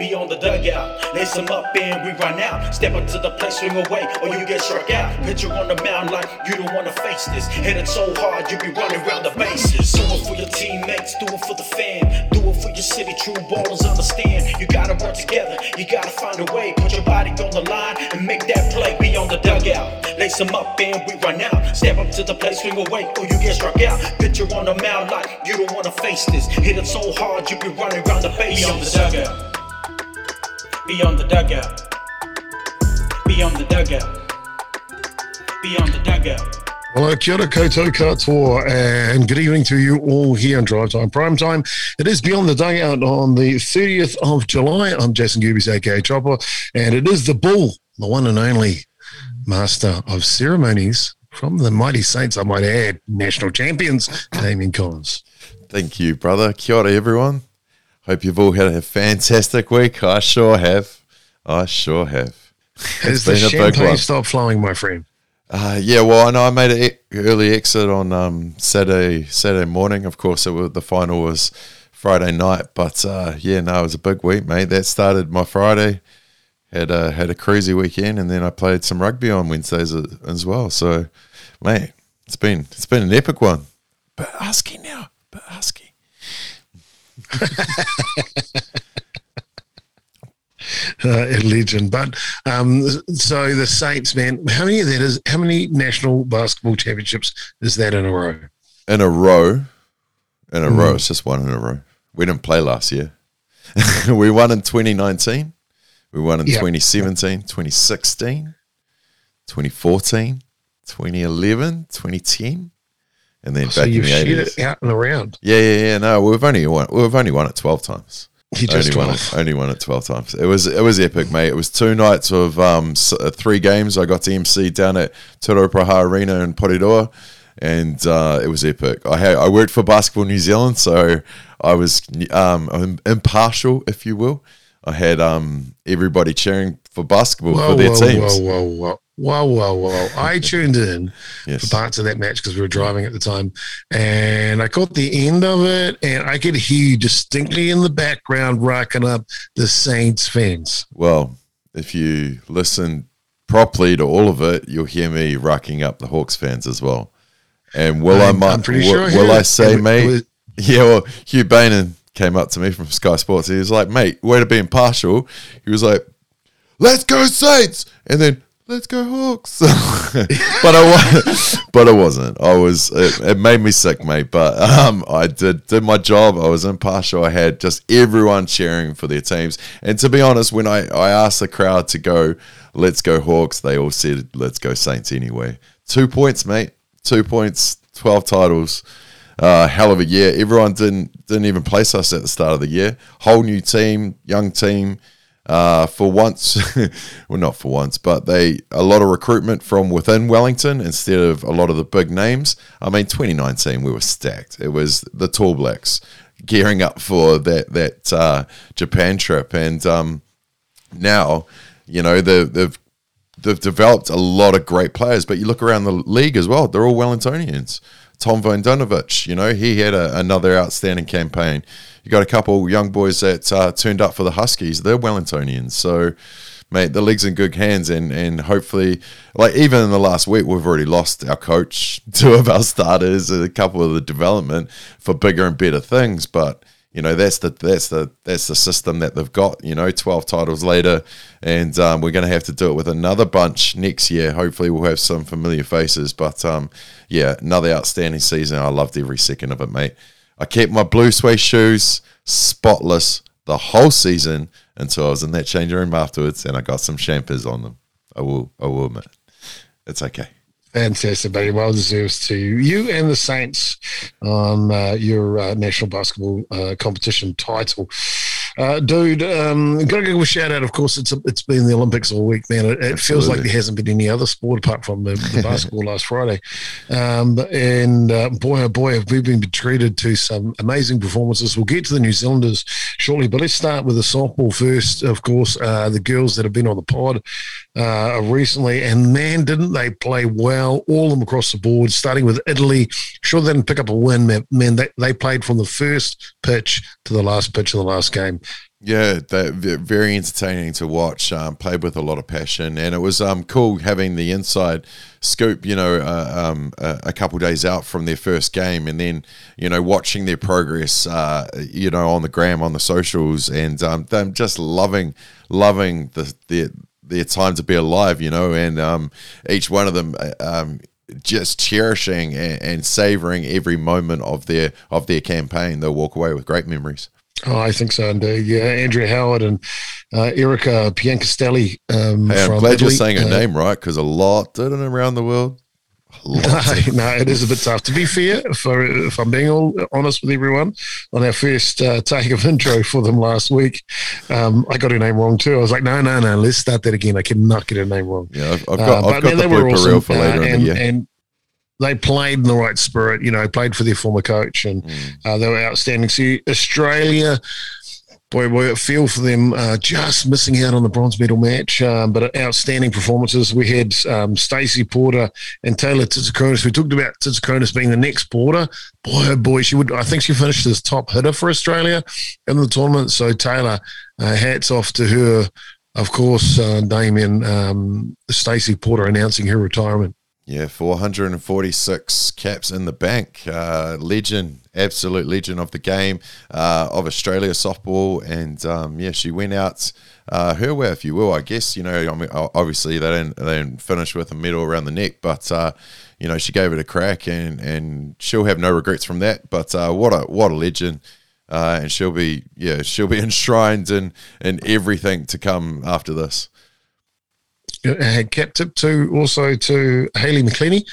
be on the dugout. Lace them up and we run out. Step up to the plate, swing away, or you get struck out. Pitcher on the mound like you don't wanna face this. Hit it so hard, you be running around the bases. Do it for your teammates, do it for the fan. Do it for your city, true ballers understand. You gotta work together, you gotta find a way. Put your body on the line and make that play. Be on the dugout. Lace them up and we run out. Step up to the plate, swing away, or you get struck out. Pitcher on the mound like you don't wanna face this. Hit it so hard, you be running around the bases. Be on the dugout. Be on the dugout. Beyond the dugout. Be on the dugout. Hello, kia ora koutou katoa, and good evening to you all here on Drive Time Prime Time. It is Beyond the Dugout on the 30th of July. I'm Jason Goobies, aka Chopper, and it is the Bull, the one and only Master of Ceremonies from the Mighty Saints, I might add, national champions, Damien Collins. Thank you, brother. Kia ora, everyone. Hope you've all had a fantastic week. I sure have. I sure have. Has been the champagne stopped flowing, my friend? Uh, yeah, well, I know I made an early exit on um, Saturday Saturday morning. Of course, it was, the final was Friday night, but uh, yeah, no, it was a big week, mate. That started my Friday. Had a had a crazy weekend, and then I played some rugby on Wednesdays as well. So, mate, it's been it's been an epic one. But husky now, but husky. uh, legend. But um, so the Saints, man, how many of that is? How many national basketball championships is that in a row? In a row, in a mm. row. It's just one in a row. We didn't play last year. we won in 2019. We won in yep. 2017, 2016, 2014, 2011, 2010 and then so back in the eighties, out and around. Yeah, yeah, yeah. No, we've only won. We've only won it twelve times. You just only won it. Only won it twelve times. It was it was epic, mate. It was two nights of um uh, three games. I got to MC down at Te Rauparaha Arena in Porirua, and uh, it was epic. I had I worked for Basketball New Zealand, so I was um impartial, if you will. I had um everybody cheering for basketball whoa, for their whoa, teams. Whoa, whoa, whoa. Whoa, whoa, whoa. I tuned in yes. for parts of that match because we were driving at the time. And I caught the end of it and I could hear you distinctly in the background rocking up the Saints fans. Well, if you listen properly to all of it, you'll hear me rocking up the Hawks fans as well. And will I'm, I might, I'm pretty will, sure will I say, it, mate? It was, yeah, well, Hugh Bainan came up to me from Sky Sports. He was like, mate, way to be impartial. He was like, let's go Saints. And then, let's go Hawks. but I was, but I wasn't. I was. It, it, made me sick, mate. But um, I did did my job. I was impartial. I had just everyone cheering for their teams. And to be honest, when I I asked the crowd to go, let's go Hawks, they all said, let's go Saints anyway. Two points, mate. Two points. Twelve titles. Uh, hell of a year. Everyone didn't didn't even place us at the start of the year. Whole new team, young team uh, for once, well, not for once, but they a lot of recruitment from within Wellington instead of a lot of the big names. I mean, 2019 we were stacked. It was the Tall Blacks gearing up for that that uh, Japan trip, and um, now you know they've they've developed a lot of great players. But you look around the league as well; they're all Wellingtonians. Tom Vodanovich, you know, he had a, another outstanding campaign you got a couple young boys that uh, turned up for the Huskies. They're Wellingtonians, so mate, the league's in good hands, and and hopefully, like even in the last week, we've already lost our coach, two of our starters, a couple of the development for bigger and better things, but. You know that's the that's the that's the system that they've got. You know, twelve titles later, and um, we're going to have to do it with another bunch next year. Hopefully, we'll have some familiar faces. But um, yeah, another outstanding season. I loved every second of it, mate. I kept my blue suede shoes spotless the whole season until I was in that changing room afterwards and I got some champers on them. I will, I will admit. It's okay. Fantastic, buddy. Well deserved to you and the Saints on uh, your uh, national basketball uh, competition title. Uh, dude, um, got to give a shout out. Of course, it's a, it's been the Olympics all week, man. It, it feels like there hasn't been any other sport apart from the, the basketball last Friday. Um, and uh, boy, oh boy, have we been treated to some amazing performances. We'll get to the New Zealanders shortly, but let's start with the softball first. Of course, uh, the girls that have been on the pod uh, recently, and man, didn't they play well? All of them across the board, starting with Italy. Sure, they didn't pick up a win, man. man they, they played from the first pitch to the last pitch of the last game. Yeah, they're very entertaining to watch. Um, played with a lot of passion, and it was um, cool having the inside scoop. You know, uh, um, a, a, couple days out from their first game, and then you know watching their progress. Uh, you know, on the gram, on the socials, and um, them just loving, loving the their their time to be alive. You know, and um, each one of them. Uh, um, just cherishing and, and savoring every moment of their of their campaign, they'll walk away with great memories. Oh, I think so indeed. Yeah, Andrea Howard and uh, Erika Piancastelli. Um, hey, I'm glad Italy. you're saying her uh, name right because a lot around the world. no, no, it is a bit tough. To be fair, for, if I'm being all honest with everyone, on our first uh, take of intro for them last week, um, I got her name wrong too. I was like, no, no, no, let's start that again. I cannot get her name wrong. Yeah, I've, I've got, uh, I've got the blooper awesome, reel for later in the year. And, they played in the right spirit. You know, played for their former coach, and mm. uh, they were outstanding. See, Australia. Boy, boy, feel for them uh, just missing out on the bronze medal match, um, but outstanding performances. We had um, Stacey Porter and Taylor Tsitsikronis. We talked about Tsitsikronis being the next Porter. Boy, oh boy, she would. I think she finished as top hitter for Australia in the tournament. So Taylor, uh, hats off to her. Of course, uh, Damien um, Stacey Porter announcing her retirement. Yeah, 446 caps in the bank. Uh, legend, absolute legend of the game uh, of Australia softball. And um, yeah, she went out uh, her way, if you will. I guess, you know, I mean, obviously they didn't, they didn't finish with a medal around the neck, but, uh, you know, she gave it a crack and, and she'll have no regrets from that. But uh, what a what a legend. Uh, and she'll be, yeah, she'll be enshrined in, in everything to come after this had kept it to also to Haylie McCleney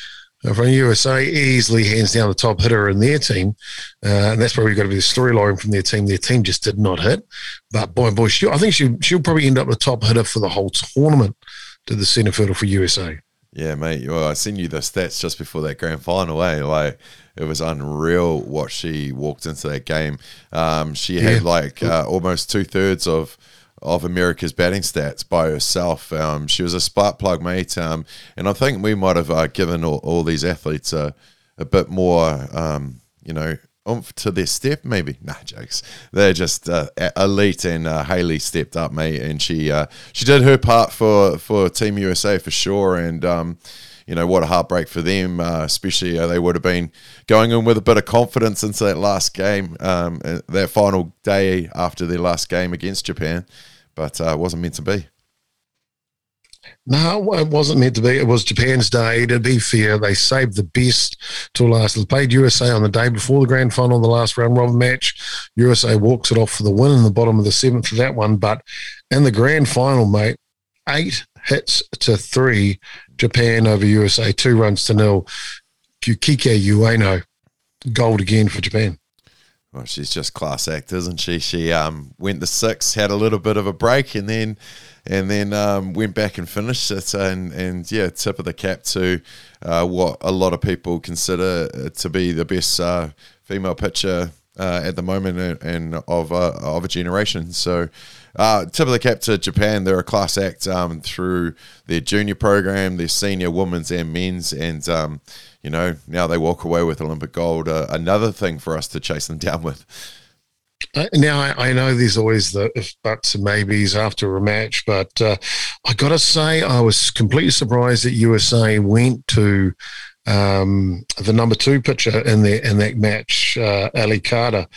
uh, from USA, easily hands down the top hitter in their team. Uh, and that's probably got to be the storyline from their team. Their team just did not hit. But boy, boy, she, I think she, she'll probably end up the top hitter for the whole tournament to the centre fielder for USA. Yeah, mate. Well, I sent you the stats just before that grand final. Eh? Like it was unreal what she walked into that game. Um, she yeah. had like uh, almost two thirds of of America's batting stats by herself. Um, she was a spark plug mate, um, and I think we might have uh, given all, all, these athletes a, a bit more, um, you know, oomph to their step. Maybe nah, jokes. They're just uh, elite, and uh, Haylie stepped up, mate, and she uh, she did her part for for Team USA for sure, and um, you know, what a heartbreak for them, uh, especially uh, they would have been going in with a bit of confidence into that last game, um, uh, that final day after their last game against Japan, but uh, it wasn't meant to be. No, it wasn't meant to be. It was Japan's day. To be fair, they saved the best till last. They played USA on the day before the grand final, the last round robin match. USA walks it off for the win in the bottom of the seventh for that one. But in the grand final, mate, eight hits to three Japan over USA, two runs to nil. Yukiko Ueno, gold again for Japan. Well, she's just class act, isn't she? She um, went to six, had a little bit of a break, and then and then um, went back and finished it. And and yeah, tip of the cap to uh, what a lot of people consider to be the best uh, female pitcher uh, at the moment and, and of uh, of a generation. So uh, tip of the cap to Japan. They're a class act um, through their junior program, their senior women's and men's, and um, you know now they walk away with Olympic gold. Uh, another thing for us to chase them down with. Uh, now I, I, know there's always the if buts and maybes after a match, but uh, I got to say I was completely surprised that USA went to um, the number two pitcher in the in that match, uh, Ally Carda.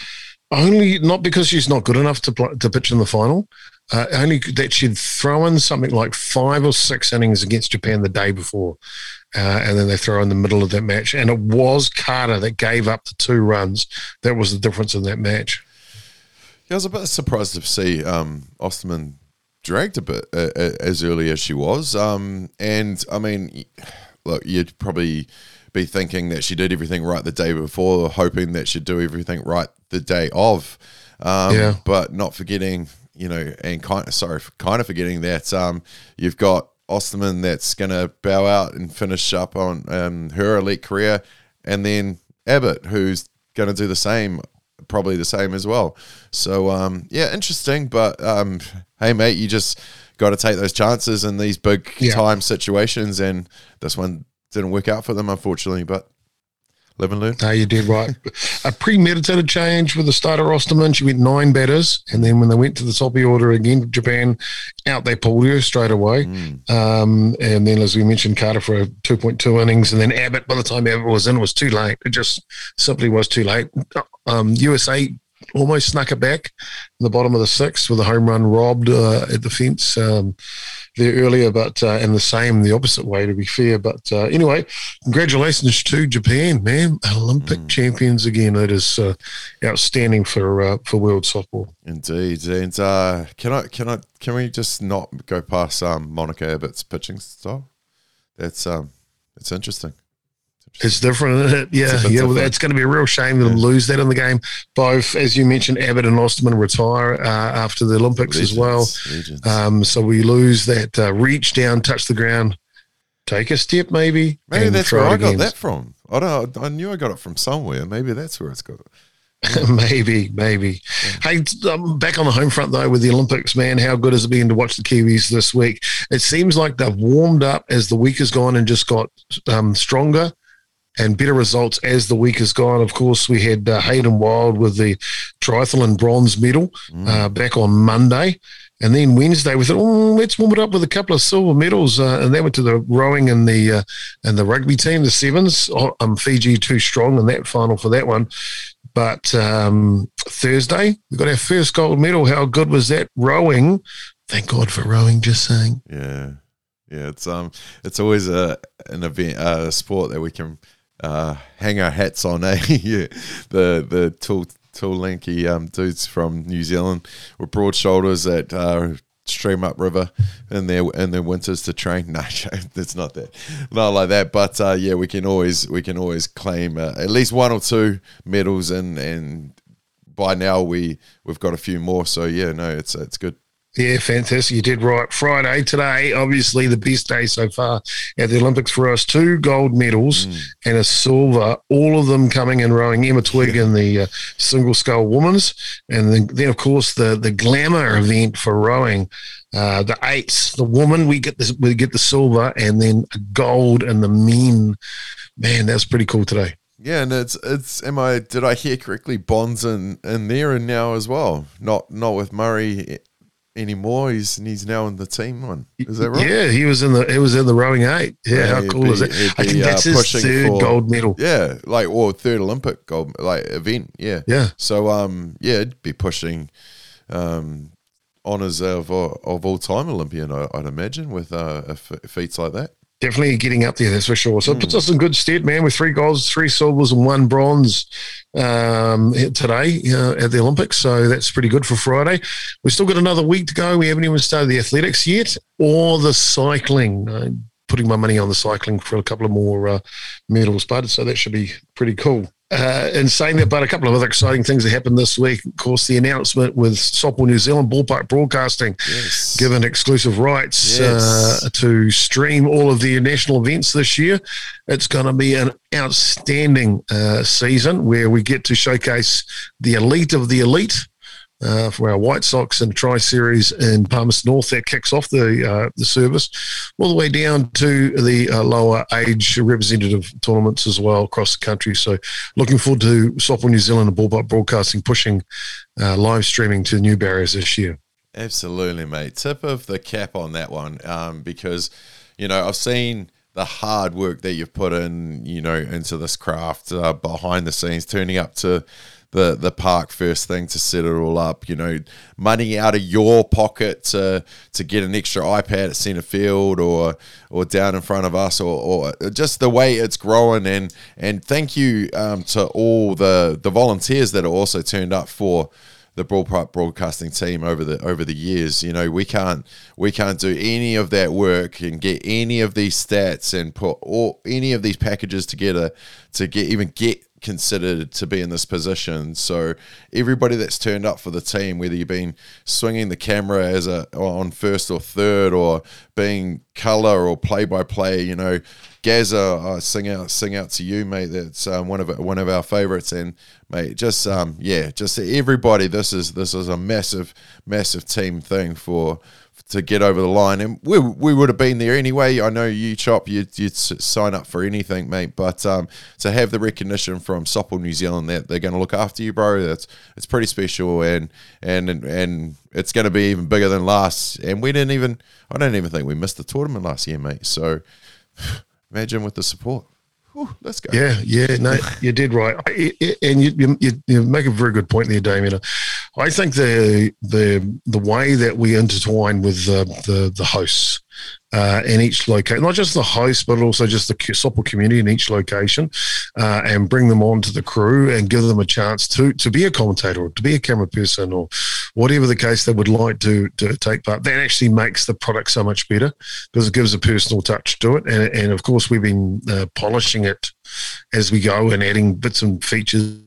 Only not because she's not good enough to to pitch in the final. Uh, only that she'd throw in something like five or six innings against Japan the day before, uh, and then they throw in the middle of that match. And it was Carda that gave up the two runs. That was the difference in that match. Yeah, I was a bit surprised to see um, Osterman dragged a bit uh, uh as early as she was. Um, and I mean, look, you'd probably be thinking that she did everything right the day before, hoping that she'd do everything right the day of. Um, yeah. But not forgetting, you know, and kind of, sorry, kind of forgetting that um, you've got Osterman that's going to bow out and finish up on um, her elite career, and then Abbott, who's going to do the same, probably the same as well. So, um, yeah, interesting. But um, hey, mate, you just got to take those chances in these big yeah. time situations, and this one didn't work out for them, unfortunately. But Live and learn. No, you did right. a premeditated change with the starter Osterman. She went nine batters, and then when they went to the top of the order again, Japan out they pulled her straight away. Mm. Um, and then, as we mentioned, Carda for a two point two innings, and then Abbott. By the time Abbott was in, it was too late. It just simply was too late. Um, USA almost snuck it back in the bottom of the sixth with a home run robbed uh, at the fence. Um, there earlier, but uh, and the same the opposite way to be fair. But uh, anyway, congratulations to Japan, man, Olympic mm. champions again. That is uh, outstanding for uh, for world softball. Indeed, and uh, can I can I can we just not go past um, Monica Abbott's pitching style? That's um, it's interesting. It's different, isn't it? Yeah, it's yeah. Well, it's going to be a real shame to yeah. lose that in the game. Both, as you mentioned, Abbott and Osterman retire uh, after the Olympics as well. Um, so we lose that uh, reach down, touch the ground, take a step, maybe. Maybe that's where I got that from. I don't. I knew I got it from somewhere. Maybe that's where it's got it. maybe, maybe. Yeah. Hey, um, back on the home front though with the Olympics, man, how good has it been to watch the Kiwis this week? It seems like they've warmed up as the week has gone and just got um, stronger and better results as the week has gone. Of course, we had uh, Hayden Wilde with the triathlon bronze medal mm. uh, back on Monday. And then Wednesday, we thought, oh, let's warm it up with a couple of silver medals, uh, and that went to the rowing and the uh, and the rugby team, the sevens. Oh, um, Fiji too strong in that final for that one. But um, Thursday, we got our first gold medal. How good was that rowing? Thank God for rowing. Just saying. Yeah, yeah. It's um, it's always a an event, a sport that we can uh, hang our hats on, eh? yeah, the the tall, tall, lanky um, dudes from New Zealand with broad shoulders that uh, stream up river in their in their winters to train. No, it's not that, not like that. But uh, yeah, we can always we can always claim uh, at least one or two medals, and and by now we we've got a few more. So yeah, no, it's it's good. Yeah, fantastic. You did right. Friday today, obviously the best day so far at the Olympics for us. Two gold medals mm. and a silver. All of them coming in rowing. Emma Twigg in the uh, single scull women's, and then, then of course the the glamour event for rowing. Uh, the eights, the woman, we get this, we get the silver, and then gold and the men. Man, that's pretty cool today. Yeah, and it's it's am I did I hear correctly? Bonds in in there and now as well. Not not with Murray anymore. He's he's now in the team one. Is that right? Yeah, he was in the he was in the rowing eight. Yeah, yeah how cool be, is that? I think that's uh, his third for, gold medal. Yeah, like or third Olympic gold like event. Yeah, yeah. So um, yeah, it'd be pushing um honors of of all time Olympian. I, would imagine with uh, feats like that definitely getting up there, that's for sure. So it puts hmm. us in good stead, man, with three golds, three silvers, and one bronze um, today uh, at the Olympics. So that's pretty good for Friday. We've still got another week to go. We haven't even started the athletics yet or the cycling. I'm putting my money on the cycling for a couple of more uh, medals, but so that should be pretty cool. Uh, in saying that, but a couple of other exciting things that happened this week. Of course, the announcement with Softball New Zealand Ballpark Broadcasting yes. given exclusive rights yes. uh, to stream all of the national events this year. It's going to be an outstanding uh, season where we get to showcase the elite of the elite uh, for our White Sox and Tri Series in Palmerston North. That kicks off the uh, the service, all the way down to the uh, lower age representative tournaments as well across the country. So, looking forward to Softball New Zealand and Ballpark Broadcasting pushing uh, live streaming to new barriers this year. Absolutely, mate. Tip of the cap on that one, um, because you know I've seen the hard work that you've put in, you know, into this craft uh, behind the scenes, turning up to the the park first thing to set it all up. You know, money out of your pocket to to get an extra iPad at centre field or or down in front of us or, or just the way it's growing and and thank you um, to all the the volunteers that are also turned up for the Ballpark Broadcasting team over the over the years. You know, we can't we can't do any of that work and get any of these stats and put all any of these packages together to get even get considered to be in this position. So everybody that's turned up for the team, whether you've been swinging the camera as a on first or third, or being color or play by play, you know, Gaza, I sing out, sing out to you, mate. That's um, one of one of our favorites, and mate, just um, yeah, just everybody. This is this is a massive, massive team thing for to get over the line, and we, we would have been there anyway. I know you chop, you'd, you'd sign up for anything, mate. But um, to have the recognition from Softball New Zealand that they're going to look after you, bro, that's it's pretty special, and and and it's going to be even bigger than last. And we didn't even, I don't even think we missed the tournament last year, mate. So imagine with the support. Whew, let's go. Yeah, yeah, no, you did right, and you, you, you make a very good point there, Damien. I think the the the way that we intertwine with the the, the hosts uh, in each location, not just the host, but also just the Softball community in each location, uh, and bring them on to the crew and give them a chance to to be a commentator or to be a camera person or whatever the case they would like to to take part. That actually makes the product so much better because it gives a personal touch to it, and and of course we've been uh, polishing it as we go and adding bits and features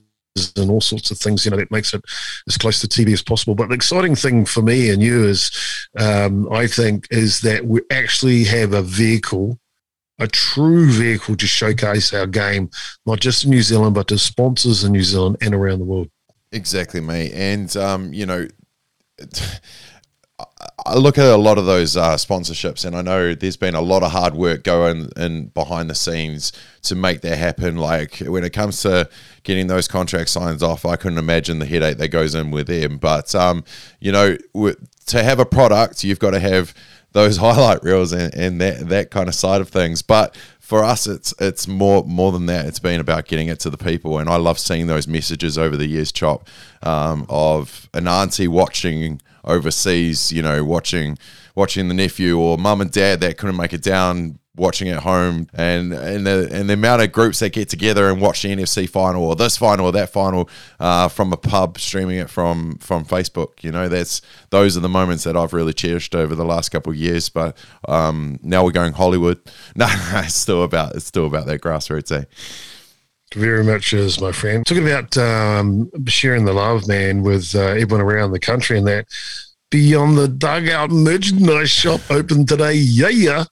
and all sorts of things, you know, that makes it as close to TV as possible. But the exciting thing for me and you is, um, I think, is that we actually have a vehicle, a true vehicle to showcase our game, not just in New Zealand, but to sponsors in New Zealand and around the world. Exactly, mate. And, um, you know, I look at a lot of those uh, sponsorships, and I know there's been a lot of hard work going in behind the scenes to make that happen. Like when it comes to getting those contract signs off, I couldn't imagine the headache that goes in with them. But um, you know, to have a product, you've got to have those highlight reels and, and that that kind of side of things. But for us, it's it's more more than that. It's been about getting it to the people, and I love seeing those messages over the years, chop, um, of an auntie watching overseas, you know, watching watching the nephew or mum and dad that couldn't make it down watching at home and and the and the amount of groups that get together and watch the NFC final or this final or that final uh, from a pub streaming it from from Facebook you know that's those are the moments that I've really cherished over the last couple of years but um, now we're going Hollywood. No, it's still about it's still about that grassroots eh very much is, my friend. Talking about um, sharing the love, man, with uh, everyone around the country and that. Beyond the Dugout merchandise shop open today. Yeah, yeah.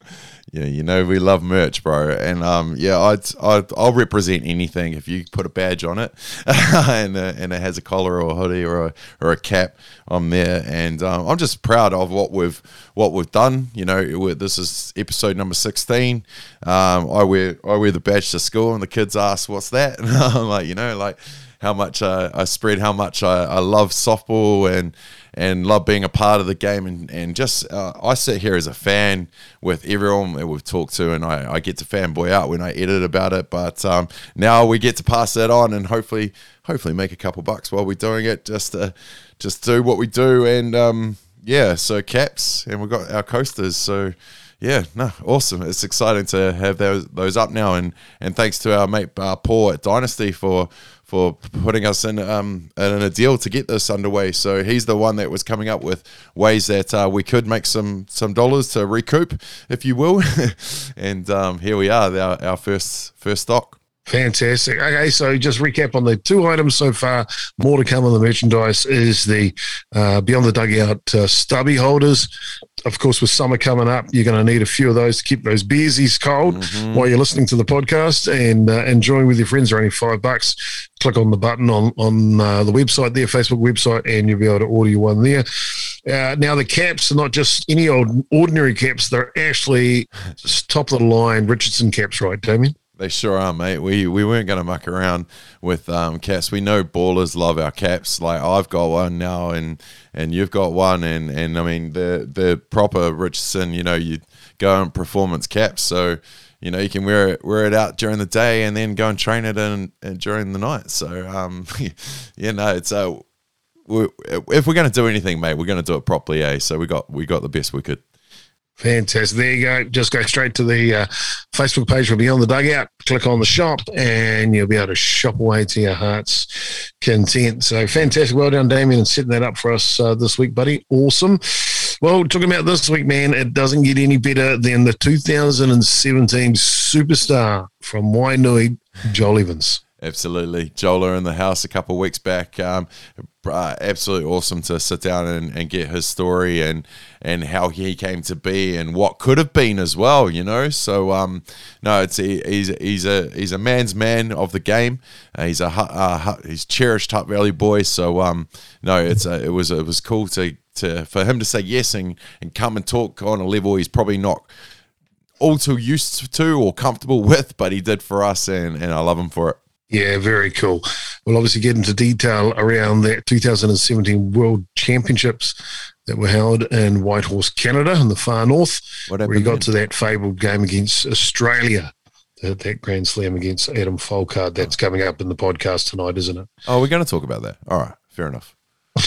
Yeah, you know we love merch, bro, and um, yeah, I'd, I'd I'll represent anything if you put a badge on it, and uh, and it has a collar or a hoodie or a or a cap. I'm there, and um, I'm just proud of what we've what we've done. You know, this is episode number sixteen. Um, I wear I wear the badge to school, and the kids ask, "What's that?" And I'm like, you know, like how much I, I spread how much I, I love softball and and love being a part of the game. And, and just uh, I sit here as a fan with everyone that we've talked to and I, I get to fanboy out when I edit about it. But um, now we get to pass that on and hopefully hopefully make a couple bucks while we're doing it just to just do what we do. And um, yeah so caps and we've got our coasters. So yeah, no, awesome. It's exciting to have those those up now, and and thanks to our mate uh, Paul at Dynasty for for putting us in um, in a deal to get this underway. So he's the one that was coming up with ways that uh, we could make some some dollars to recoup, if you will. and um, here we are, our, our first first stock. Fantastic. Okay, so just recap on the two items so far. More to come on the merchandise is the uh, Beyond the Dugout uh, stubby holders. Of course, with summer coming up, you're going to need a few of those to keep those beersies cold mm-hmm. while you're listening to the podcast and uh, enjoying with your friends. They're only five bucks. Click on the button on on uh, the website there, Facebook website, and you'll be able to order you one there. Uh, now the caps are not just any old ordinary caps; they're actually top of the line Richardson caps, right, Damien? They sure are, mate. We we weren't going to muck around with um, caps. We know ballers love our caps. Like I've got one now, and and you've got one, and and I mean the the proper Richardson. You know, you go on performance caps, so you know you can wear it wear it out during the day, and then go and train it in, in during the night. So um, yeah, no, it's uh, we, if we're going to do anything, mate, we're going to do it properly, eh? So we got we got the best we could. Fantastic. There you go. Just go straight to the uh, Facebook page for Beyond the Dugout. Click on the shop, and you'll be able to shop away to your heart's content. So fantastic. Well done, Damien, and setting that up for us uh, this week, buddy. Awesome. Well, talking about this week, man, it doesn't get any better than the 2017 superstar from Wainui, Joel Evans. Absolutely. Jola in the house a couple of weeks back. Um, uh, absolutely awesome to sit down and, and get his story and and how he came to be and what could have been as well, you know. So um, no, it's he's he's a he's a man's man of the game. Uh, he's a uh, he's cherished Hutt Valley boy. So um, no, it's a, it was it was cool to to for him to say yes and, and come and talk on a level he's probably not all too used to or comfortable with, but he did for us, and and I love him for it. Yeah, very cool. We'll obviously get into detail around that 2017 World Championships that were held in Whitehorse, Canada, in the far north, where he got to that fabled game against Australia, that, that Grand Slam against Adam Folkard. That's oh. coming up in the podcast tonight, isn't it? Oh, we're going to talk about that. All right, fair enough.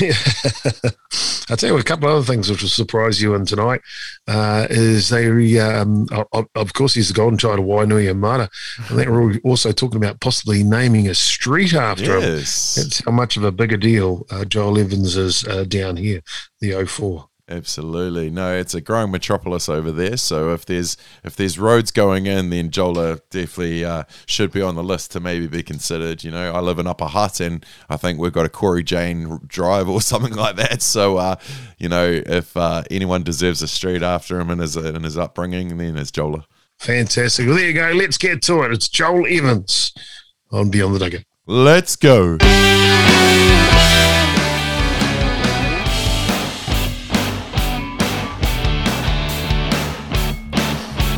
I'll tell you a couple of other things which will surprise you in tonight uh, is they, um, of course, he's the golden child of Wainuiomata. And Mata. And they were also talking about possibly naming a street after yes. him. That's how much of a bigger deal uh, Joel Evans is uh, down here, the 04. Absolutely. No, it's a growing metropolis over there. So if there's if there's roads going in, then Jola definitely uh, should be on the list to maybe be considered. You know, I live in Upper Hutt, and I think we've got a Cory Jane Drive or something like that. So, uh, you know, if uh, anyone deserves a street after him in his in his upbringing, then it's Jola. Fantastic. Well, there you go. Let's get to it. It's Joel Evans on Beyond the Dugout. Let's go.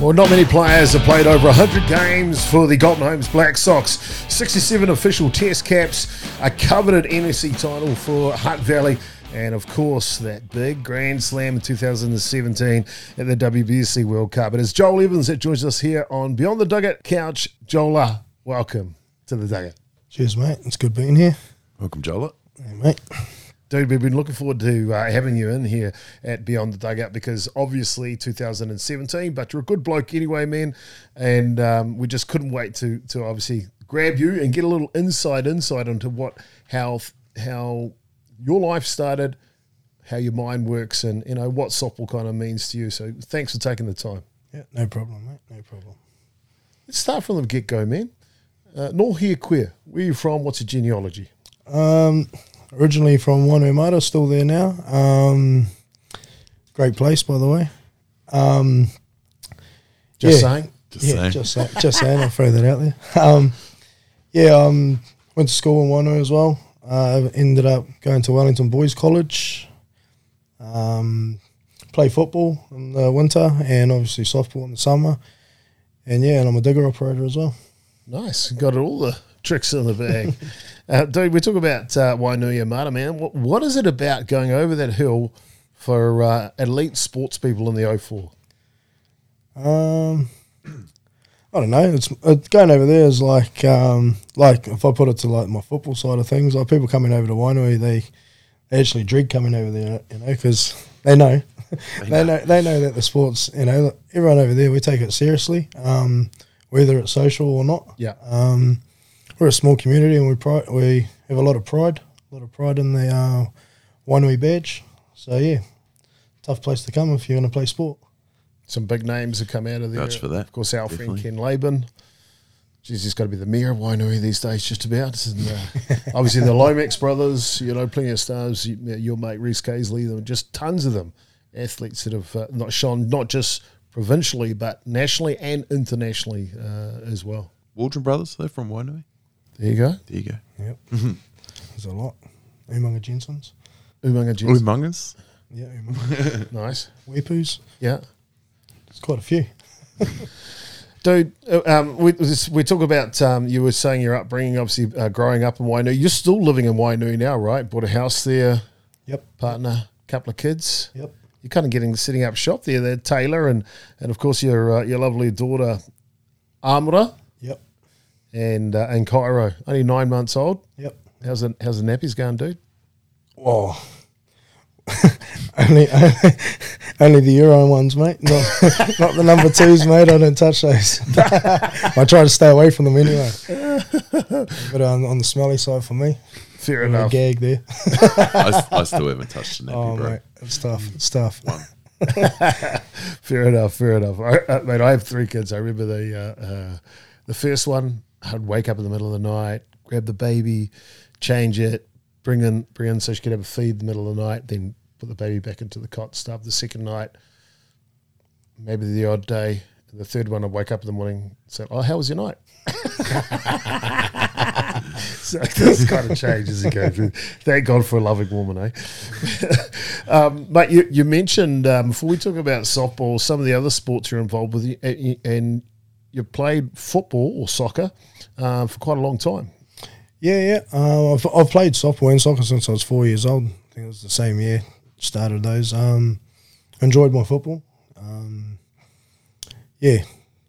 Well, not many players have played over 100 games for the Golden Homes Black Sox. 67 official test caps, a coveted NSC title for Hutt Valley, and of course, that big Grand Slam in 2017 at the WBC World Cup. But It is Joel Evans that joins us here on Beyond the Dugout Couch. Jola, welcome to the Dugout. Cheers, mate. It's good being here. Welcome, Jola. Hey, mate. Dude, we've been looking forward to uh, having you in here at Beyond the Dugout because obviously 2017, but you're a good bloke anyway, man. And um, we just couldn't wait to to obviously grab you and get a little inside insight into what how how your life started, how your mind works, and you know what softball kind of means to you. So thanks for taking the time. Yeah, no problem, mate. No problem. Let's start from the get go, man. Uh, Nō hea koe. Where are you from? What's your genealogy? Um, originally from Wainuiomata, still there now. Um, great place, by the way. Um, just yeah, saying. Just yeah, saying. Just, say, just saying. I'll throw that out there. Um, yeah, um, went to school in Wainui as well. Uh, ended up going to Wellington Boys College. Um, play football in the winter and obviously softball in the summer. And yeah, and I'm a digger operator as well. Nice. Got all the tricks in the bag. Uh, dude, we talk about uh, Wainuiomata, man. What, what is it about going over that hill for uh, elite sports people in the 04? Um, I don't know. It's, it's going over there is like um, like if I put it to like my football side of things, like people coming over to Wainui, they, they actually dread coming over there, you know, because they know. they know they know that the sports, you know, everyone over there we take it seriously, um, whether it's social or not. Yeah. Um, we're a small community and we pride, we have a lot of pride, a lot of pride in the uh, Wainui badge. So yeah, tough place to come if you're going to play sport. Some big names have come out of there. Much for that. Of course, our friend Ken Laban. She's just got to be the mayor of Wainui these days, just about. And, uh, obviously, the Lomax brothers, you know, plenty of stars. You, your mate Reese Casely, just tons of them, athletes that have uh, not shone not just provincially, but nationally and internationally uh, as well. Waldron brothers, they're from Wainui. There you go. There you go. Yep. Mm-hmm. There's a lot. Umaga Jensens. Umaga Jensens. Umagas. Yeah, Umaga. nice. Weepoos. Yeah. There's quite a few. Dude, uh, um, we, we talk about, um, you were saying your upbringing, obviously uh, growing up in Wainui. You're still living in Wainui now, right? Bought a house there. Yep. Partner, couple of kids. Yep. You're kind of getting setting up shop there, there, Taylor, and and of course your uh, your lovely daughter, Amra and uh, and Cairo, only nine months old. Yep. How's the how's the nappies going, dude? Oh, only, only only the Euro ones, mate. Not not the number twos, mate. I don't touch those. I try to stay away from them anyway. but on, on the smelly side for me, fair enough. gag there. I, I, still haven't touched the nappy, oh, bro. Mate, it's tough. It's tough. One. fair enough. Fair enough. I, I, mate, I have three kids. I remember the uh, uh, the first one I'd wake up in the middle of the night, grab the baby, change it, bring in bring in so she could have a feed in the middle of the night, then put the baby back into the cot, start The second night, maybe the odd day. The third one, I'd wake up in the morning say, Oh, how was your night? so this kind of changes you go through. Thank God for a loving woman, eh? um, but you, you mentioned um, before we talk about softball, some of the other sports you're involved with, and you played football or soccer uh, for quite a long time. Yeah, yeah. Uh, I've, I've played softball and soccer since I was four years old. I think it was the same year started those. Um, enjoyed my football. Um, yeah,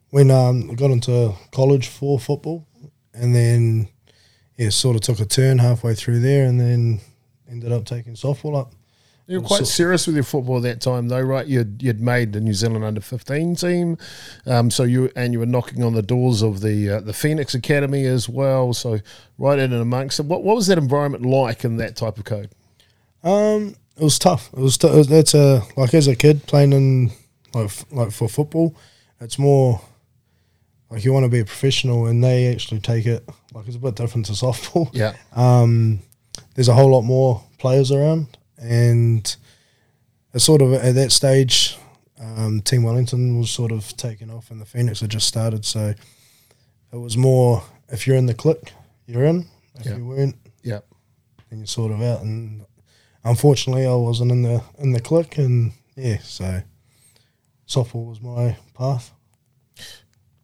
when um, I got into college for football, and then yeah, sort of took a turn halfway through there, and then ended up taking softball up. You were quite so, serious with your football at that time, though, right? You'd, you'd made the New Zealand under fifteen team, um, so you and you were knocking on the doors of the uh, the Phoenix Academy as well. So right in and amongst it, what what was that environment like in that type of code? Um, it was tough. It was t- that's a like as a kid playing in like like for football, it's more like you want to be a professional, and they actually take it like it's a bit different to softball. Yeah. Um, there's a whole lot more players around, and it's sort of at that stage, um, Team Wellington was sort of taking off, and the Phoenix had just started. So it was more if you're in the click, you're in. If you weren't, yeah, then you're sort of out. And unfortunately, I wasn't in the in the click, and yeah, so softball was my path.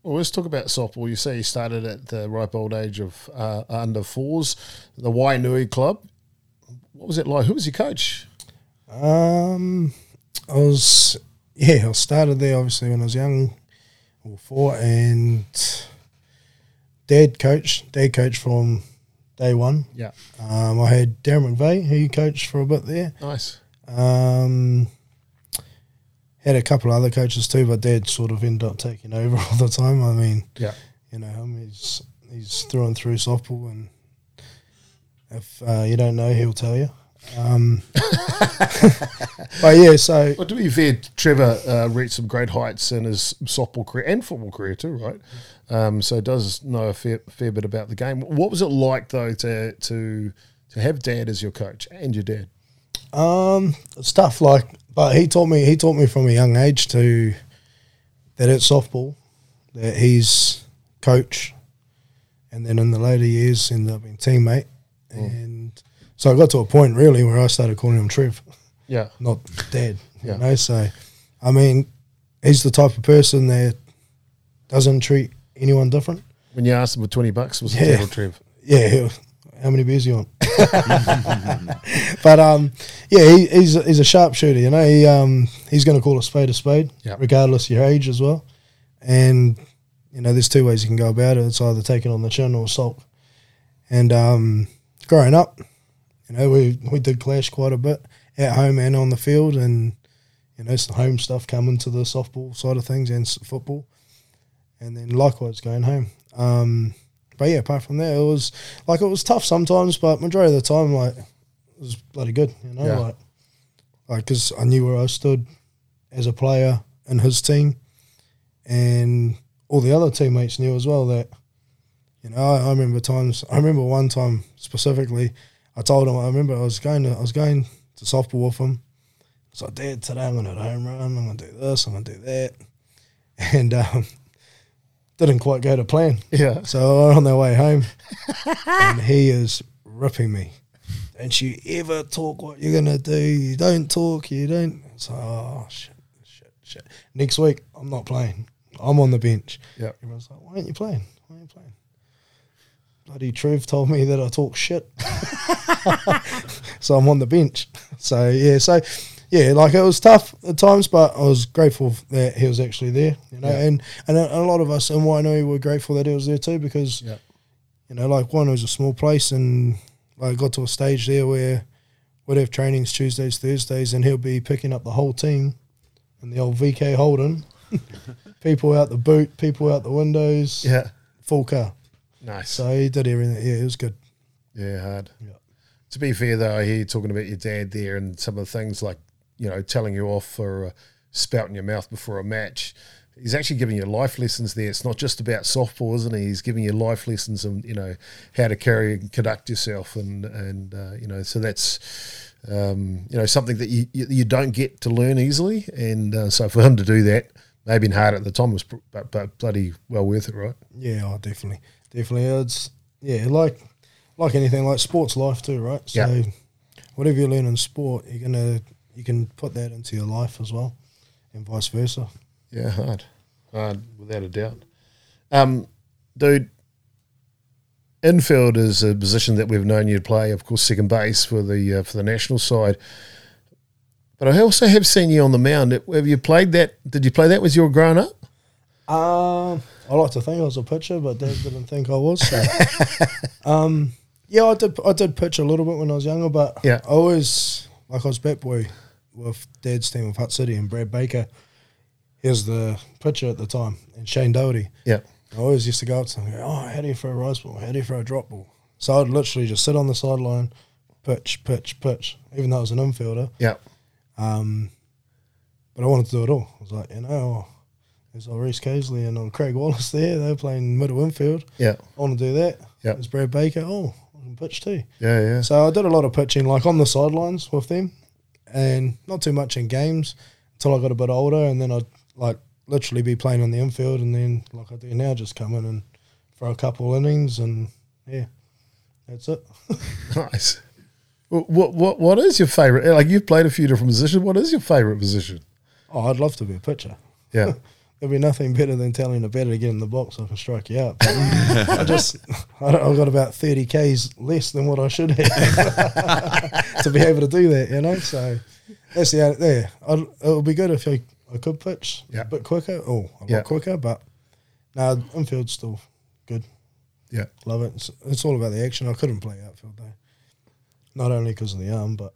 Well, let's talk about softball. You say you started at the ripe old age of uh, under fours, the Wainui club. What was it like? Who was your coach? Um, I was yeah, I started there obviously when I was young, or four, and dad coach, dad coach from day one. Yeah. Um, I had Darren McVeigh, who coached for a bit there. Nice. Um, had a couple of other coaches too, but Dad sort of ended up taking over all the time. I mean, yeah, you know, I mean, he's he's through and through softball, and if uh, you don't know, he'll tell you. Um, but yeah, so. Well, to be fair, Trevor uh, reached some great heights in his softball career and football career too, right? Um, so does know a fair, fair bit about the game. What was it like though to to to have Dad as your coach and your dad? Um, stuff like but he taught me he taught me from a young age to that it's softball, that he's coach, and then in the later years ended up being teammate. Mm. And so I got to a point really where I started calling him Trev. Yeah. Not dad. Yeah. You know, so I mean, he's the type of person that doesn't treat anyone different. When you asked him for twenty bucks, was yeah. it Trev? Yeah, how many beers you want? but um, yeah, he, he's he's a sharpshooter. You know, he um he's going to call a spade a spade, yep. regardless of your age as well. And you know, there's two ways you can go about it. It's either taking on the chin or sulk. And um, growing up, you know, we we did clash quite a bit at home and on the field, and you know, some home stuff coming to the softball side of things and football, and then likewise going home. Um, but yeah, apart from that, it was like it was tough sometimes, but majority of the time, like it was bloody good. You know, yeah. like like because I knew where I stood as a player in his team, and all the other teammates knew as well that. You know, I, I remember times. I remember one time specifically. I told him. I remember I was going to. I was going to softball with him. So, Dad, today I'm going to home run. I'm going to do this. I'm going to do that. And um, didn't quite go to plan. Yeah. So we're on their way home, and he is ripping me. Don't you ever talk what you're gonna do? You don't talk. You don't. So oh shit, shit, shit. Next week I'm not playing. I'm on the bench. Yeah. Everyone's like, why aren't you playing? Why aren't you playing? Bloody truth told me that I talk shit. so I'm on the bench. So yeah. So yeah, like it was tough at times, but I was grateful that he was actually there. You know, yeah. and and a, a, lot of us in Wainui were grateful that he was there too because, yeah. you know, like one was a small place, and I got to a stage there where we'd have trainings Tuesdays, Thursdays, and he'll be picking up the whole team and the old VK Holden, people out the boot, people out the windows, yeah, full car. Nice. So he did everything. Yeah, it was good. Yeah, hard. Yeah. To be fair, though, I hear you talking about your dad there and some of the things like you know, telling you off for uh, spouting your mouth before a match. he's actually giving you life lessons there. It's not just about softball, isn't he? He's giving you life lessons and you know how to carry and conduct yourself, and and uh, you know so that's um, you know something that you you don't get to learn easily, and uh, so for him to do that, maybe hard at the time was but, but bloody well worth it, right? Yeah, oh, definitely, definitely. It's yeah, like like anything, like sports life too, right? So yeah. whatever you learn in sport, you're gonna you can put that into your life as well, and vice versa. Yeah, hard, hard without a doubt. Um, dude, infield is a position that we've known you to play. Of course, second base for the uh, for the national side. But I also have seen you on the mound. Have you played that? Did you play that as you were growing up? Um, I like to think I was a pitcher, but Dad didn't think I was. So. um, yeah, I did. I did pitch a little bit when I was younger, but yeah, I always like I was bat boy with Dad's team of Hutt City and Brad Baker. He was the pitcher at the time, and Shane Doherty. Yeah, I always used to go up to him and go, "Oh, how do you throw a rise ball? How do you throw a drop ball?" So I'd literally just sit on the sideline, pitch, pitch, pitch, even though I was an infielder. Yeah. Um, but I wanted to do it all. I was like, you know, there's all Reese Casely and um, Craig Wallace there. They're playing middle infield. Yeah. I want to do that. Yeah. There's Brad Baker. Oh, I can pitch too. Yeah, yeah. So I did a lot of pitching, like on the sidelines with them, and not too much in games until I got a bit older, and then I'd like literally be playing on the infield, and then like I do now, just come in and throw a couple innings, and yeah, that's it. nice. What what what is your favorite? Like you've played a few different positions. What is your favorite position? Oh, I'd love to be a pitcher. Yeah. There'd be nothing better than telling the batter to get in the box I can strike you out. I just, I have got about 30 Ks less than what I should have to be able to do that, you know? So that's the, there. It would be good if I, I could pitch yeah. a bit quicker. Oh, a yeah. lot quicker, but now nah, infield's still good. Yeah. Love it. It's, it's all about the action. I couldn't play outfield though. Not only because of the arm, but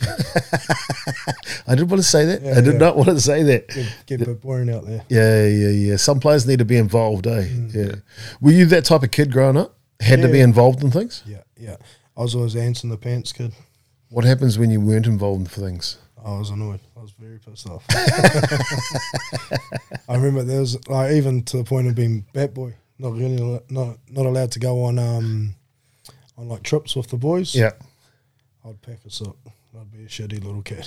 I didn't want to say that. Yeah, I did yeah. not want to say that. Get, get a bit boring out there. Yeah, yeah, yeah. Some players need to be involved, eh? Mm, yeah. Were you that type of kid growing up? Had yeah, to be involved in things? Yeah, yeah. I was always ants in the pants kid. What happens when you weren't involved in things? I was annoyed. I was very pissed off. I remember there was like even to the point of being bat boy, not really not not allowed to go on um on like trips with the boys. Yeah. I'd pack us up. I'd be a shitty little kid.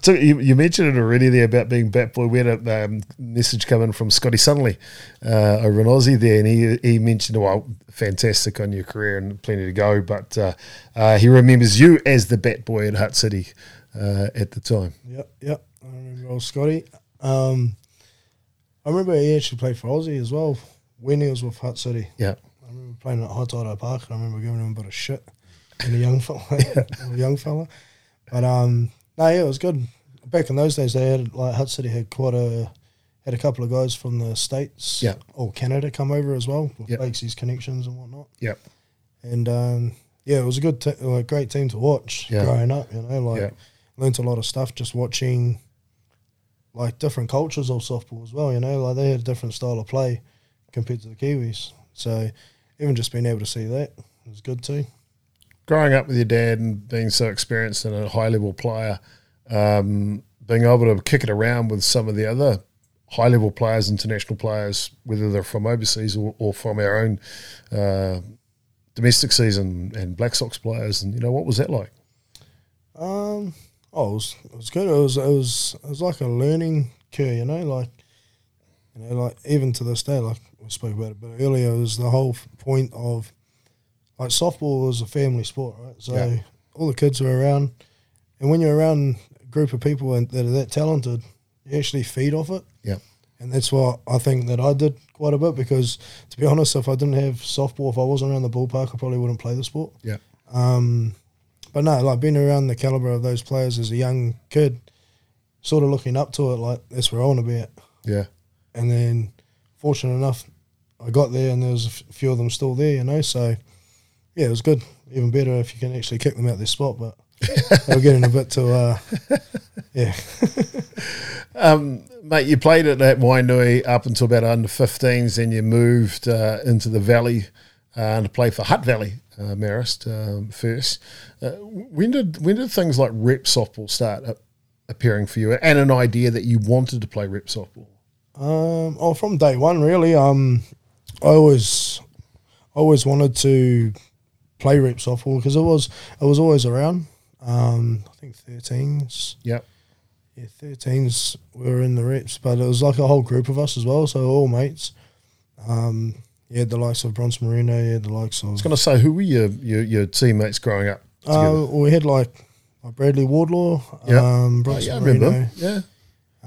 so you, you, mentioned it already there about being bat boy. We had a um, message coming from Scotty Sunley uh, over in Aussie there, and he he mentioned, well, fantastic on your career and plenty to go, but uh, uh, he remembers you as the bat boy at Hutt City uh, at the time. Yep, yep. I remember old Scotty. Um, I remember he actually played for Aussie as well when he was with Hutt City. Yeah playing at Hot Auto Park, and I remember giving him a bit of shit in a young fella, a young fella. But um, no, yeah, it was good. Back in those days, they had like Hutt City had quite a had a couple of guys from the states, yeah, or Canada come over as well with yep. Bakesy's connections and whatnot. Yep. And um, yeah, it was a good, t- a great team to watch yeah. growing up. You know, like learnt a lot of stuff just watching like different cultures of softball as well. You know, like they had a different style of play compared to the Kiwis. So even just being able to see that was good too. Growing up with your dad and being so experienced and a high level player, um, being able to kick it around with some of the other high level players, international players, whether they're from overseas or, or from our own uh, domestic season and Black Sox players, and you know what was that like? Um, oh, it was, it was good. It was it was it was like a learning curve, you know, like you know, like even to this day, like we spoke about it, but earlier was the whole point of like softball was a family sport, right? So yeah. all the kids were around, and when you're around a group of people and that are that talented, you actually feed off it. Yeah, and that's what I think that I did quite a bit because, to be honest, if I didn't have softball, if I wasn't around the ballpark, I probably wouldn't play the sport. Yeah. Um, but no, like being around the caliber of those players as a young kid, sort of looking up to it, like that's where I want to be at. Yeah. And then, fortunate enough, I got there and there was a few of them still there, you know. So yeah, it was good. Even better if you can actually kick them out their spot, but they're getting a bit to uh, yeah. um, mate, you played at that Wainui up until about under 15s, then you moved uh, into the Valley uh, to play for Hutt Valley. Uh, Marist um, first. Uh, when did when did things like rep softball start? Uh, appearing for you, and an idea that you wanted to play rep softball? Um, oh, from day one, really. Um, I always, I always wanted to play rep softball because it was it was always around. Um, I think 13s. Yep. Yeah, 13s were in the reps, but it was like a whole group of us as well, so all mates. Um, yeah, the likes of Bronson Marino, yeah, the likes of. I was going to say, who were your, your, your teammates growing up? Uh, we had like, like Bradley Wardlaw, yep. um, Bronson oh, yeah, Marino. Yeah.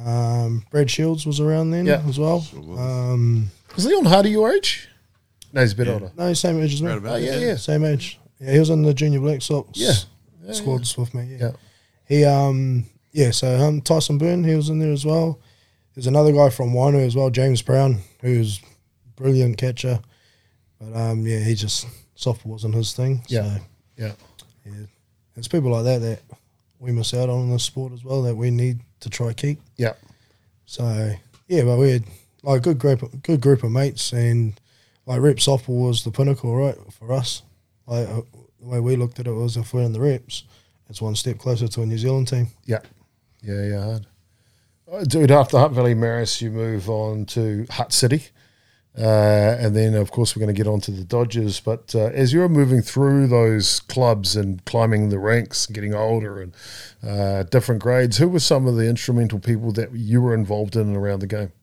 Um, Brad Shields was around then yeah. as well. Um, was Leon Hardy your age? No, he's a bit yeah. older. No, same age as me. oh, yeah, yeah, Same age. Yeah, he was in the junior Black Sox. Yeah, yeah squads with me. Yeah. He um yeah so um Tyson Boone, he was in there as well. There's another guy from Wainui as well, James Brown, who's brilliant catcher. But um yeah, he just softball wasn't his thing. Yeah. So, yeah. Yeah. It's people like that that we miss out on in this sport as well that we need to try keep. Yeah. So yeah, but we had like a good group, good group of mates, and like rep softball was the pinnacle, right, for us. Like uh, the way we looked at it was, if we're in the reps, it's one step closer to a New Zealand team. Yeah, yeah, yeah. Hard. Uh, dude, after Hutt Valley Marist, you move on to Hutt City. Uh, and then, of course, we're going to get on to the Dodgers. But uh, as you're moving through those clubs and climbing the ranks, getting older and uh, different grades, who were some of the instrumental people that you were involved in and around the game?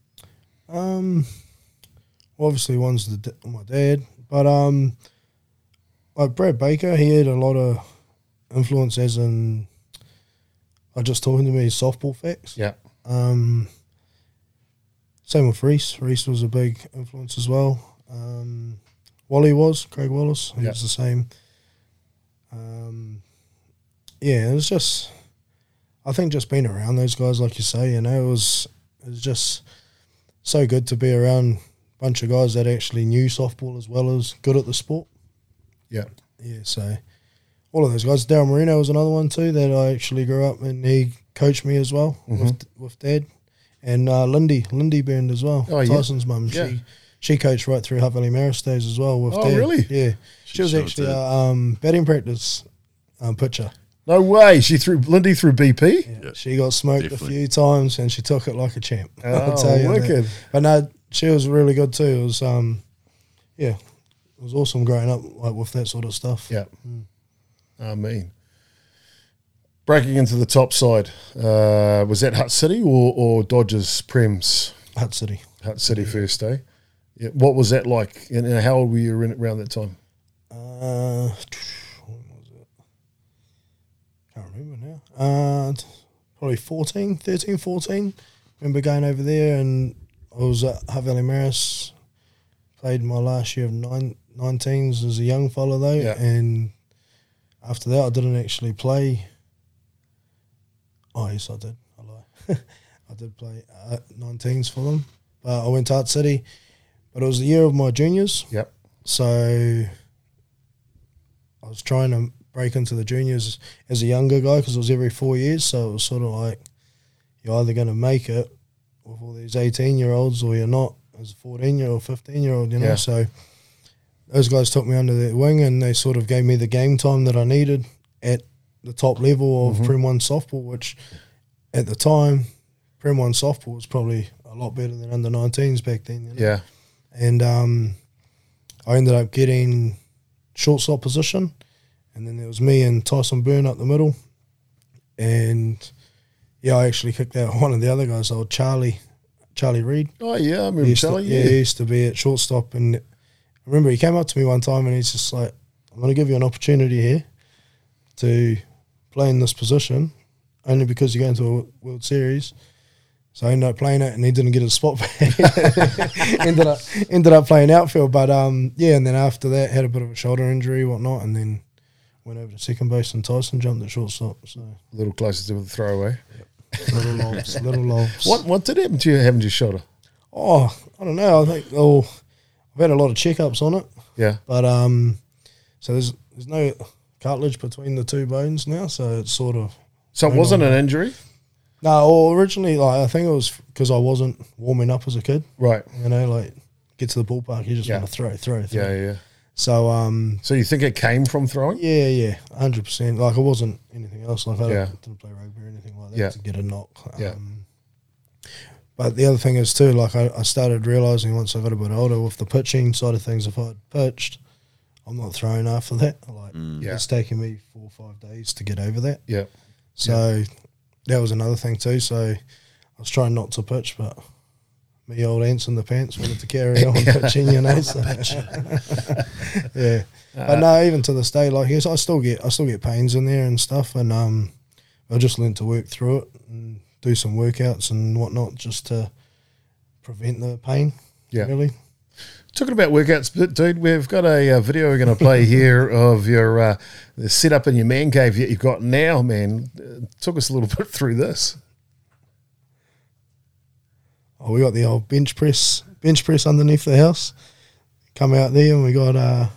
Um, obviously, one's the, my dad, but um, like Brad Baker, he had a lot of influence as in, I just talking to me softball facts. Yeah. Um, same with Reese. Reese was a big influence as well. Um, Wally was Craig Wallace. He yep. was the same. Um, yeah, it was just. I think just being around those guys, like you say, you know, it was it was just so good to be around a bunch of guys that actually knew softball as well as good at the sport. Yeah, yeah. So all of those guys. Daryl Marino was another one too that I actually grew up and he coached me as well mm-hmm. with with Dad and uh, Lindy, Lindy Byrne as well. Oh, Tyson's yeah. mum. Yeah. She she coached right through Hutt Valley Marist days as well. With oh, Dad. really? Yeah. She, she was actually a um, batting practice um, pitcher. No way. She threw Lindy through BP. Yeah, yeah. She got smoked Definitely. a few times and she took it like a champ. Oh, I'll tell you wicked. That. But no, she was really good too. It was um, yeah, it was awesome growing up like with that sort of stuff. Yeah. Mm. I mean, breaking into the top side, uh, was that Hutt City or, or Dodgers Prems? Hutt City. Hutt City yeah. first day. Yeah. What was that like? And how old were you around that time? Uh, when was it? Can't remember now. Uh, probably 14, 13, 14. Remember going over there and I was at Hutt Valley Marist. Played my last year of nine, 19s as a young fella though. Yeah. And after that, I didn't actually play Oh yes, I did. I lie. I did play uh, 19s for them, but I went to Hutt City. But it was the year of my juniors. Yep. So I was trying to break into the juniors as a younger guy because it was every four years. So it was sort of like you're either going to make it with all these 18 year olds or you're not as a 14 year old, 15 year old, you know. Yeah. So those guys took me under their wing and they sort of gave me the game time that I needed at the top level of mm-hmm. Prem One softball, which at the time, Prem One softball was probably a lot better than under 19s back then. You know? Yeah, and um, I ended up getting shortstop position, and then there was me and Tyson Byrne up the middle, and yeah, I actually kicked out one of the other guys, old Charlie, Charlie Reed. Oh yeah, I remember Charlie. To, yeah, he used to be at shortstop, and I remember he came up to me one time and he's just like, "I'm going to give you an opportunity here to play in this position only because you're going to a World Series. So I ended up playing it, and he didn't get a spot back. ended up ended up playing outfield, but um, yeah. And then after that, had a bit of a shoulder injury, whatnot, and then went over to second base, and Tyson jumped at shortstop. So a little closer to the throwaway. Yep. little lobs, little lobs. What what did happen to you having your shoulder? Oh, I don't know. I think oh, I've had a lot of checkups on it. Yeah, but um, so there's there's no cartilage between the two bones now, so it's sort of. So it wasn't an injury. No, well, originally, like I think it was because I wasn't warming up as a kid. Right. You know, like get to the ballpark, you just yeah. want to throw, throw, throw. Yeah, yeah. So, um, so you think it came from throwing? Yeah, yeah, hundred percent. Like it wasn't anything else. Like I yeah. didn't play rugby or anything like that yeah. to get a knock. Yeah. Um, but the other thing is too, like I, I started realizing once I got a bit older with the pitching side of things, if I'd pitched, I'm not throwing after that. Like mm. yeah. it's taking me four or five days to get over that. Yeah. So yeah. that was another thing too. So I was trying not to pitch, but me old ants in the pants wanted to carry on pitching, you know. So. yeah. Uh, but no, even to this day, like yes, I still get I still get pains in there and stuff, and um, I just learned to work through it and do some workouts and whatnot just to prevent the pain. Yeah. Really. Talking about workouts, dude, we've got a, a video we're going to play here of your uh, the setup in your man cave that you've got now, man. Uh, talk us a little bit through this. Oh, we got the old bench press, bench press underneath the house. Come out there, and we got uh,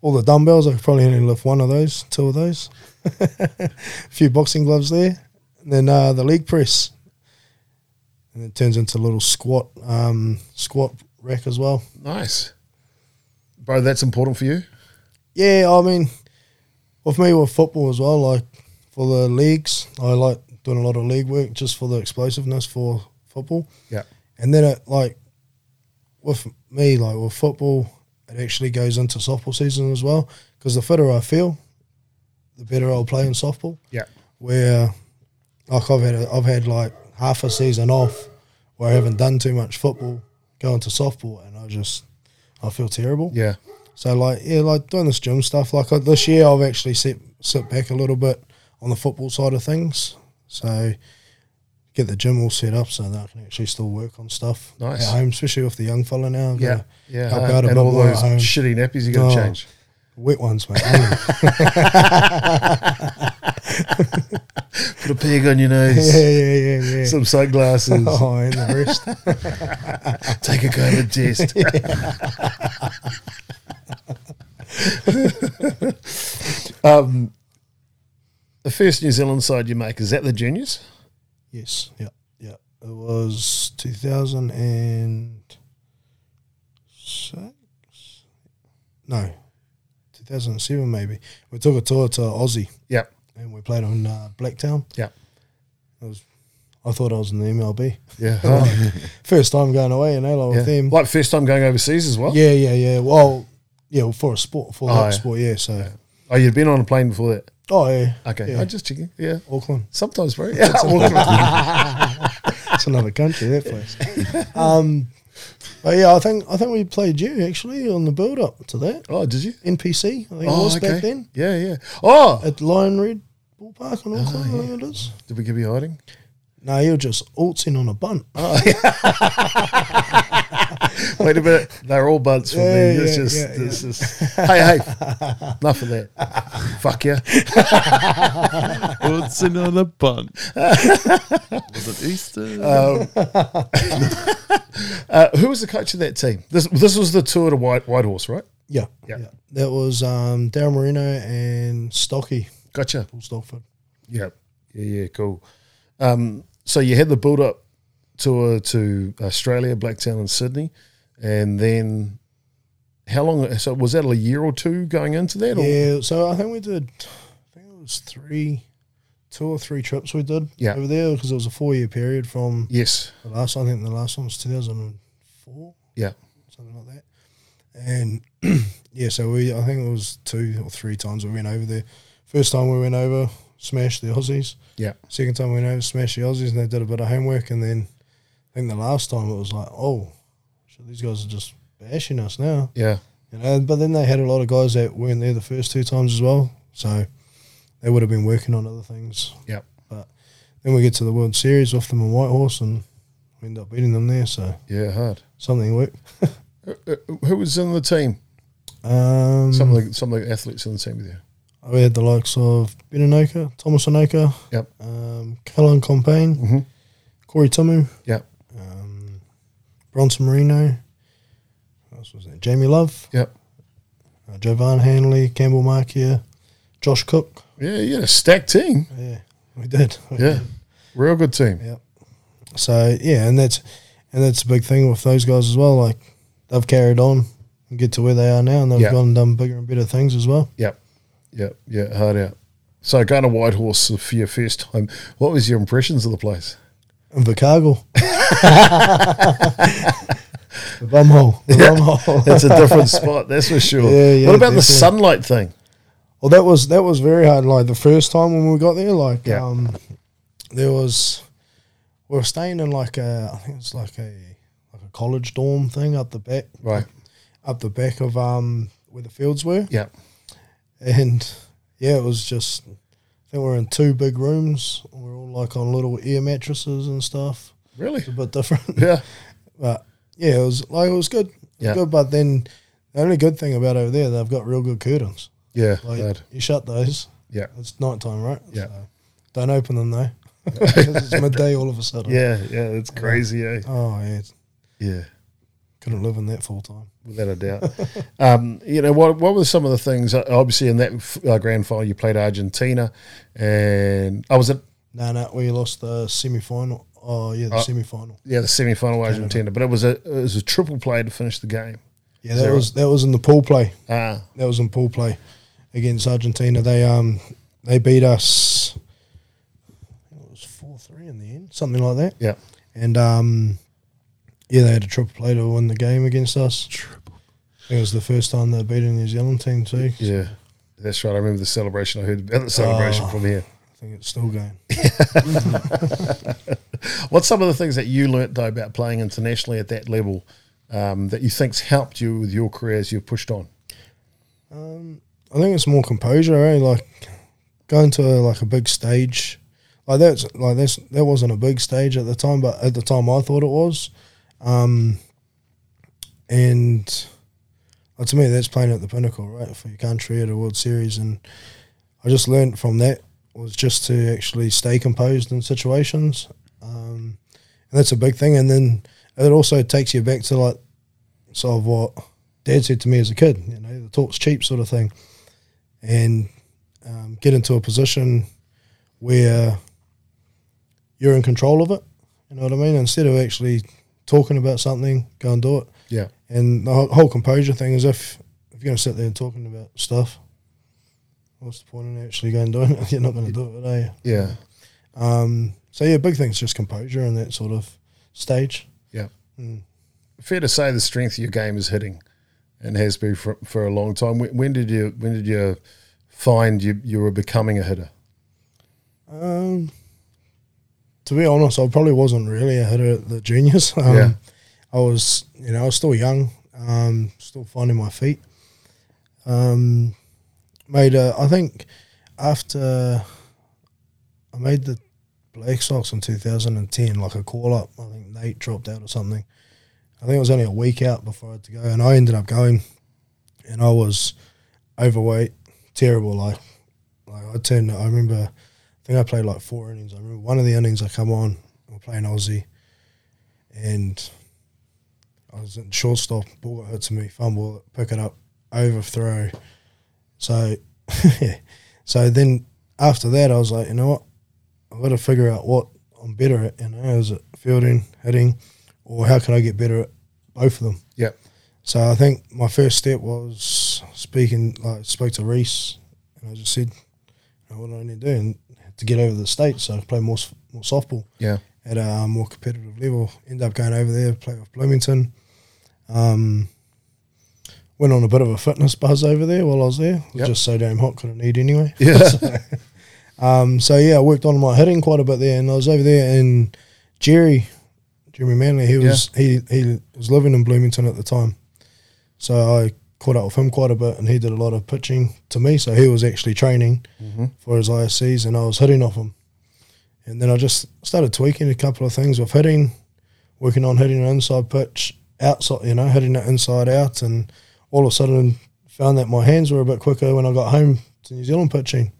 all the dumbbells. I could probably only lift one of those, two of those. a few boxing gloves there, and then uh, the leg press, and it turns into a little squat, um, squat rack as well. Nice, bro. That's important for you. Yeah, I mean, with me with football as well. Like for the legs, I like doing a lot of leg work just for the explosiveness for football. Yeah, and then it like with me, like with football, it actually goes into softball season as well because the fitter I feel, the better I'll play in softball. Yeah, where like I've had a, I've had like half a season off where I haven't done too much football going to softball, and I just I feel terrible. Yeah. So like yeah, like doing this gym stuff. Like uh, this year, I've actually sit sit back a little bit on the football side of things. So get the gym all set up so that I can actually still work on stuff nice. at home, especially with the young fella now. Yeah, yeah. Help out a and all those shitty nappies you got to oh, change. Wet ones, mate. Put a peg on your nose. Yeah, yeah, yeah, yeah. Some sunglasses. Oh, in the wrist. Take a COVID test. um, the first New Zealand side you make is that the juniors? Yes. Yeah. Yeah. It was two thousand and six. No, 2007 maybe. We took a tour to Aussie. Yep. And we played on uh, Blacktown. Yep. It was. I thought I was in the MLB. Yeah. first time going away, you know, like yeah. with them. Like first time going overseas as well. Yeah, yeah, yeah. Well, yeah, well, for a sport, for oh, yeah. sport, yeah. So. Yeah. Oh, you've been on a plane before that. Oh yeah. Okay. Yeah. I'm just checking. Yeah. Auckland. Sometimes, bro. Yeah. it's another country, that place. Um, but yeah, I think I think we played you actually on the build up to that. Oh, did you? NPC, I think oh, it was okay. back then. Yeah, yeah. Oh, at Lion Red Ballpark in Auckland, oh, yeah. I think it is. Did we give you hiding? No, you're just altzing on a bunt. Oh, yeah. Wait a minute. They're all bunts for yeah, me. It's yeah, just, yeah, it's just, hey, hey, enough of that. Fuck you. altzing on a bunt. was it Easter? Um, uh, who was the coach of that team? This, this was the tour to White, Whitehorse, right? Yeah. Yeah. That was um, Daryl Marino and Stocky. Gotcha. Paul Stockford. Yeah. Yeah, yeah, cool. Um, so you had the build up tour to Australia, Blacktown, and Sydney, and then how long? So was that a year or two going into that? Yeah. Or? So I think we did. I think it was three, two or three trips we did yeah. over there because it was a four year period from yes the last. I think the last one was two thousand and four. Yeah. Something like that. And yeah, so we I think it was two or three times we went over there. First time we went over, smashed the Aussies. Yeah. Second time we went over, smashed the Aussies, and they did a bit of homework. And then I think the last time it was like, oh, shit, these guys are just bashing us now. Yeah. You know, but then they had a lot of guys that weren't there the first two times as well. So they would have been working on other things. Yeah. But then we get to the World Series off them on Whitehorse and we end up beating them there. So yeah, hard. Something worked. Who was in the team? Um, some of the some of the athletes in the team with you. We had the likes of Ben Enoka, Thomas Enoka, yep. um, Cullen Compain, mm-hmm. Corey Tumu, yep. Bronson Marino, what else was that? Jamie Love, yep. Uh, Jovan Hanley, Campbell Markia, Josh Cook. Yeah, you had a stacked team. Yeah, we did. We yeah, did. real good team. Yep. So yeah, and that's and that's a big thing with those guys as well. Like they've carried on and get to where they are now, and they've yep. gone and done bigger and better things as well. Yep, yep, yeah, hard out. So going to Whitehorse for your first time, what was your impressions of the place? Invercargill. the bumhole. The yeah, bumhole. It's a different spot, that's for sure. Yeah, yeah, what about definitely. the sunlight thing? Well, that was that was very hard. Like the first time when we got there, like yeah. um, there was we were staying in like a I think it's like a like a college dorm thing up the back, right, up the back of um where the fields were. Yeah, and yeah, it was just I think we we're in two big rooms. We are all like on little air mattresses and stuff. Really, it's a bit different. Yeah, but yeah, it was like it was good. Yeah, good. But then the only good thing about over there, they've got real good curtains. Yeah, like you shut those. Yeah, it's night time, right? Yeah, so don't open them though. it's midday all of a sudden. Yeah, yeah, it's crazy. Yeah. Eh? Oh yeah, yeah. Couldn't live in that full time, without a doubt. um, you know what? What were some of the things? Uh, obviously, in that uh, grand final, you played Argentina, and I oh, was it. No, no, we lost the semi final. Oh yeah, the uh, semi final. Yeah, the semi final Argentina, but it was a it was a triple play to finish the game. Yeah, that, that was right? that was in the pool play. Ah, that was in pool play against Argentina. They um they beat us. It was four three in the end, something like that. Yeah, and um, yeah, they had a triple play to win the game against us. Triple. It was the first time they beat a New Zealand team too. Yeah, that's right. I remember the celebration. I heard about the celebration oh, from here. I think it's still going. What's some of the things that you learnt though about playing internationally at that level um, that you think's helped you with your career as you've pushed on? Um, I think it's more composure, eh? Like going to a, like a big stage, like that's like that's that wasn't a big stage at the time, but at the time I thought it was, um, and well, to me that's playing at the pinnacle, right, for your country at a World Series, and I just learned from that was just to actually stay composed in situations, um, and that's a big thing. And then it also takes you back to like sort of what Dad said to me as a kid, you know, the talk's cheap sort of thing and um, get into a position where you're in control of it. You know what I mean? Instead of actually talking about something, go and do it. Yeah. And the whole composure thing is if if you're going to sit there and talking about stuff, what's the point in actually going and doing it? You're not going to do it, are you? Yeah. Um, so yeah, big thing's just composure and that sort of stage. Yeah. Mm. Fair to say the strength of your game is hitting and has been for, for a long time. When, when, did you when did you find you you were becoming a hitter? Um, to be honest, I probably wasn't really a hitter at the juniors. Um, yeah. I was, you know, I was still young, um, still finding my feet. Um, made a, I think after I made the Black Sox in 2010, like a call up. I think Nate dropped out or something. I think it was only a week out before I had to go, and I ended up going, and I was overweight, terrible. Like, like I turned. I remember, I think I played like four innings. I remember one of the innings I come on, I'm playing Aussie, and I was in shortstop. Ball got hit to me, fumble, pick it up, overthrow. So. So then after that, I was like, you know what, I've got to figure out what I'm better at. You know, is it fielding, hitting? or how can I get better at both of them? Yeah. So I think my first step was speaking, like spoke to Reese, and I just said, "What do I need to do and to get over the states? So I play more more softball. Yeah. At a more competitive level. End up going over there, play with Bloomington. Um, went on a bit of a fitness buzz over there while I was there. It was yep. just so damn hot, couldn't eat anyway. Yeah. so, um, so yeah, I worked on my hitting quite a bit there, and I was over there, and Jerry Jeremy Manley. He was yeah. he he was living in Bloomington at the time, so I caught up with him quite a bit, and he did a lot of pitching to me. So he was actually training mm-hmm. for his ISCs, and I was hitting off him. And then I just started tweaking a couple of things with hitting, working on hitting an inside pitch, outside, you know, hitting it inside out, and all of a sudden found that my hands were a bit quicker when I got home to New Zealand pitching.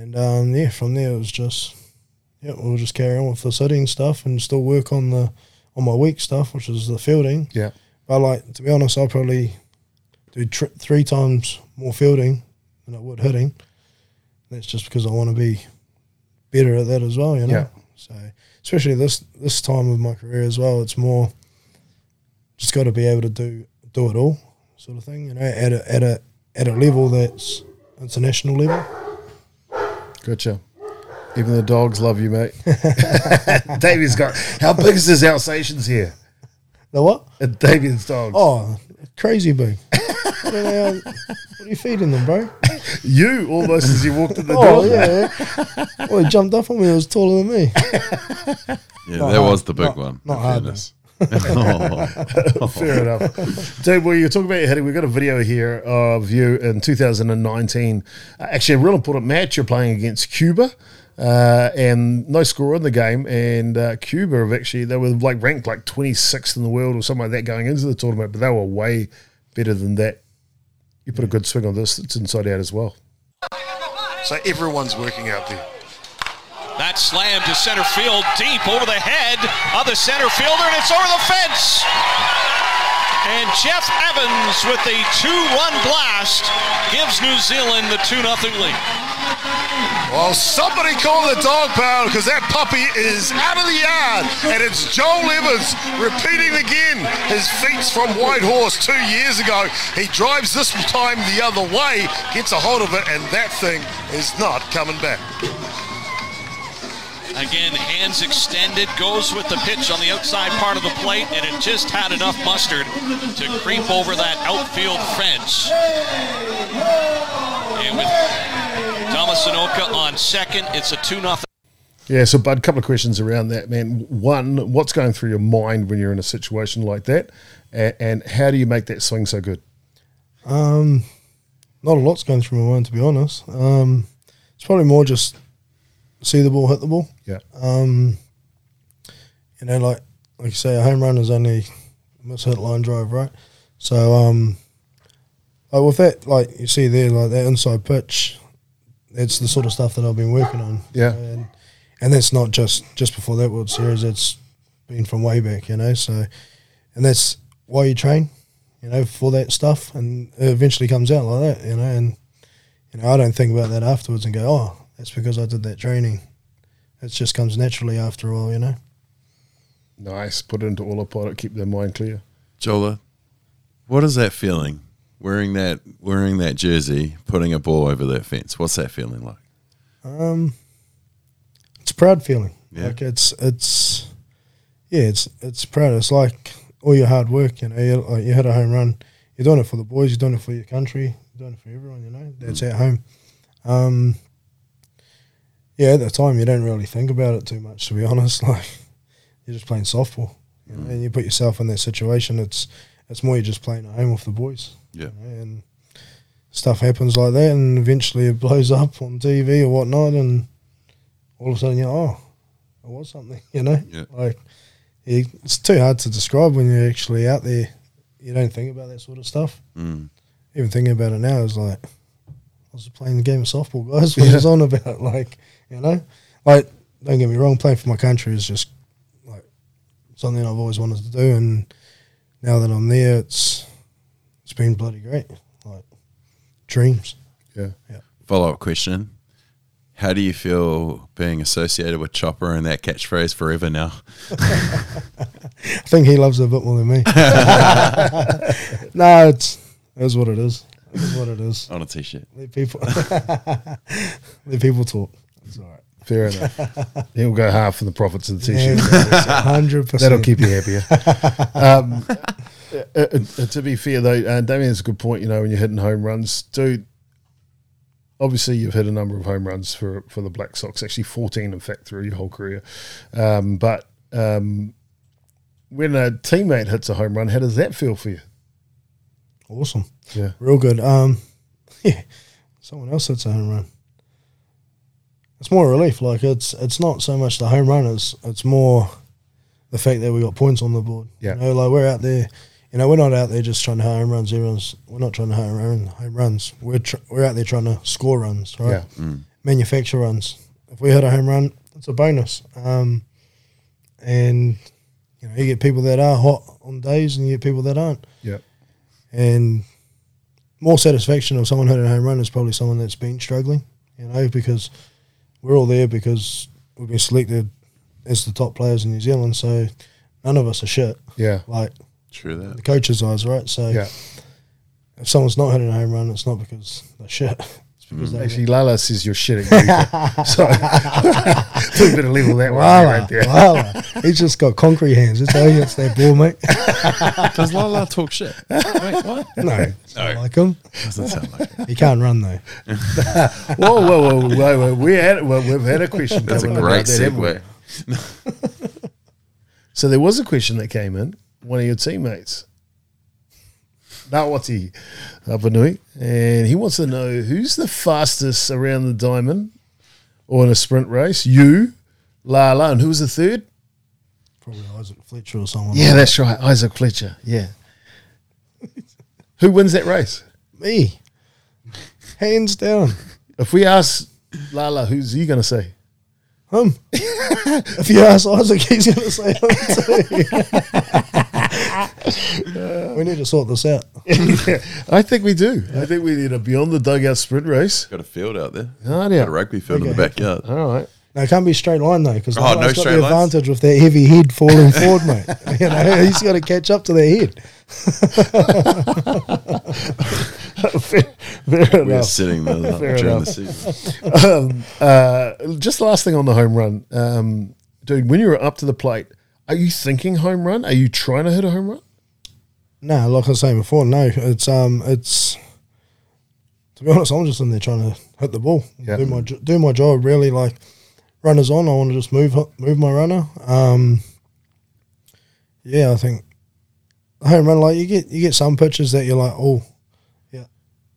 And um, yeah, from there it was just yeah, we'll just carry on with the sitting stuff and still work on the on my weak stuff, which is the fielding. Yeah. But like to be honest, I probably do tr- three times more fielding than I would hitting. That's just because I want to be better at that as well. You know. Yeah. So especially this this time of my career as well, it's more just got to be able to do do it all. sort of thing. You know, at a at a at a level that's international level. Gotcha. Even the dogs love you, mate. David's got how big is his Alsatians here? The what? Uh, David's dogs. Oh, crazy big. what, are they, um, what are you feeding them, bro? You almost as you walked in the door. oh, door. yeah. Well, he jumped up on me. It was taller than me. Yeah, not that hard. was the big not, one. Not hard. Oh. Fair enough. Dave, well, you're talking about your heading. We've got a video here of you in 2019. Uh, actually, a real important match. You're playing against Cuba. Uh, and no score in the game. And uh, Cuba have actually they were like ranked like 26th in the world or something like that going into the tournament, but they were way better than that. You put a good swing on this; it's inside out as well. So everyone's working out there. That slam to center field, deep over the head of the center fielder, and it's over the fence. And Jeff Evans with a two-run blast gives New Zealand the 2 0 lead. Well, somebody call the dog pound because that puppy is out of the yard. And it's Joel Evans repeating again his feats from Whitehorse two years ago. He drives this time the other way, gets a hold of it, and that thing is not coming back. Again, hands extended, goes with the pitch on the outside part of the plate, and it just had enough mustard to creep over that outfield fence. And with Thomas Enoka on second, it's a 2 0. Yeah, so Bud, a couple of questions around that, man. One, what's going through your mind when you're in a situation like that, and, and how do you make that swing so good? Um, not a lot's going through my mind, to be honest. Um, it's probably more just see the ball, hit the ball. Yeah. Um, you know, like like you say, a home run is only miss hit line drive, right? So, um, like with that, like you see there, like that inside pitch, that's the sort of stuff that I've been working on. Yeah. And, and that's not just just before that World Series. It's been from way back, you know. So, and that's why you train, you know, for that stuff, and it eventually comes out like that, you know. And you know, I don't think about that afterwards and go, oh, that's because I did that training. It just comes naturally after all, you know. Nice. Put it into all autopilot. Keep their mind clear. Jola, what is that feeling? Wearing that wearing that jersey, putting a ball over that fence. What's that feeling like? Um, it's a proud feeling. Yeah. Like it's it's yeah, it's it's proud. It's like all your hard work. You know, you, like you hit a home run. You're doing it for the boys. You're doing it for your country. You're doing it for everyone. You know, that's mm. at home. Um, yeah, at the time you don't really think about it too much, to be honest. Like you're just playing softball, you know, mm. and you put yourself in that situation. It's it's more you're just playing at home with the boys. Yeah, you know, and stuff happens like that, and eventually it blows up on TV or whatnot, and all of a sudden you're oh, it was something, you know. Yeah. Like it's too hard to describe when you're actually out there. You don't think about that sort of stuff. Mm. Even thinking about it now is like I was playing the game of softball, guys. What yeah. was on about? Like you know, like don't get me wrong, playing for my country is just like something I've always wanted to do, and now that I'm there, it's it's been bloody great. Like dreams. Yeah. Yeah. Follow up question. How do you feel being associated with Chopper and that catchphrase forever now? I think he loves it a bit more than me. no, it's it is what it is. It is what it is. On a t-shirt. Let people, let people talk. It's all right. Fair enough. He'll go half of the profits of the t-shirt. Hundred percent. That'll keep you happier. um, uh, uh, uh, to be fair though, uh, Damien's a good point. You know, when you're hitting home runs, dude. Obviously, you've hit a number of home runs for for the Black Sox. Actually, fourteen, in fact, through your whole career. Um, but um, when a teammate hits a home run, how does that feel for you? Awesome. Yeah. Real good. Um, yeah. Someone else hits a home run it's more relief. Like it's it's not so much the home runners; it's more the fact that we got points on the board. Yeah, you know, like we're out there. You know, we're not out there just trying to home runs. Everyone's we're not trying to home, home runs. We're tr- we're out there trying to score runs, right? Yeah. Mm. Manufacture runs. If we hit a home run, it's a bonus. Um, and you know, you get people that are hot on days, and you get people that aren't. Yeah. And more satisfaction of someone hitting a home run is probably someone that's been struggling. You know, because we're all there because we've been selected as the top players in New Zealand. So none of us are shit. Yeah, like true that the coach's eyes, right? So yeah, if someone's not hitting a home run, it's not because they're shit. Mm. Actually, Lala says you're shit at so took a bit of level that one Lala, right there. Lala. He's just got concrete hands. That's how he gets that ball, mate. Does Lala talk shit? Wait, what? No, no. like him. Doesn't sound like him. He can't run though. whoa, whoa, whoa, whoa, whoa! We had, well, we've had a question. That's a great segue. so there was a question that came in. One of your teammates Nawati Apanui, and he wants to know who's the fastest around the diamond or in a sprint race? You, Lala, and who was the third? Probably Isaac Fletcher or someone. Yeah, like that's right, Isaac Fletcher. Yeah. who wins that race? Me, hands down. If we ask Lala, who's he going to say? Him. if you ask Isaac, he's going to say him too. we need to sort this out. I think we do. I think we need a beyond the dugout sprint race. Got a field out there. Oh, yeah. Got a rugby field okay. in the backyard. All right. No, it can't be straight line though, because oh, no got the advantage with that heavy head falling forward, mate. You know, he's got to catch up to that head. fair, fair We're enough. sitting there fair during enough. the season. Um, uh, just last thing on the home run, um, dude. When you're up to the plate, are you thinking home run? Are you trying to hit a home run? No, like I was saying before, no. It's um, it's to be honest, I'm just in there trying to hit the ball, yeah. do my do my job. Really, like runners on, I want to just move move my runner. Um, yeah, I think home run like you get you get some pitches that you're like, oh, yeah,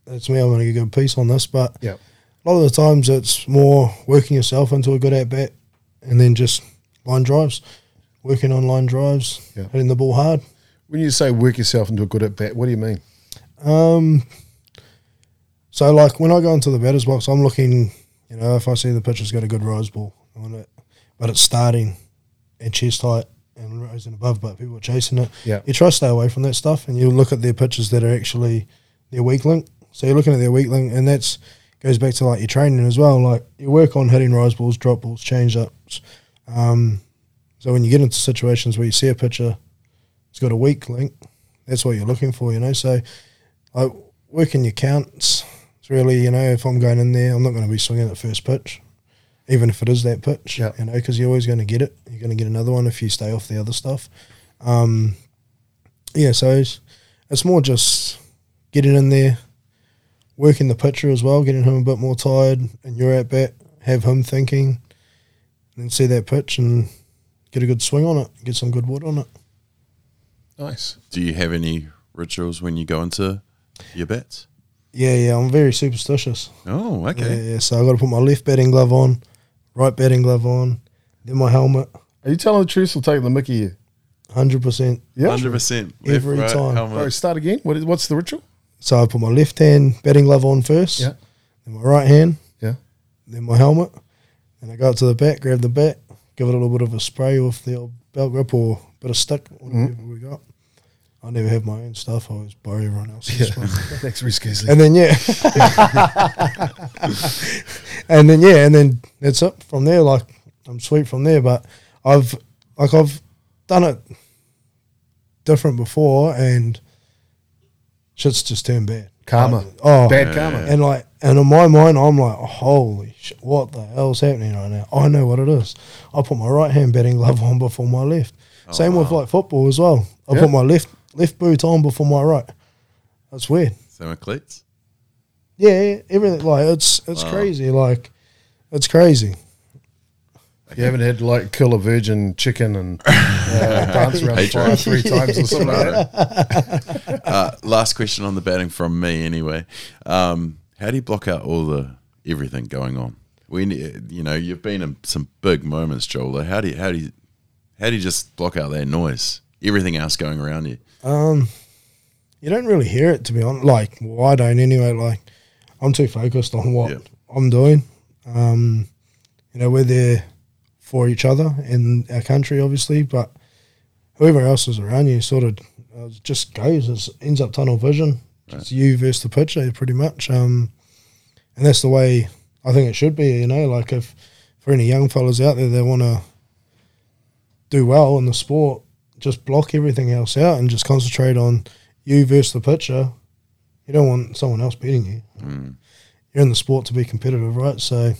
that's me. I'm going to get a good piece on this, but yeah, a lot of the times it's more working yourself into a good at bat, and then just line drives, working on line drives, yeah. hitting the ball hard. When you say work yourself into a good at bat, what do you mean? Um, so like when I go into the batter's box, I'm looking. You know, if I see the pitcher's got a good rise ball, it, but it's starting and chest height and rising above, but people are chasing it. Yeah, you try to stay away from that stuff, and you look at their pitches that are actually their weak link. So you're looking at their weak link, and that's goes back to like your training as well. Like you work on hitting rise balls, drop balls, change ups. Um, so when you get into situations where you see a pitcher it's got a weak link. That's what you're looking for, you know. So, like working your counts. It's really, you know, if I'm going in there, I'm not going to be swinging at first pitch, even if it is that pitch. Yep. You know, because you're always going to get it. You're going to get another one if you stay off the other stuff. Um, yeah, so it's, it's more just getting in there, working the pitcher as well, getting him a bit more tired, and you're at bat, have him thinking, and then see that pitch and get a good swing on it, get some good wood on it. Nice. Do you have any rituals when you go into your bets? Yeah, yeah, I'm very superstitious. Oh, okay. Yeah, yeah. So I got to put my left batting glove on, right batting glove on, then my helmet. Are you telling the truth or taking the Mickey here? Hundred percent. Yeah, hundred percent. Every right, time. Helmet. All right, start again. What is, what's the ritual? So I put my left hand batting glove on first. Yeah. Then my right hand. Yeah. Then my helmet. and I go up to the bat, grab the bat, give it a little bit of a spray with the old belt grip or bit of stick, whatever mm-hmm. we got. I never have my own stuff. I always borrow everyone else's. Yeah. Thanks, Risk And then yeah, and then yeah, and then that's it from there. Like I'm sweet from there, but I've like I've done it different before, and shit's just turned bad. Karma. Like, oh, bad karma. And like, and in my mind, I'm like, holy shit, what the hell's happening right now? I know what it is. I put my right hand betting glove on before my left. Oh, Same wow. with like football as well. I put my left left boot on before my right. That's weird. Same with cleats. Yeah, everything like it's it's wow. crazy. Like it's crazy. You haven't had to like kill a virgin chicken and uh, dance around the fire three times or something like that. Uh, last question on the batting from me, anyway. Um, how do you block out all the everything going on? We, you know, you've been in some big moments, Joel. How do you, how do you, how do you just block out that noise? Everything else going around you. Um, you don't really hear it to be honest. Like, well, I don't anyway. Like, I'm too focused on what I'm doing. Um, you know, we're there for each other in our country, obviously, but whoever else is around you sort of uh, just goes. It ends up tunnel vision. Right. It's you versus the pitcher, pretty much. Um, and that's the way I think it should be. You know, like if for any young fellas out there, they want to do well in the sport, just block everything else out and just concentrate on you versus the pitcher you don't want someone else beating you. Mm. You're in the sport to be competitive, right? So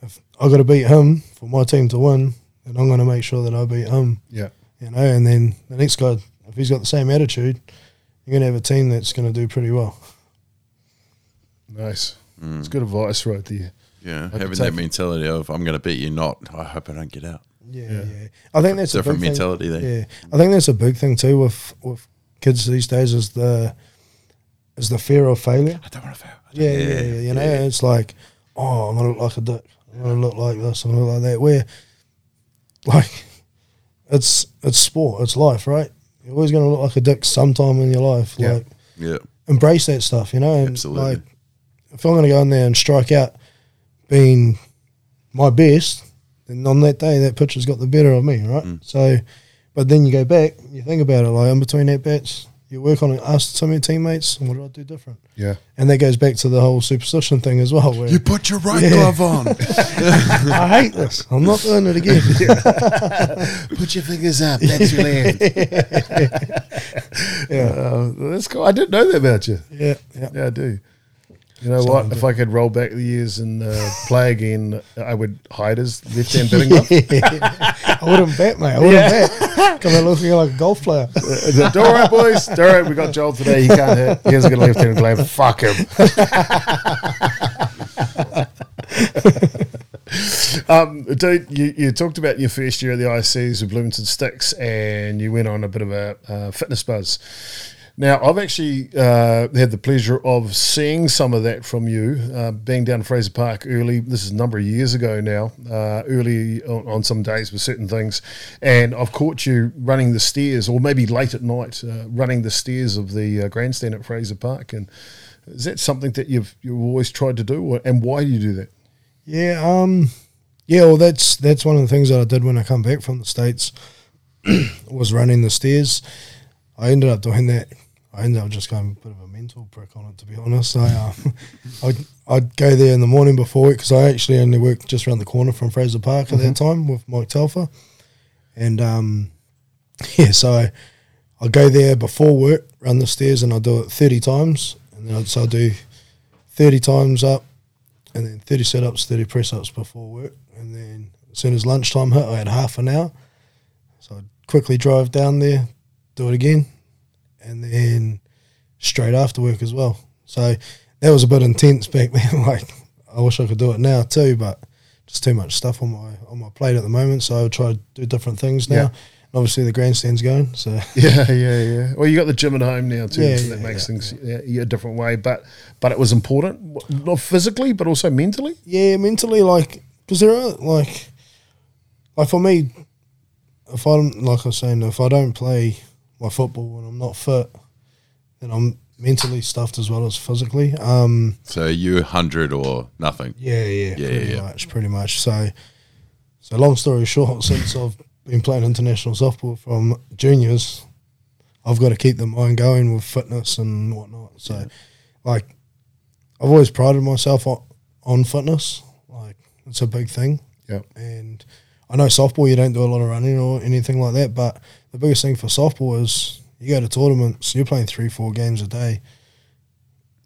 if I got to beat him for my team to win, then I'm going to make sure that I beat him. Yeah, you know. And then the next guy, if he's got the same attitude, you're going to have a team that's going to do pretty well. Nice. Mm. It's good advice right there. Yeah, having that mentality of I'm going to beat you, not I hope I don't get out. Yeah, yeah. yeah. I think that's different a mentality thing. there. Yeah, I think that's a big thing too with with kids these days is the is the fear of failure. I don't want to fail. Yeah, yeah, yeah, yeah, You know, yeah. it's like, oh, I'm gonna look like a dick. I'm gonna look like this. I'm gonna look like that. Where, like, it's it's sport. It's life, right? You're always gonna look like a dick sometime in your life. Yeah. Like, yeah. Embrace that stuff. You know, and Absolutely. like, if I'm gonna go in there and strike out, being my best, then on that day that pitcher's got the better of me, right? Mm. So, but then you go back, you think about it, like in between that bats, you work on it, ask some of your teammates, and what do I do different? Yeah. And that goes back to the whole superstition thing as well. Where you put your right yeah. glove on. I hate this. I'm not doing it again. put your fingers up. That's your land. yeah. Uh, that's cool. I didn't know that about you. Yeah. Yeah, yeah I do. You know what? If I could roll back the years and uh, play again, I would hide as left hand batting glove. I wouldn't bet, mate. I wouldn't yeah. bet. Come out looking like a golf player. Uh, don't worry, boys. Don't worry. We got Joel today. He can't hit. He hasn't got a left hand glove. Fuck him. um, dude, you, you talked about your first year at the ICs with Bloomington Sticks, and you went on a bit of a uh, fitness buzz. Now, I've actually uh, had the pleasure of seeing some of that from you, uh, being down Fraser Park early. This is a number of years ago now, uh, early on, on, some days with certain things. And I've caught you running the stairs, or maybe late at night, uh, running the stairs of the uh, grandstand at Fraser Park. And is that something that you've, you've always tried to do? and why do you do that? Yeah, um, yeah. Well, that's that's one of the things that I did when I come back from the states was running the stairs. I ended up doing that I ended up just going a bit of a mental prick on it, to be honest. I, uh, I'd, I'd go there in the morning before work because I actually only worked just around the corner from Fraser Park at mm-hmm. that time with Mike Telfer. And um, yeah, so I, i go there before work, run the stairs, and I'd do it 30 times. And then I'd, so i do 30 times up, and then 30 sit ups, 30 press ups before work. And then as soon as lunchtime hit, I had half an hour. So I'd quickly drive down there, do it again, and then straight after work as well. So that was a bit intense back then. like I wish I could do it now too, but just too much stuff on my on my plate at the moment. So I would try to do different things now. Yeah. Obviously, the grandstand's going. So yeah, yeah, yeah. Well, you got the gym at home now too, yeah, so that yeah, makes things yeah. a different way. But but it was important, not physically, but also mentally. Yeah, mentally, like because there are like like for me, if I'm like I was saying, if I don't play my football and I'm not fit, and I'm mentally stuffed as well as physically. Um, so you hundred or nothing? Yeah, yeah, yeah, pretty yeah. much, pretty much. So, so long story short, since I've been playing international softball from juniors, I've got to keep the mind going with fitness and whatnot. So, yeah. like, I've always prided myself on, on fitness. Like, it's a big thing. Yeah, and I know softball you don't do a lot of running or anything like that, but the biggest thing for softball is you go to tournaments, you're playing three, four games a day.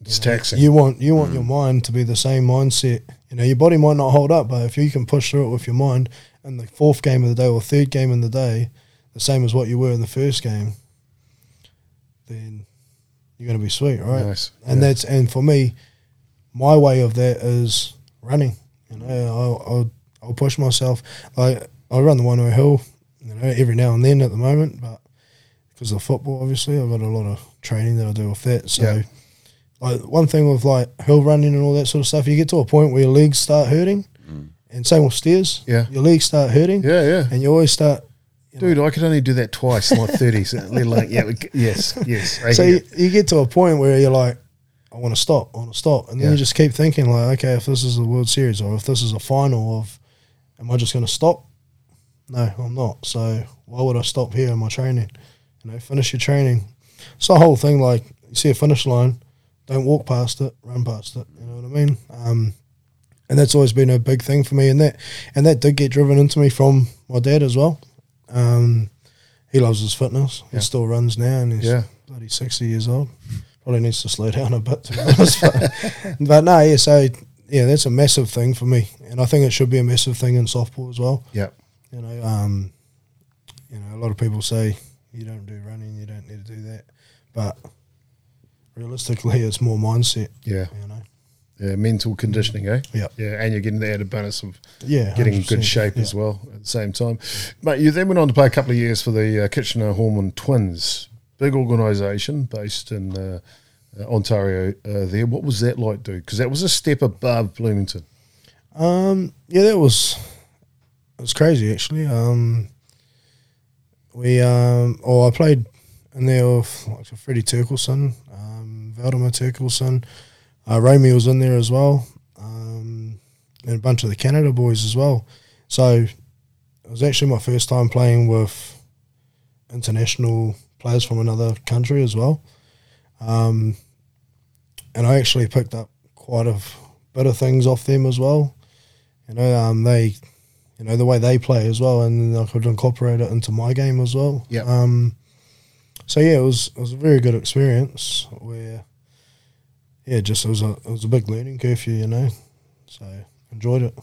It's you know, taxing. You want you want mm. your mind to be the same mindset. You know, your body might not hold up, but if you can push through it with your mind, and the fourth game of the day or third game in the day, the same as what you were in the first game, then you're going to be sweet, right? Nice. And yeah. that's and for me, my way of that is running. You know, I'll, I'll, I'll push myself. Like I run the one hill you know, every now and then at the moment, but because of football, obviously, I've got a lot of training that I do with that. So, yeah. like one thing with like hill running and all that sort of stuff, you get to a point where your legs start hurting, mm. and same with stairs. Yeah, your legs start hurting. Yeah, yeah, and you always start. You Dude, know, I could only do that twice in my thirties. like, yeah, yes, yes. Right so you, you, get to a point where you're like, I want to stop, I want to stop, and then yeah. you just keep thinking like, okay, if this is a World Series or if this is a final of, am I just going to stop? No, I'm not. So why would I stop here in my training? You know, finish your training. It's the whole thing. Like you see a finish line, don't walk past it, run past it. You know what I mean? Um, and that's always been a big thing for me. And that and that did get driven into me from my dad as well. Um, he loves his fitness. Yeah. He still runs now, and he's yeah. bloody sixty years old. probably needs to slow down a bit to be honest. but, but no, yeah, so yeah, that's a massive thing for me, and I think it should be a massive thing in softball as well. Yeah, you know, um, you know, a lot of people say you don't do running, you don't need to do that, but realistically, it's more mindset. Yeah, you know. Yeah, mental conditioning, eh? Yeah. Yeah, and you're getting the added bonus of yeah, getting good shape yeah. as well at the same time. But you then went on to play a couple of years for the uh, Kitchener Horman Twins, big organisation based in uh, uh, Ontario uh, there. What was that like, dude? Because that was a step above Bloomington. Um, yeah, that was it was crazy actually. Um, we um, oh, I played in there with like Freddie Turkelson, um, Valdemar Turkelson, uh, was in there as well, um, and a bunch of the Canada boys as well. So it was actually my first time playing with international players from another country as well. Um, and I actually picked up quite a bit of things off them as well. You know, um, they, you know, the way they play as well, and I could incorporate it into my game as well. Yeah. Um, so yeah, it was it was a very good experience where, yeah, just it was a it was a big learning curve for you, you know. So enjoyed it.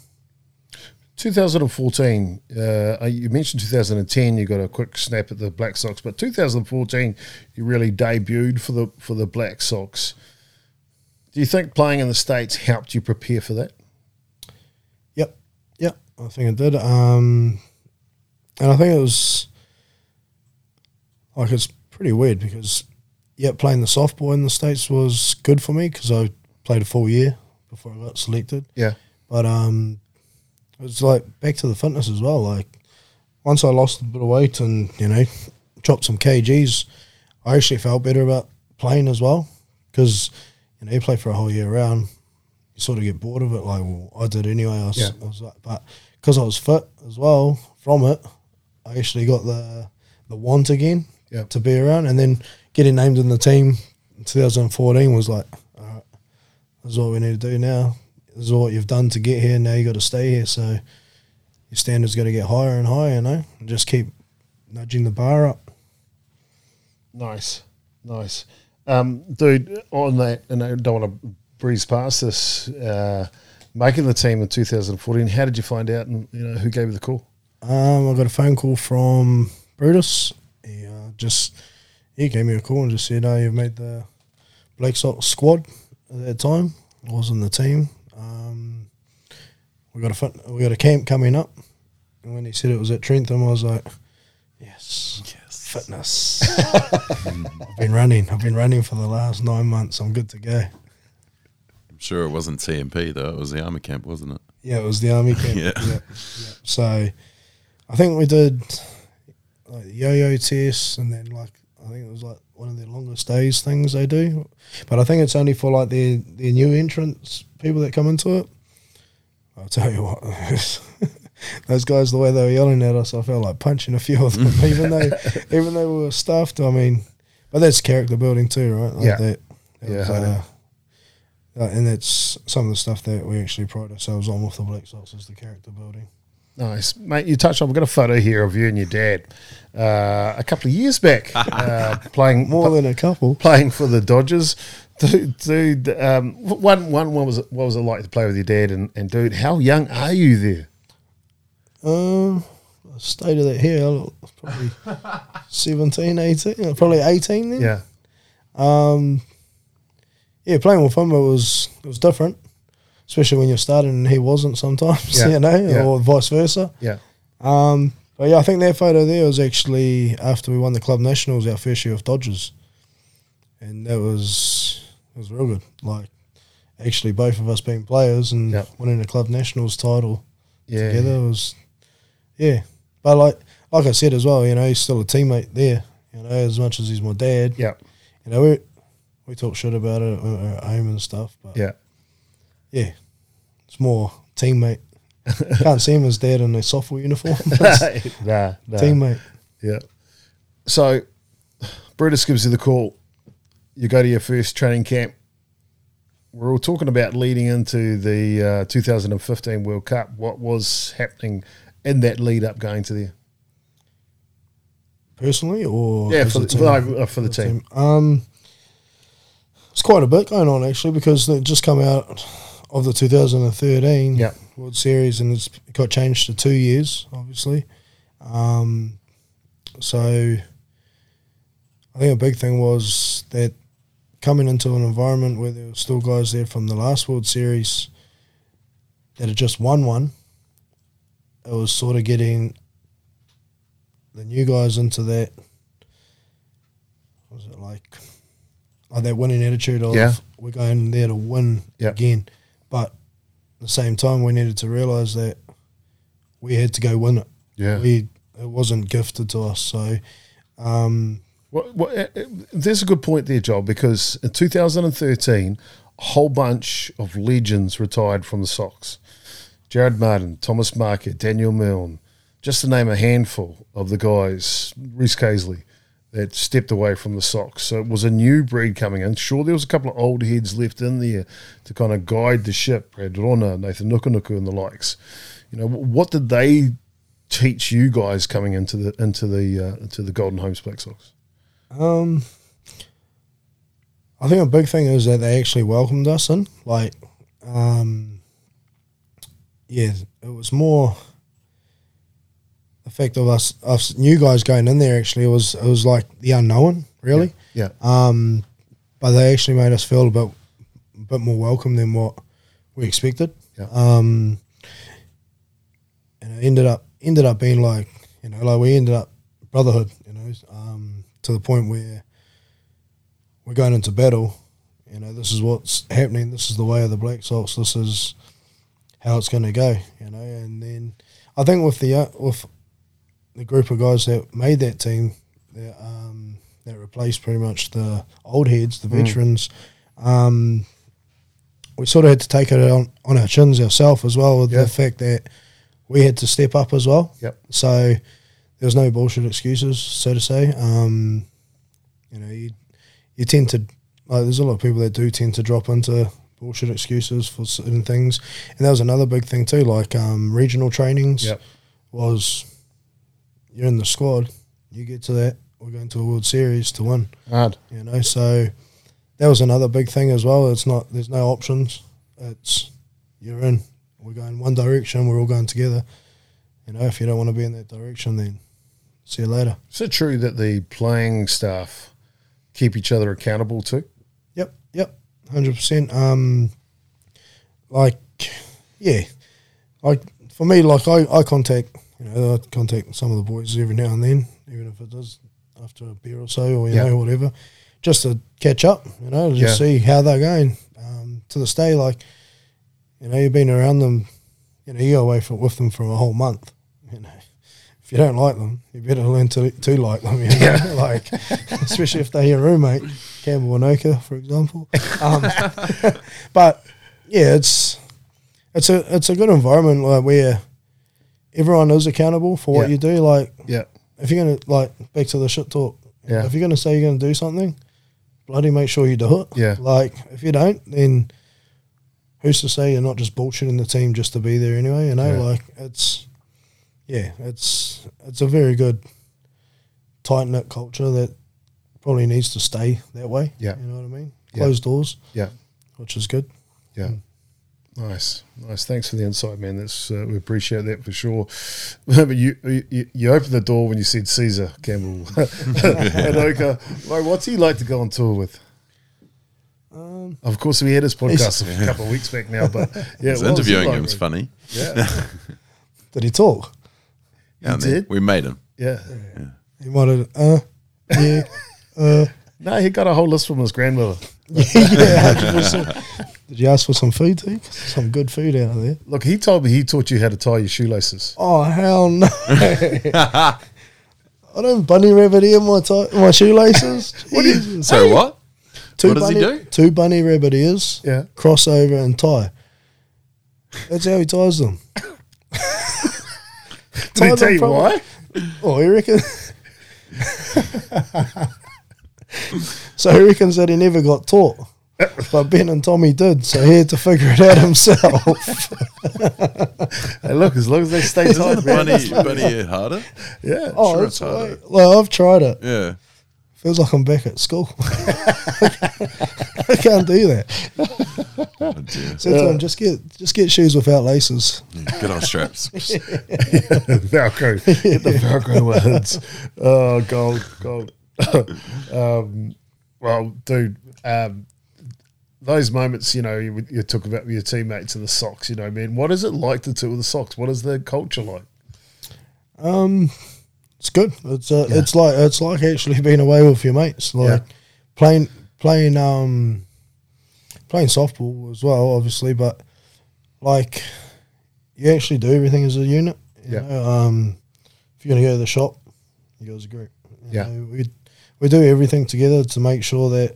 2014, uh, you mentioned 2010. You got a quick snap at the Black Sox, but 2014, you really debuted for the for the Black Sox. Do you think playing in the States helped you prepare for that? I think it did. Um, and I think it was like it's pretty weird because, yeah, playing the softball in the States was good for me because I played a full year before I got selected. Yeah. But um, it was like back to the fitness as well. Like once I lost a bit of weight and, you know, chopped some kgs, I actually felt better about playing as well because – you know, you play for a whole year round, you sort of get bored of it. Like, well, I did anyway. I was, yeah. I was like, but because I was fit as well from it, I actually got the the want again yep. to be around, and then getting named in the team in 2014 was like, all right, this is what we need to do now. This is what you've done to get here. Now you got to stay here. So your standards got to get higher and higher. You know, and just keep nudging the bar up. Nice, nice. Um, dude, on that, and I don't want to breeze past this, uh, making the team in 2014, how did you find out and you know who gave you the call? Um, I got a phone call from Brutus. He uh, just he gave me a call and just said, "Oh, you've made the Black Sox squad at that time. I was in the team. Um, we got a we got a camp coming up." And when he said it was at Trentham, I was like, "Yes, "Yes, fitness. I've been running. I've been running for the last nine months. I'm good to go. I'm sure it wasn't TMP though. It was the army camp, wasn't it? Yeah, it was the army camp. yeah. yeah. yeah. So I think we did like yo-yo tests, and then like I think it was like one of the longest days things they do. But I think it's only for like their their new entrants people that come into it. I'll tell you what, those guys, the way they were yelling at us, I felt like punching a few of them, even though even though we were stuffed. I mean, but that's character building too, right? Like yeah, that, that yeah. Was, uh, uh, and that's some of the stuff that we actually pride ourselves on with the Black Sox is the character building. Nice, mate. You touched on. We've got a photo here of you and your dad uh, a couple of years back, uh, playing more than a couple, playing for the Dodgers. Dude, dude um, one, one, what was it? What was it like to play with your dad? And, and dude, how young are you there? Um, I stated that here, probably 17, 18, probably 18 then. Yeah. Um, yeah, playing with him, it was, it was different, especially when you're starting and he wasn't sometimes, yeah. you know, yeah. or vice versa. Yeah. Um, but yeah, I think that photo there was actually after we won the club nationals, our first year of Dodgers, and that was it was real good. Like actually, both of us being players and yep. winning the club nationals title yeah, together was yeah. But like like I said as well, you know, he's still a teammate there. You know, as much as he's my dad. Yeah. You know, we we talk shit about it at home and stuff. But yeah, yeah, it's more teammate. Can't see him as dad in a softball uniform. nah, nah, teammate. Yeah. So, Brutus gives you the call. You go to your first training camp. We're all talking about leading into the uh, 2015 World Cup. What was happening in that lead up going to there? Personally, or yeah, for the, for, for the, team. team. Um, It's quite a bit going on actually because it just come out of the 2013 yep. World Series and it's got changed to two years, obviously. Um, so I think a big thing was that coming into an environment where there were still guys there from the last World Series that had just won one, it was sort of getting the new guys into that. Was it like, like that winning attitude of yeah. we're going there to win yep. again, but at the same time we needed to realize that we had to go win it. Yeah, we it wasn't gifted to us. So, um, well, well, uh, uh, there's a good point there, Joel, because in 2013, a whole bunch of legends retired from the Sox. Jared Martin, Thomas Market, Daniel Milne, just to name a handful of the guys, Rhys Casely, that stepped away from the Sox. So it was a new breed coming in. Sure, there was a couple of old heads left in there to kind of guide the ship, Brad Rona, Nathan Nukunuku and the likes. You know, what did they teach you guys coming into the into the uh, into the Golden Homes Black Sox? Um, I think a big thing is that they actually welcomed us in. Like, um, yeah, it was more the fact of us us new guys going in there. Actually, it was it was like the unknown, really. Yeah. yeah. Um, but they actually made us feel a bit a bit more welcome than what we expected. Yeah. Um, and it ended up ended up being like you know like we ended up brotherhood. You know, um, to the point where we're going into battle. You know, this is what's happening. This is the way of the Black Sox. This is how it's going to go. You know, and then I think with the uh, with the group of guys that made that team, that um, that replaced pretty much the old heads, the mm. veterans. Um, we sort of had to take it on, on our chins ourselves as well, with yeah. the fact that we had to step up as well. Yep. So there's no bullshit excuses, so to say. Um, you know, you you tend to like there's a lot of people that do tend to drop into bullshit excuses for certain things, and that was another big thing too. Like um, regional trainings yep. was you're in the squad, you get to that, we're going to a World Series to win. Hard, you know. So that was another big thing as well. It's not there's no options. It's you're in. We're going one direction. We're all going together. You know, if you don't want to be in that direction, then See you later. Is it true that the playing staff keep each other accountable too? Yep, yep, hundred percent. Um, like, yeah, like for me, like I, I contact, you know, I contact some of the boys every now and then, even if it does after a beer or so, or you yep. know, whatever, just to catch up, you know, just yeah. see how they're going. Um, to this day, like, you know, you've been around them, you know, you go away from, with them for a whole month, you know If you don't like them, you better learn to to like them. You know? Yeah. like especially if they're your roommate, Campbell Enoka, for example. Um, but yeah, it's it's a it's a good environment like where everyone is accountable for what yeah. you do. Like, yeah, if you're gonna like back to the shit talk, yeah, if you're gonna say you're gonna do something, bloody make sure you do it. Yeah, like if you don't, then who's to say you're not just bullshitting the team just to be there anyway? You know, yeah. like it's yeah, it's it's a very good tight knit culture that probably needs to stay that way. Yeah, you know what I mean. Closed yeah. doors. Yeah, which is good. Yeah. Mm. Nice, nice. Thanks for the insight, man. That's uh, we appreciate that for sure. but you, you you opened the door when you said Caesar Campbell Enoka. Like, what's he like to go on tour with? Um, of course, we had his podcast a couple of weeks back now, but yeah, interviewing him was funny. Yeah, did he talk? Yeah, did. We made him. Yeah. yeah. He wanted, uh, yeah, uh. No, he got a whole list from his grandmother. yeah, Did you ask for some food too? Some good food out there. Look, he told me he taught you how to tie your shoelaces. Oh hell no! I don't bunny rabbit ear my tie, my shoelaces. what you, so what? Two what does bunny, he do? Two bunny rabbit ears. Yeah. Crossover and tie. That's how he ties them. Did he tell you why? Oh, he reckon. so he reckons that he never got taught. But Ben and Tommy did, so he had to figure it out himself. hey, look, as long as they stay tight, bunny, bunny harder. Yeah, oh, sure it's harder. Well, I've tried it. Yeah, feels like I'm back at school. I can't do that. Oh, dear. So yeah. just get just get shoes without laces. Yeah, get on straps. Velcro. Get the Velcro ones. Oh, gold, gold. um, well, dude, um, those moments, you know, you, you talk about your teammates and the socks. You know, man, what is it like to tour the socks? What is the culture like? Um, it's good. It's uh, yeah. it's like it's like actually being away with your mates, like yeah. playing playing um playing softball as well, obviously, but like you actually do everything as a unit. yeah. Know? Um, if you're gonna go to the shop, you go as a group. You yeah. Know, we we do everything together to make sure that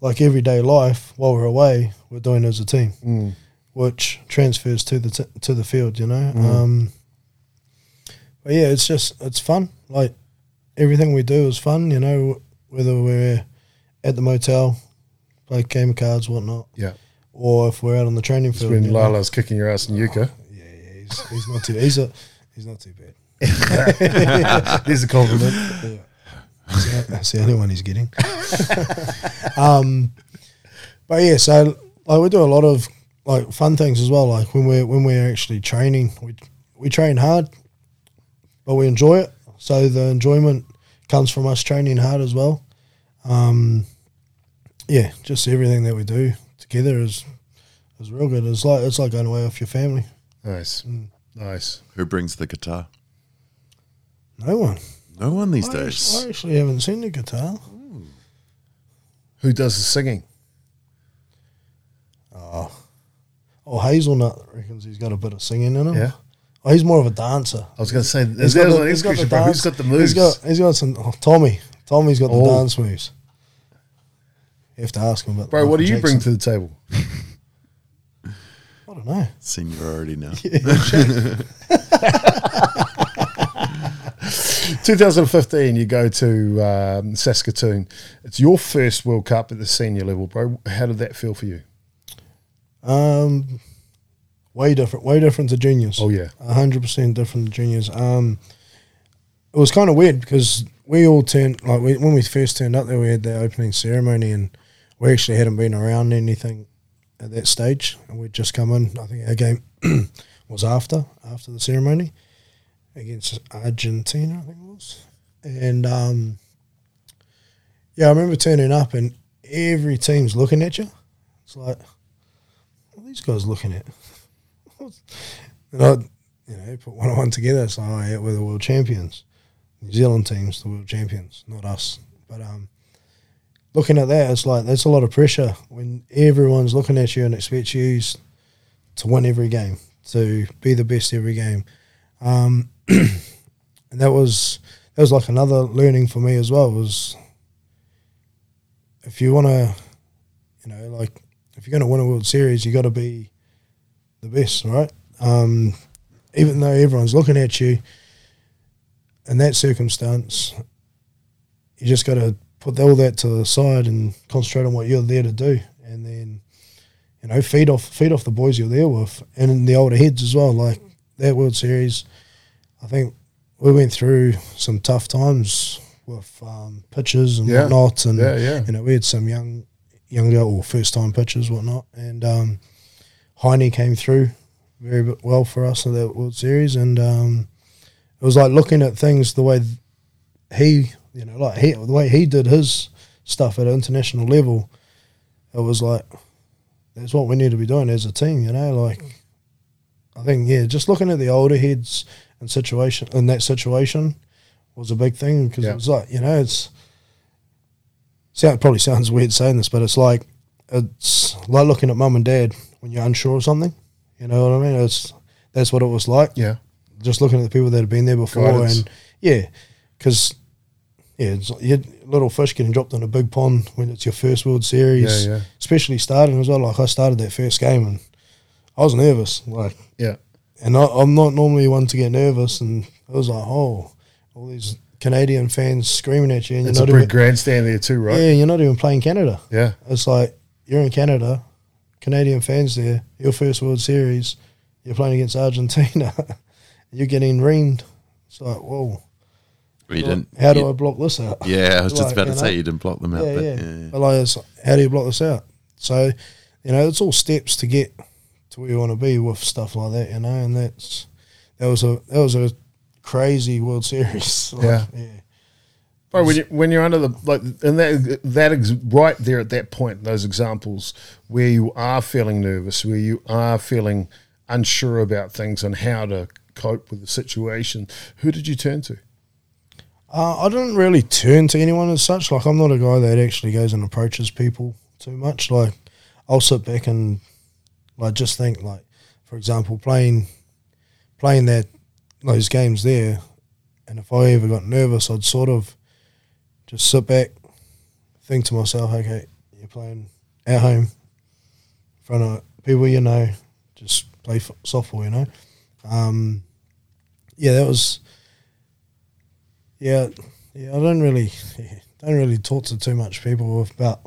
like everyday life while we're away, we're doing as a team, mm. which transfers to the t- to the field. You know, mm. um, but yeah, it's just it's fun. Like everything we do is fun. You know, whether we're at the motel, play game of cards, whatnot. Yeah. Or if we're out on the training field. When Lala's kicking your ass in Yuka. Oh, yeah, yeah, he's, he's not too. He's a, he's not too bad. Here's a compliment. Yeah. That's the only one he's getting. um, but yeah, so like we do a lot of like fun things as well. Like when we're when we're actually training, we we train hard, but we enjoy it. So the enjoyment comes from us training hard as well. Um, yeah, just everything that we do together is is real good. It's like it's like going away with your family. Nice, mm. nice. Who brings the guitar? No one. No one these I days. Actually, I actually haven't seen the guitar. Who does the singing? Oh, oh, Hazelnut reckons he's got a bit of singing in him. Yeah. Oh, he's more of a dancer. I was going to say, he's got, the, he's got the dance. Who's got the moves? He's got, he's got some. Oh, Tommy. Tommy's got oh. the dance moves. You have to ask him about. Bro, what do you Jackson. bring to the table? I don't know. Seniority now. 2015, you go to um, Saskatoon. It's your first World Cup at the senior level, bro. How did that feel for you? Um, way different, way different to juniors. Oh yeah, hundred percent different to juniors. Um, it was kind of weird because we all turned like we, when we first turned up there, we had the opening ceremony, and we actually hadn't been around anything at that stage, and we'd just come in. I think our game was after after the ceremony against Argentina, I think it was, and um, yeah, I remember turning up and every team's looking at you. It's like, what are these guys looking at? and I, you know, put one on one together. So, oh, yeah, we're the world champions. New Zealand team's the world champions, not us. But um, looking at that, it's like that's a lot of pressure when everyone's looking at you and expects you to win every game, to be the best every game. Um, and that was that was like another learning for me as well. Was if you want to, you know, like if you're going to win a World Series, you got to be the best, right? Um, even though everyone's looking at you, in that circumstance, you just got to put all that to the side and concentrate on what you're there to do, and then you know feed off feed off the boys you're there with, and the older heads as well. Like that World Series, I think we went through some tough times with um, pitches and yeah. whatnot, and yeah, yeah. you know we had some young, younger or first time pitchers whatnot, and um, Heine came through very well for us in that World Series, and um, it was like looking at things the way he, you know, like he, the way he did his stuff at an international level. It was like that's what we need to be doing as a team, you know, like. I think yeah, just looking at the older heads and situation in that situation was a big thing because yeah. it was like you know it's sound probably sounds weird saying this, but it's like it's like looking at mum and dad when you're unsure of something. You know what I mean? It's that's what it was like. Yeah, just looking at the people that have been there before, Guidance. and yeah, because yeah, it's, little fish getting dropped in a big pond when it's your first World Series, yeah, yeah. especially starting as well. Like I started that first game and I was nervous. Like yeah, and I, am not normally one to get nervous, and I was like, oh, all these Canadian fans screaming at you. And it's you're a big grandstand there too, right? Yeah, you're not even playing Canada. Yeah, it's like you're in Canada, Canadian fans there. Your first World Series, you're playing against Argentina. you're getting reamed. It's like whoa. you didn't. How do I block this out? Yeah, I was just about to say you didn't block them out. Yeah, but, yeah. yeah. But like, how do you block this out? So, you know, it's all steps to get to where you want to be with stuff like that, you know. And that's that was a that was a crazy World Series. like, yeah, yeah. But when you when you're under the like, and that that is right there at that point, those examples where you are feeling nervous, where you are feeling unsure about things and how to cope with the situation, who did you turn to? Uh, I didn't really turn to anyone as such. Like I'm not a guy that actually goes and approaches people too much. Like I'll sit back and like just think like, for example, playing playing that those games there, and if I ever got nervous, I'd sort of just sit back, think to myself, okay, you're playing at home, in front of people you know, just play softball, you know. Um, yeah, that was. Yeah, yeah. I don't really, yeah, don't really talk to too much people about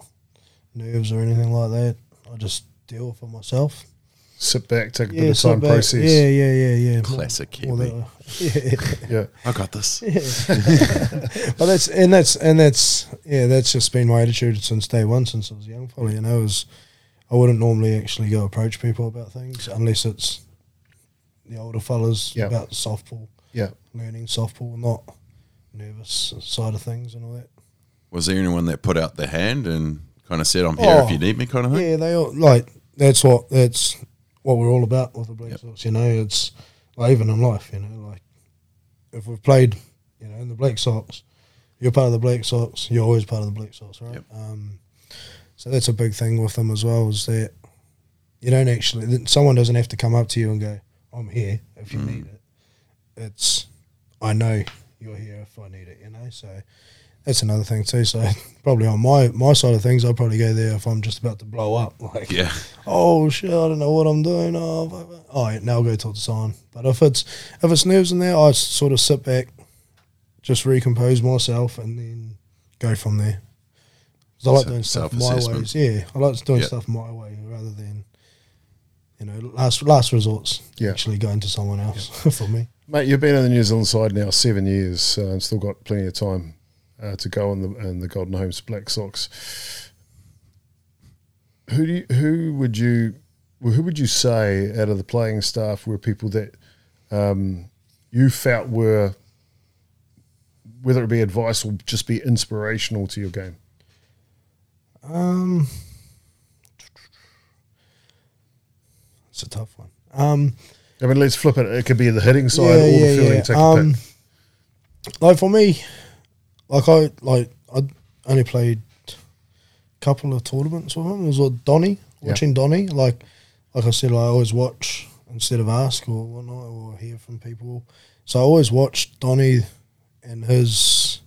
nerves or anything like that. I just deal with it myself. Sit back, take a yeah, bit of time, back. process. Yeah, yeah, yeah, yeah. Classic more, more yeah, yeah. I got this. Yeah. but that's and that's and that's yeah, that's just been my attitude since day one, since I was young. Probably, you know, was I wouldn't normally actually go approach people about things unless it's the older fellas yep. about softball. Yeah, learning softball, not nervous side of things and all that. Was there anyone that put out their hand and kind of said, "I'm here oh, if you need me," kind of thing? Yeah, they all, like that's what that's what we're all about with the Black yep. Sox. You know, it's like even in life. You know, like if we've played, you know, in the Black Sox, you're part of the Black Sox. You're always part of the Black Sox, right? Yep. Um, so that's a big thing with them as well. Is that you don't actually someone doesn't have to come up to you and go, "I'm here" if you mm. need it. It's I know you're here if I need it. You know, so that's another thing too. So probably on my my side of things, I'll probably go there if I'm just about to blow up. Like, yeah, oh shit, I don't know what I'm doing. Oh, oh yeah, now I'll go talk to someone. But if it's if it's nerves in there, I sort of sit back, just recompose myself, and then go from there. Because I like doing stuff my ways. Yeah, I like doing yep. stuff my way rather than you know last last resorts. Yeah. actually going to someone else yep. for me. Mate, you've been on the New Zealand side now seven years uh, and still got plenty of time uh, to go in the in the Golden Homes Black Sox. Who do you, who would you who would you say out of the playing staff were people that um, you felt were whether it be advice or just be inspirational to your game? Um, it's a tough one. Um, I mean, let's flip it. It could be the hitting side yeah, or yeah, the fielding. Yeah. Take um, like for me, like I like I only played a couple of tournaments with him. It was with Donny, watching yeah. Donny. Like like I said, I always watch instead of ask or whatnot or hear from people. So I always watched Donny and his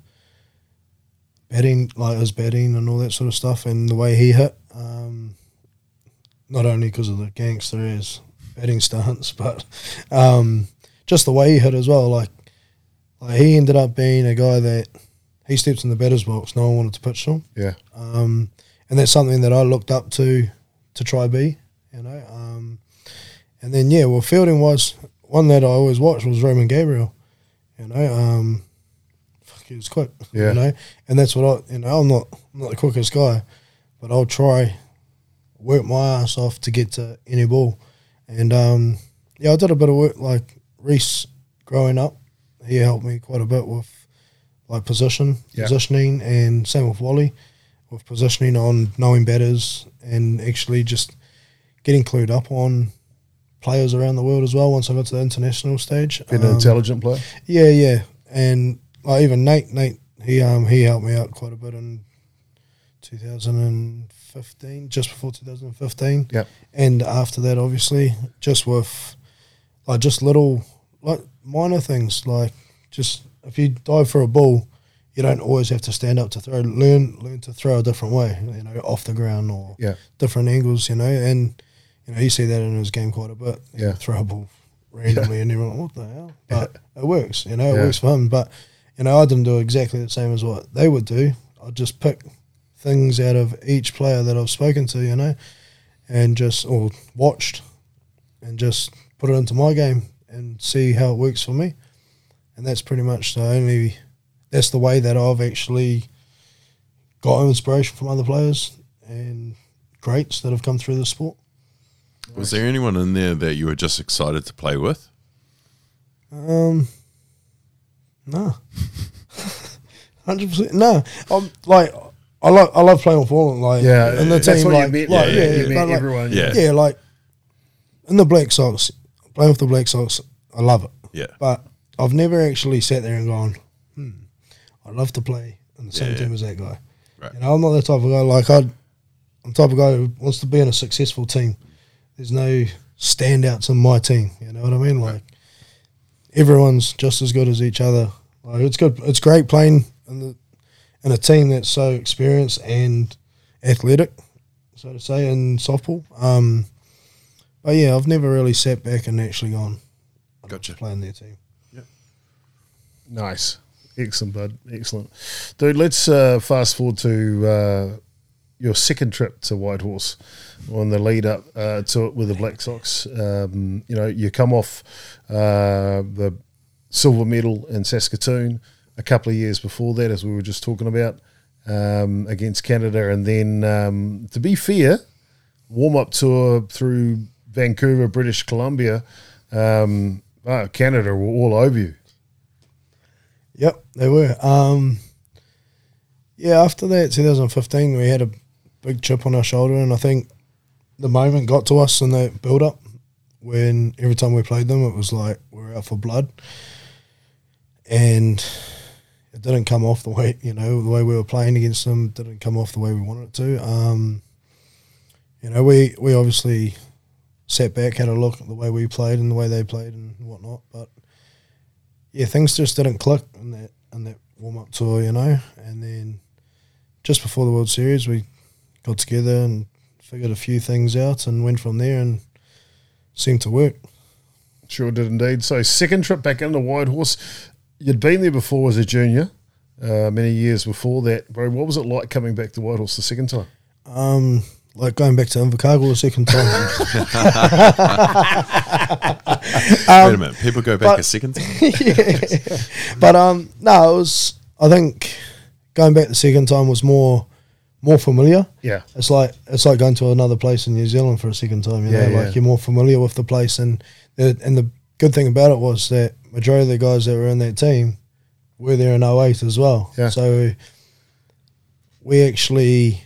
batting, like his batting and all that sort of stuff, and the way he hit. Um, not only because of the gangster his batting stance, but um, just the way he hit as well. Like, like he ended up being a guy that he steps in the batter's box. No one wanted to pitch to him. Yeah. Um, and that's something that I looked up to to try be, you know. Um, and then yeah, well, fielding was one that I always watched was Roman Gabriel, you know. Um, fuck, he was quick, yeah. you know. And that's what I, you know, I'm not I'm not the quickest guy, but I'll try work my ass off to get to any ball. And um, yeah, I did a bit of work like Reese growing up. He helped me quite a bit with like position, yeah. positioning, and same with Wally with positioning on knowing batters and actually just getting clued up on players around the world as well. Once I got to the international stage, being um, an intelligent player. Yeah, yeah, and like even Nate, Nate, he um he helped me out quite a bit in 2015, just before 2015. Yeah, and after that, obviously, just with like just little like minor things like just if you dive for a ball, you don't always have to stand up to throw. Learn learn to throw a different way, you know, off the ground or yeah. different angles, you know. And you know, you see that in his game quite a bit. Yeah, throw a ball randomly, yeah. and everyone, what the hell? But yeah. it works, you know, it works for him. But you know, I didn't do exactly the same as what they would do. I just pick things out of each player that I've spoken to, you know, and just or watched, and just put it into my game and see how it works for me and that's pretty much the only that's the way that I've actually got inspiration from other players and greats that have come through the sport. Was there anyone in there that you were just excited to play with? Um, no, hundred percent. No, I'm like I love I love playing with Fallen. Like yeah, and the team like, like yeah, yeah, yeah, yeah, like, everyone. Yeah. yeah, like in the Black Sox, playing with the Black Sox, I love it. Yeah, but I've never actually sat there and gone, hmm, I'd love to play in the same Yeah, team yeah. as that guy. Right. You know, I'm not that type of guy. Like I'd, I'm the type of guy who wants to be in a successful team. There's no standouts in my team. You know what I mean? Like everyone's just as good as each other. Like it's good. It's great playing in the in a team that's so experienced and athletic, so to say, in softball. Um, but yeah, I've never really sat back and actually gone. Gotcha. Play in their team. Nice. Excellent, bud. Excellent. Dude, let's uh, fast forward to uh, your second trip to Whitehorse on the lead up uh, to it with the Black Sox. Um, you know, you come off uh, the silver medal in Saskatoon a couple of years before that, as we were just talking about, um, against Canada. And then, um, to be fair, warm up tour through Vancouver, British Columbia. Um, oh, Canada were all over you. Yep, they were. Um, yeah, after that, 2015, we had a big chip on our shoulder, and I think the moment got to us in that build up when every time we played them, it was like we're out for blood. And it didn't come off the way, you know, the way we were playing against them didn't come off the way we wanted it to. Um, you know, we, we obviously sat back, had a look at the way we played and the way they played and whatnot, but yeah, things just didn't click in that in that warm up tour, you know. And then just before the World Series, we got together and figured a few things out and went from there and seemed to work. Sure did indeed. So, second trip back into Whitehorse. You'd been there before as a junior, uh, many years before that, bro. What was it like coming back to Whitehorse the second time? Um, like going back to Invercargill the second time. Wait a minute. People go back but- a second time. yeah. But um, no, it was. I think going back the second time was more more familiar. Yeah. It's like it's like going to another place in New Zealand for a second time. You Yeah, know, yeah. like you're more familiar with the place, and the, and the good thing about it was that majority of the guys that were in that team were there in 08 as well. Yeah. So we actually,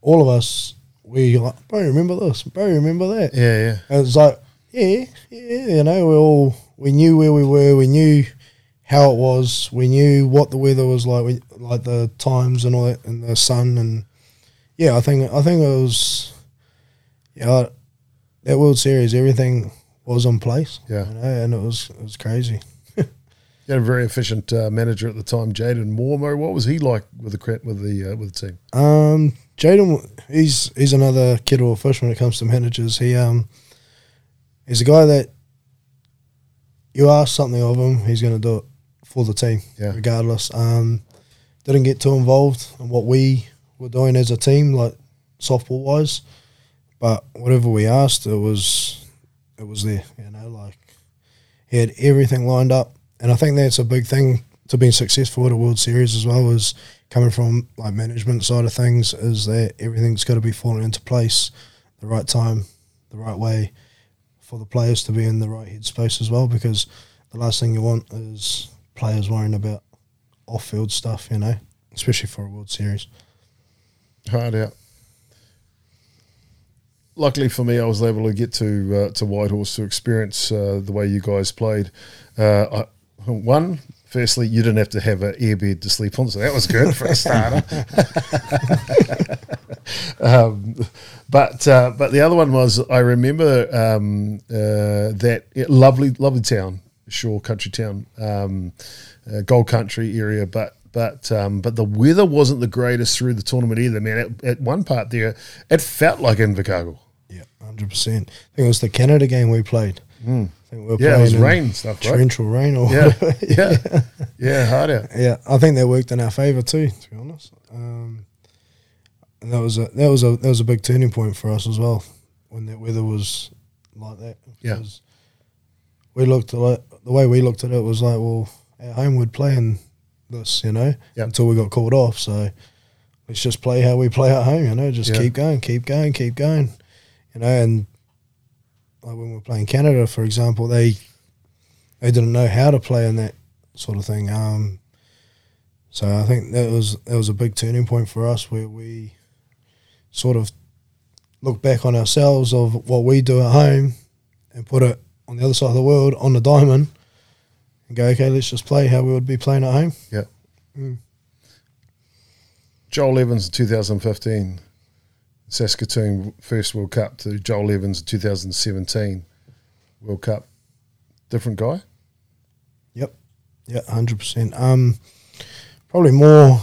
all of us, we like, bro, remember this, bro, remember that. Yeah, yeah. And it's like, yeah, yeah, you know, we all we knew where we were, we knew how it was, we knew what the weather was like, we, like the times and all that, and the sun, and yeah, I think I think it was, yeah, that World Series, everything was in place, Yeah. you know, and it was it was crazy. You had a very efficient uh, manager at the time, Jaden Moore. What was he like with the with the uh, with the team? Um, Jaden, he's he's another kid or fish when it comes to managers. He um, he's a guy that you ask something of him, he's going to do it for the team, Yeah. regardless. Um, didn't get too involved in what we were doing as a team, like softball wise, but whatever we asked, it was it was there. You know, like he had everything lined up, and I think that's a big thing to being successful at a World Series as well. Is coming from like management side of things is that everything's got to be falling into place, the right time, the right way, for the players to be in the right headspace as well. Because the last thing you want is players worrying about off-field stuff, you know, especially for a World Series. Hard out. Luckily for me, I was able to get to uh, to Whitehorse to experience uh, the way you guys played. Uh, I, one, firstly, you didn't have to have an airbed to sleep on, so that was good for a starter. um, but uh, but the other one was I remember um, uh, that lovely lovely town, Shore Country Town, um, uh, Gold Country area, but. But um, but the weather wasn't the greatest through the tournament either, man. At, at one part there, it felt like Invercargill. Yeah, hundred percent. I think it was the Canada game we played. I think we were. Yeah, it was rain stuff, right? torrential rain or Yeah, yeah, yeah, hard out. yeah, I think that worked in our favour too. To be honest, um, and that was a that was a that was a big turning point for us as well when that weather was like that. Yeah. Because we looked at it, the way we looked at it was like, well, at home we'd play in this, you know, yep. until we got called off. So let's just play how we play at home, you know, just keep going, keep going, keep going, you know. And like when we are playing Canada, for example, they they didn't know how to play in that sort of thing. Um, so I think that was that was a big turning point for us where we sort of look back on ourselves of what we do at home and put it on the other side of the world on the diamond and go, okay, let's just play how we would be playing at home. Yeah. Mm. Joel Evans in 2015, Saskatoon first World Cup to Joel Evans in 2017 World Cup. Different guy? Yep. Yeah, 100%. Um, probably more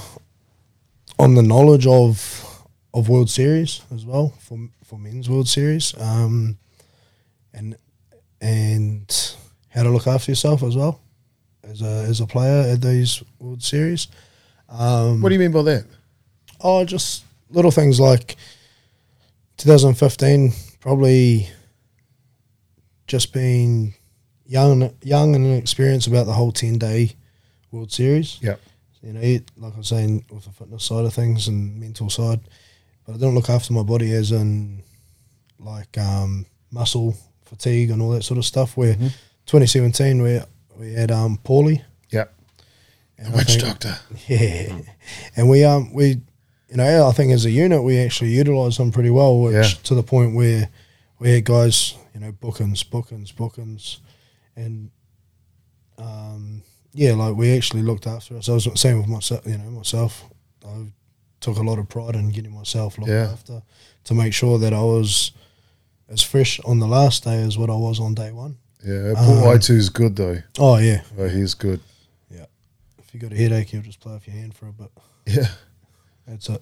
on the knowledge of of World Series as well for for men's World Series, um, and and how to look after yourself as well as a as a player at these World Series. Um, what do you mean by that? Oh, just little things like 2015, probably just being young, young and inexperienced about the whole 10 day World Series. Yep. You know, like I was saying, with the fitness side of things and mental side, but I don't look after my body as in like um, muscle fatigue and all that sort of stuff. Where mm-hmm. 2017, we we had um, Paulie. Yep. And Witch doctor. Yeah, and we um we you know I think as a unit we actually utilised them pretty well, which yeah. to the point where we had guys you know bookings, bookings, bookings, and um yeah, like we actually looked after ourselves. Same with myself, you know myself. I took a lot of pride in getting myself looked yeah. after to make sure that I was as fresh on the last day as what I was on day one. Yeah, Paul um, is good though. Oh yeah, oh, he's good. Yeah, if you got a headache, you'll just play off your hand for a bit. Yeah, that's it.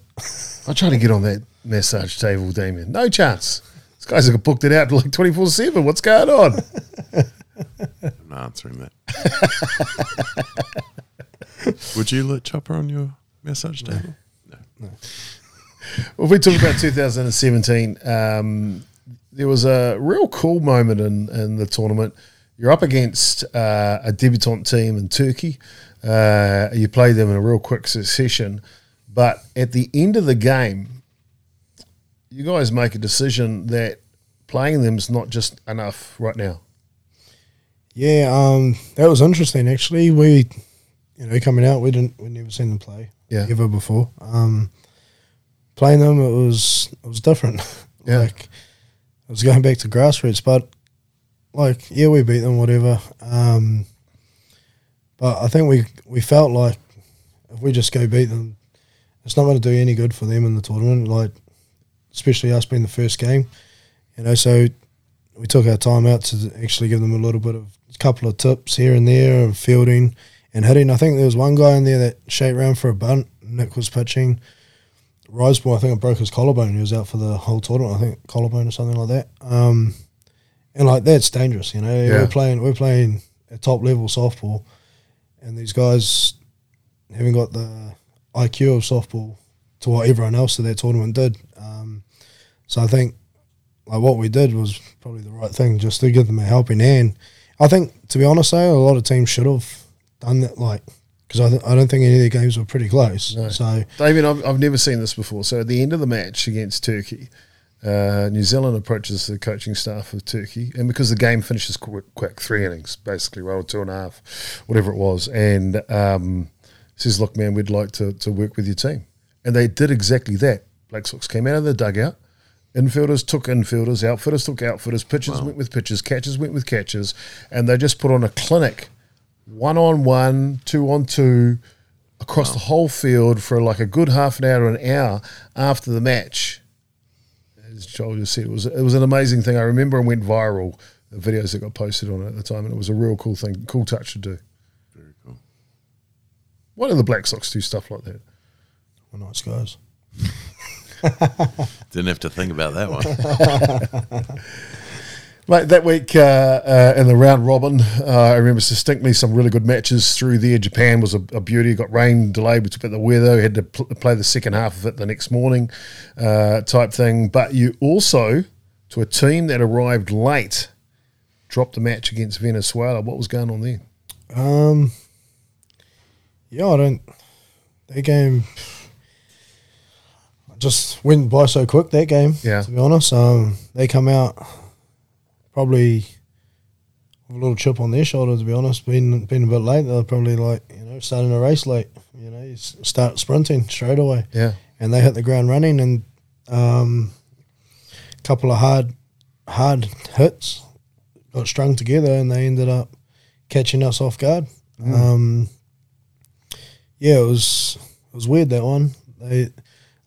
I try to get on that massage table, Damien. No chance. These guys have booked it out like twenty four seven. What's going on? I'm not answering that. Would you let Chopper on your massage table? No. well, if we talk about 2017, um, there was a real cool moment in, in the tournament. You're up against uh, a debutant team in Turkey. Uh, you play them in a real quick succession. But at the end of the game, you guys make a decision that playing them is not just enough right now. Yeah, um, that was interesting. Actually, we, you know, coming out, we didn't, we never seen them play yeah. ever before. Um, playing them, it was it was different. Yeah. like it was going back to grassroots, but like yeah, we beat them, whatever. Um, but I think we we felt like if we just go beat them, it's not going to do any good for them in the tournament. Like especially us being the first game, you know. So we took our time out to actually give them a little bit of a couple of tips here and there of fielding and hitting. I think there was one guy in there that shaped round for a bunt. Nick was pitching. Riseball, I think, it broke his collarbone. He was out for the whole tournament. I think collarbone or something like that. Um, and like that's dangerous, you know. Yeah. We're playing, we're playing at top level softball, and these guys haven't got the IQ of softball to what everyone else at that tournament did. Um, so I think like what we did was probably the right thing, just to give them a helping hand. I think, to be honest, though, a lot of teams should have done that, like because I, th- I don't think any of the games were pretty close. No. So, David, I've, I've never seen this before. So, at the end of the match against Turkey, uh, New Zealand approaches the coaching staff of Turkey, and because the game finishes quick, quick three innings, basically, well, two and a half, whatever it was, and um, says, "Look, man, we'd like to, to work with your team," and they did exactly that. Black Sox came out of the dugout. Infielders took infielders, outfitters took outfitters, pitchers wow. went with pitchers, catchers went with catchers, and they just put on a clinic one on one, two on two, across wow. the whole field for like a good half an hour, an hour after the match. As Joel just said, it was it was an amazing thing. I remember and went viral. The videos that got posted on it at the time, and it was a real cool thing, cool touch to do. Very. Why do the Black Sox do stuff like that? We're nice guys. Didn't have to think about that one. Mate, that week uh, uh, in the round robin, uh, I remember distinctly some really good matches through there. Japan was a, a beauty. Got rain delayed about the weather. We had to pl- play the second half of it the next morning, uh, type thing. But you also, to a team that arrived late, dropped the match against Venezuela. What was going on there? Um, Yeah, I don't. That game just went by so quick. That game, yeah. To be honest, um, they come out probably with a little chip on their shoulder. To be honest, being being a bit late, they're probably like you know starting a race late. You know, you start sprinting straight away. Yeah, and they hit the ground running, and um, a couple of hard hard hits got strung together, and they ended up catching us off guard. Mm. Um, yeah, it was it was weird that one. They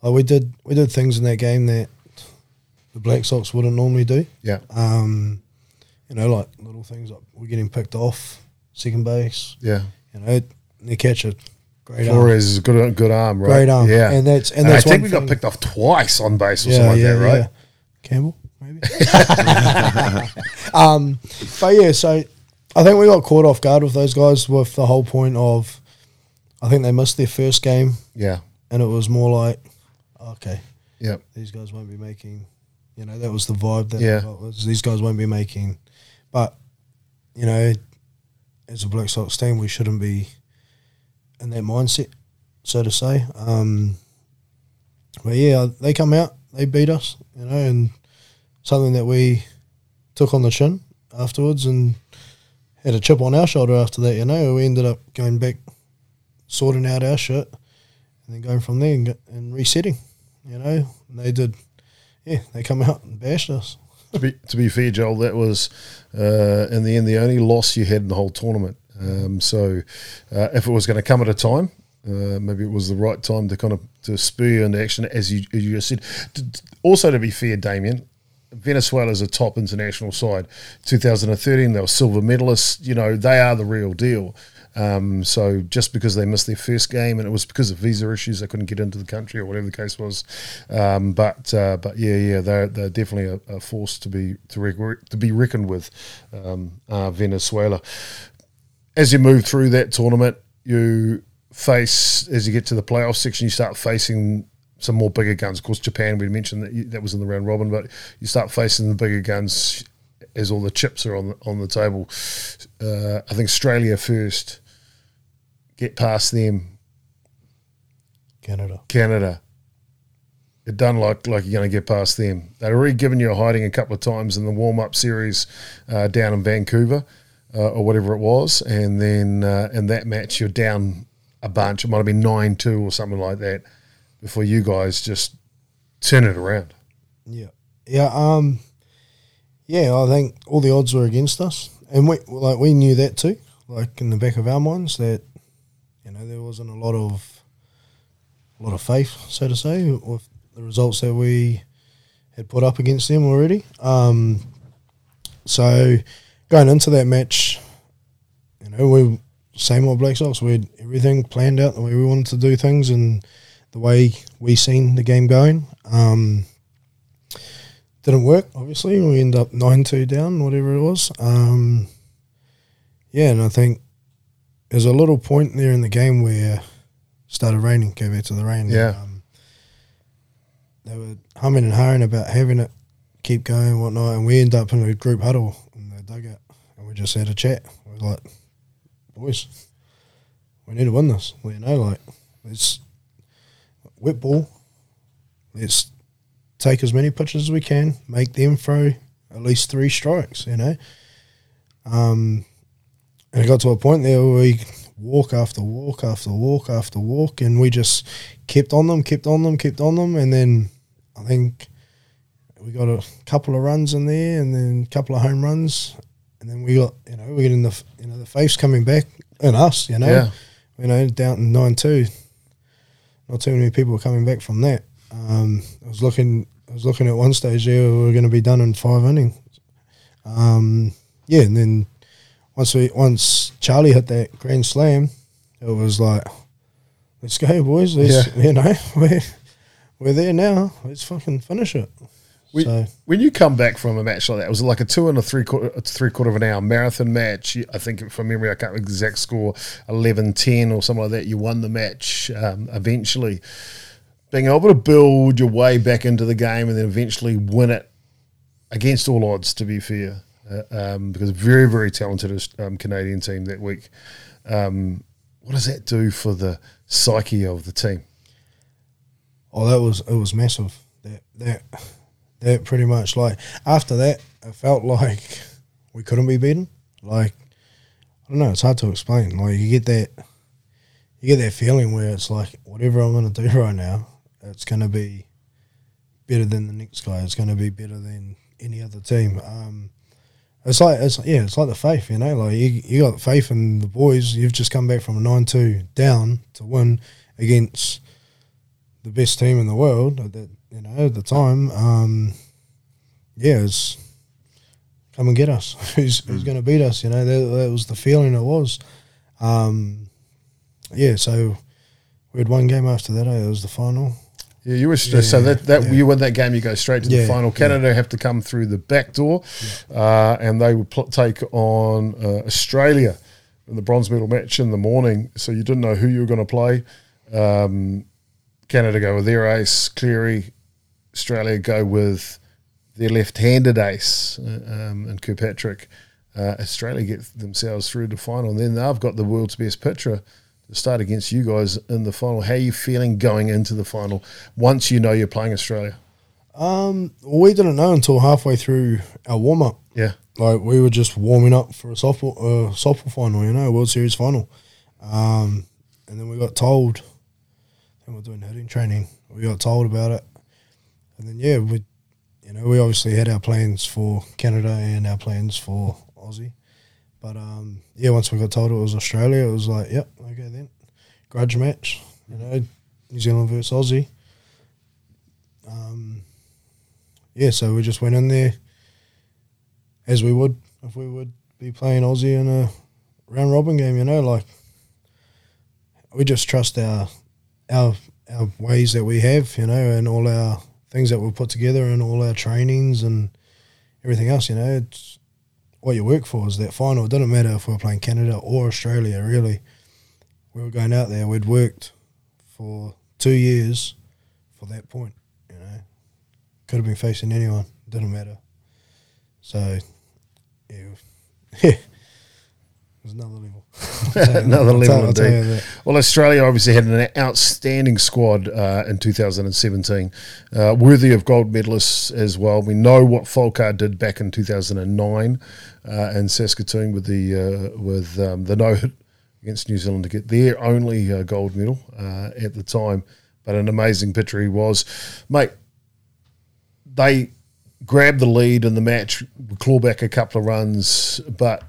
like we did we did things in that game that the Black Sox wouldn't normally do. Yeah. Um, you know, like little things like we're getting picked off second base. Yeah. You know, they catch a great Flores is good good arm, right? Great arm. Yeah. And that's and, that's I think we got picked off twice on base or yeah, something like yeah, that, right? Yeah. Campbell, maybe. um, but yeah, so I think we got caught off guard with those guys with the whole point of I think they missed their first game. Yeah. And it was more like, okay, yeah, these guys won't be making, you know, that was the vibe that yeah. was. These guys won't be making, but you know, as a Black Sox team, we shouldn't be in that mindset, so to say. Um, but yeah, they come out, they beat us, you know, and something that we took on the chin afterwards and had a chip on our shoulder after that, you know. We ended up going back sorting out our shit, and then going from there and, and resetting. You know, and they did. Yeah, they come out and bashed us. to be to be fair, Joel, that was uh, in the end the only loss you had in the whole tournament. Um, so, uh, if it was going to come at a time, uh, maybe it was the right time to kind of to spur you into action, as you, as you just said. Also, to be fair, Damien, Venezuela is a top international side. 2013, they were silver medalists. You know, they are the real deal. Um, so just because they missed their first game and it was because of visa issues, they couldn't get into the country or whatever the case was. Um, but uh, but yeah, yeah, they're, they're definitely a, a force to be to, re- to be reckoned with. Um, uh, Venezuela. As you move through that tournament, you face as you get to the playoff section, you start facing some more bigger guns. Of course, Japan we mentioned that that was in the round robin, but you start facing the bigger guns as all the chips are on the, on the table. Uh, I think Australia first get past them. Canada. Canada. It done like like you're going to get past them. They'd already given you a hiding a couple of times in the warm up series uh, down in Vancouver uh, or whatever it was, and then uh, in that match you're down a bunch. It might have been nine two or something like that before you guys just turn it around. Yeah, yeah, um, yeah. I think all the odds were against us, and we like we knew that too. Like in the back of our minds that know, there wasn't a lot of a lot of faith, so to say, with the results that we had put up against them already. Um, so going into that match, you know, we same old Black Sox. We had everything planned out the way we wanted to do things and the way we seen the game going. Um, didn't work, obviously. We end up nine two down, whatever it was. Um, yeah, and I think there's a little point there in the game where started raining, go back to the rain. Yeah. Um, they were humming and hawing about having it keep going and whatnot, and we end up in a group huddle in the dugout, and we just had a chat. We were like, boys, we need to win this. Well, you know, like, let's wet ball, let's take as many pitches as we can, make them throw at least three strikes, you know. Um, and it got to a point there where we walk after walk after walk after walk, and we just kept on them, kept on them, kept on them, and then I think we got a couple of runs in there, and then a couple of home runs, and then we got you know we getting the you know the face coming back in us, you know, yeah. you know down in nine two. Not too many people were coming back from that. Um, I was looking, I was looking at one stage there we were going to be done in five innings. Um, yeah, and then once we once Charlie hit that grand slam, it was like, let's go, boys. Let's, yeah. You know, we're we're there now. Let's fucking finish it. We, so. When you come back from a match like that, it was it like a two and a three quarter, a three quarter of an hour marathon match? I think from memory, I can't exact score 11-10 or something like that. You won the match um, eventually. Being able to build your way back into the game and then eventually win it against all odds, to be fair um, because very very talented um, Canadian team that week. Um, what does that do for the psyche of the team? Oh, that was it was massive. That that that pretty much like after that, it felt like we couldn't be beaten. Like I don't know, it's hard to explain. Like you get that you get that feeling where it's like whatever I'm going to do right now, it's going to be better than the next guy. It's going to be better than any other team. Um, it's like it's yeah, it's like the faith, you know. Like you, you got faith in the boys. You've just come back from a nine two down to win against the best team in the world at that you know at the time. Um, yeah, it's come and get us. who's who's mm. going to beat us? You know that, that was the feeling it was. Um, yeah, so we had one game after that. Eh? It was the final. Yeah, you were yeah, so that that yeah. you win that game, you go straight to yeah, the final. Canada have to come through the back door, uh, and they would pl- take on uh, Australia in the bronze medal match in the morning. So you didn't know who you were going to play. Um, Canada go with their ace, Cleary. Australia go with their left-handed ace uh, um, and Kirkpatrick. Uh, Australia get themselves through the final, and then they've got the world's best pitcher to start against you guys in the final. How are you feeling going into the final once you know you're playing Australia? Um, we didn't know until halfway through our warm up. Yeah, like we were just warming up for a softball, uh, softball final, you know, World Series final. Um, and then we got told. Think we're doing hitting training. We got told about it, and then yeah, we, you know, we obviously had our plans for Canada and our plans for Aussie. But um, yeah, once we got told it was Australia, it was like, yep, okay then, grudge match, you know, New Zealand versus Aussie. Um, yeah, so we just went in there as we would if we would be playing Aussie in a round robin game, you know, like we just trust our our our ways that we have, you know, and all our things that we've put together and all our trainings and everything else, you know. It's what you work for is that final. It doesn't matter if we are playing Canada or Australia, really. We were going out there, we'd worked for two years for that point, you know. Could have been facing anyone, didn't matter. So, yeah, it was another level. another level indeed. Well, Australia obviously had an outstanding squad uh, in 2017, uh, worthy of gold medalists as well. We know what Folkard did back in 2009 uh, in Saskatoon with the uh, with um, the no hit against New Zealand to get their only uh, gold medal uh, at the time. But an amazing pitcher he was, mate. They grabbed the lead in the match, claw back a couple of runs, but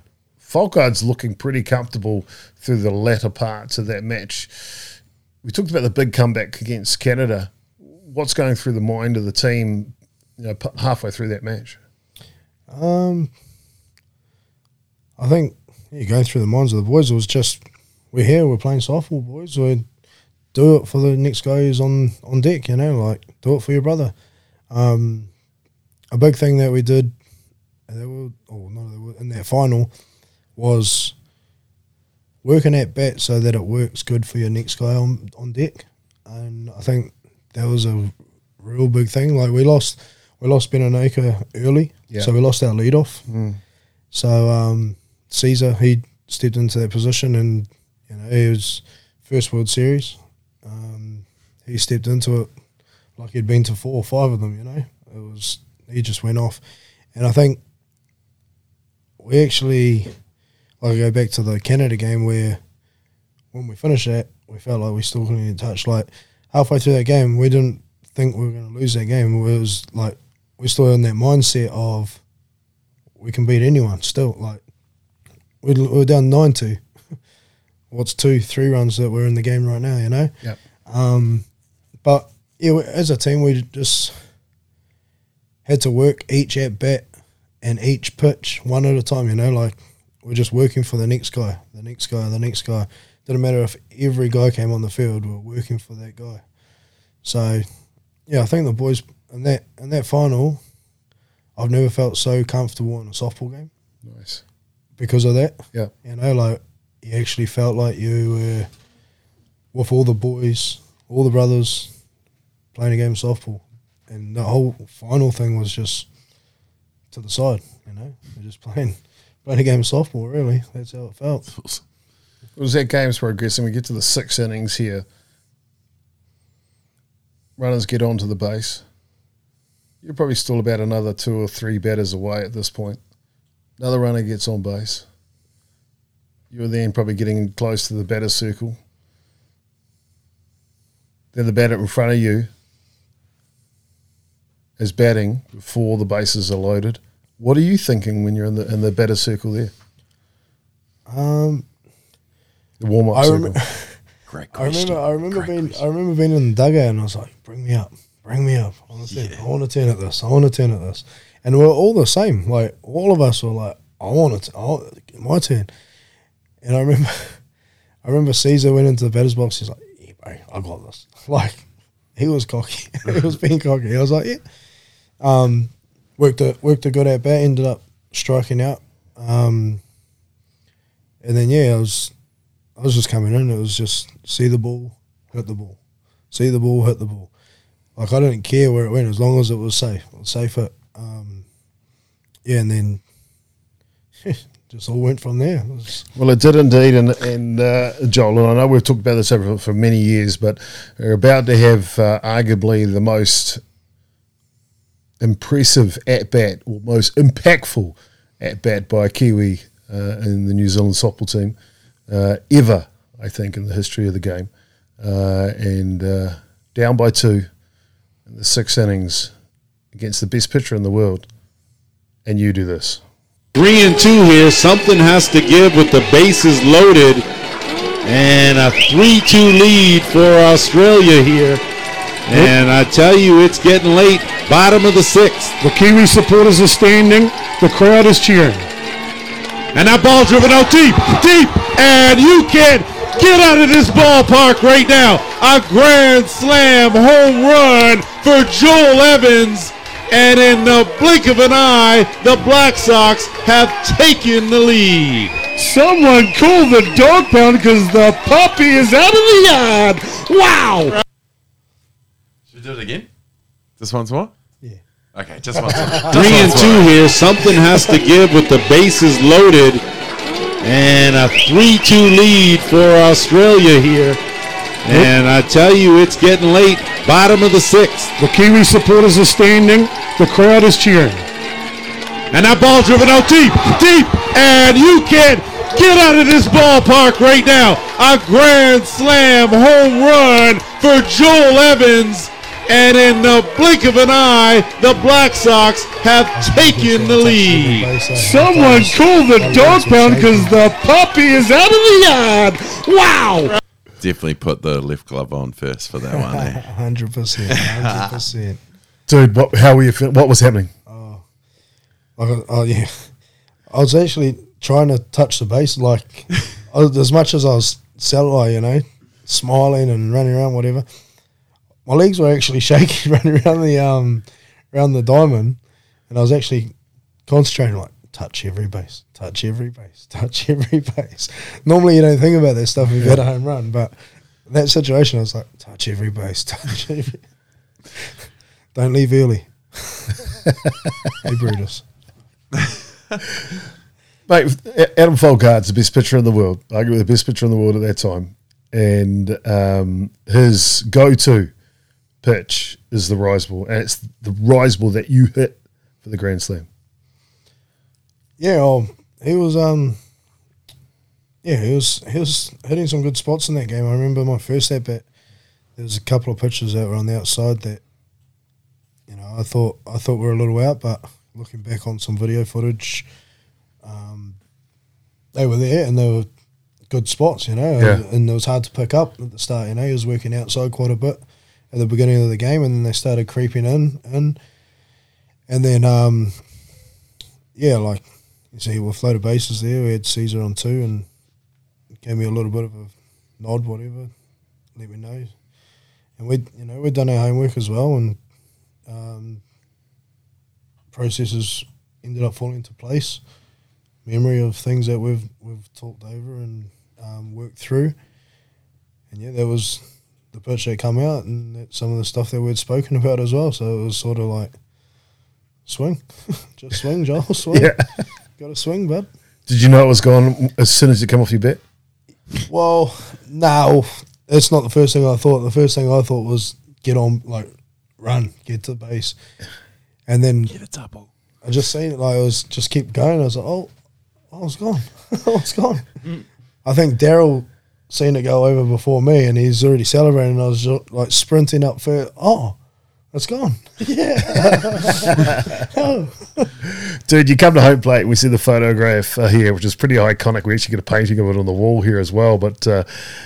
Folkard's looking pretty comfortable through the latter parts of that match. We talked about the big comeback against Canada. What's going through the mind of the team you know, halfway through that match? Um, I think yeah, going through the minds of the boys it was just we're here, we're playing softball, boys. We do it for the next guy who's on on deck. You know, like do it for your brother. Um, a big thing that we did, they were, oh no, they were in that final, was working at bat so that it works good for your next guy on on deck. And I think that was a real big thing. Like we lost, we lost Ben Enoka early, yeah. so we lost our lead off. Mm. So um, Caesar he stepped into that position, and you know he was first World Series. Um, he stepped into it like he'd been to four or five of them. You know, it was he just went off, and I think we actually I go back to the Canada game where when we finished that we felt like we still couldn't get touch. Like halfway through that game, we didn't think we were going to lose that game. It was like we're still in that mindset of we can beat anyone still. Like we're, we're down nine two. What's two, three runs that we're in the game right now? You know. Yeah. Um, but yeah, as a team, we just had to work each at bat and each pitch one at a time. You know, like we're just working for the next guy, the next guy, the next guy. Didn't matter if every guy came on the field, we are working for that guy. So, yeah, I think the boys in that in that final, I've never felt so comfortable in a softball game. Nice. Because of that. Yeah. You know, like you actually felt like you were with all the boys, all the brothers playing a game of softball. And the whole final thing was just to the side, you know. We're just playing a game of softball, really. That's how it felt. It was that game's progressing. We get to the six innings here. Runners get onto the base. You're probably still about another two or three batters away at this point. Another runner gets on base. You're then probably getting close to the batter circle. Then the batter in front of you is batting before the bases are loaded. What are you thinking when you're in the in the batter circle there? Um, the warm up circle. Great question. I remember. I remember Great being. Question. I remember being in the dugout, and I was like, "Bring me up, bring me up. I want to yeah. I want to turn at this. I want to turn at this." And we're all the same. Like all of us were like, "I want it. I my turn." And I remember, I remember Caesar went into the batter's box. He's like, "Yeah, bro, I got this." Like he was cocky. he was being cocky. I was like, "Yeah." Um, worked a worked a good at bat. Ended up striking out. Um, and then yeah, I was I was just coming in. It was just see the ball, hit the ball, see the ball, hit the ball. Like I didn't care where it went as long as it was safe. It was safe hit. Um, yeah, and then just all went from there. It well, it did indeed, and and uh, Joel, and I know we've talked about this over for many years, but we're about to have uh, arguably the most impressive at bat or most impactful at bat by a Kiwi uh, in the New Zealand softball team uh, ever, I think, in the history of the game. Uh, and uh, down by two in the six innings against the best pitcher in the world, and you do this. Three and two here. Something has to give with the bases loaded. And a 3 2 lead for Australia here. And I tell you, it's getting late. Bottom of the sixth. The Kiwi supporters are standing. The crowd is cheering. And that ball driven out deep, deep. And you can't get out of this ballpark right now. A grand slam home run for Joel Evans. And in the blink of an eye, the Black Sox have taken the lead. Someone call the dog pound because the puppy is out of the yard. Wow. Should we do it again? This once more? Yeah. Okay, just once more. Three and two here. Something has to give with the bases loaded. And a 3 2 lead for Australia here. And I tell you, it's getting late. Bottom of the sixth. The Kiwi supporters are standing. The crowd is cheering. And that ball driven out deep, deep. And you can't get out of this ballpark right now. A grand slam home run for Joel Evans. And in the blink of an eye, the Black Sox have taken the lead. Someone call the dog pound because the puppy is out of the yard. Wow. Definitely put the left glove on first for that one. Eh? Hundred percent, hundred percent. Dude, what? How were you? Feel, what was happening? Oh, like, oh yeah, I was actually trying to touch the base, like as much as I was cellular, you know, smiling and running around, whatever my legs were actually shaking running around the um around the diamond, and I was actually concentrating like touch every base, touch every base, touch every base. Normally you don't think about that stuff if you've had a home run, but in that situation I was like touch every base, touch every. don't leave early. hey Brutus. Mate, Adam Folkard's the best pitcher in the world. Arguably the best pitcher in the world at that time. And um, his go to pitch is the rise ball, and it's the rise ball that you hit for the grand slam. Yeah, well, he was um, yeah, he was he was hitting some good spots in that game. I remember my first at bat. There was a couple of pitches that were on the outside that, you know, I thought I thought we were a little out, but looking back on some video footage, um, they were there and they were good spots, you know, yeah. and, and it was hard to pick up at the start. You know, he was working outside quite a bit at the beginning of the game, and then they started creeping in, and and then um, yeah, like you see, we floated bases there. We had Caesar on two, and gave me a little bit of a nod, whatever. Let me know, and we, you know, we'd done our homework as well, and um, processes ended up falling into place. Memory of things that we've we've talked over and um, worked through, and yeah, there was the pitch that come out and some of the stuff that we'd spoken about as well. So it was sort of like swing, just swing, Joel, swing. yeah. Got to swing, bud. Did you know it was gone as soon as it came off your bet? Well, no, it's not the first thing I thought. The first thing I thought was get on, like, run, get to the base, and then get a double. I just seen it. Like I was just keep going. I was like, oh, I was gone. I was gone. Mm. I think Daryl seen it go over before me, and he's already celebrating. I was just, like sprinting up for oh. It's gone. Yeah. Dude, you come to home plate. We see the photograph uh, here, which is pretty iconic. We actually get a painting of it on the wall here as well. But uh,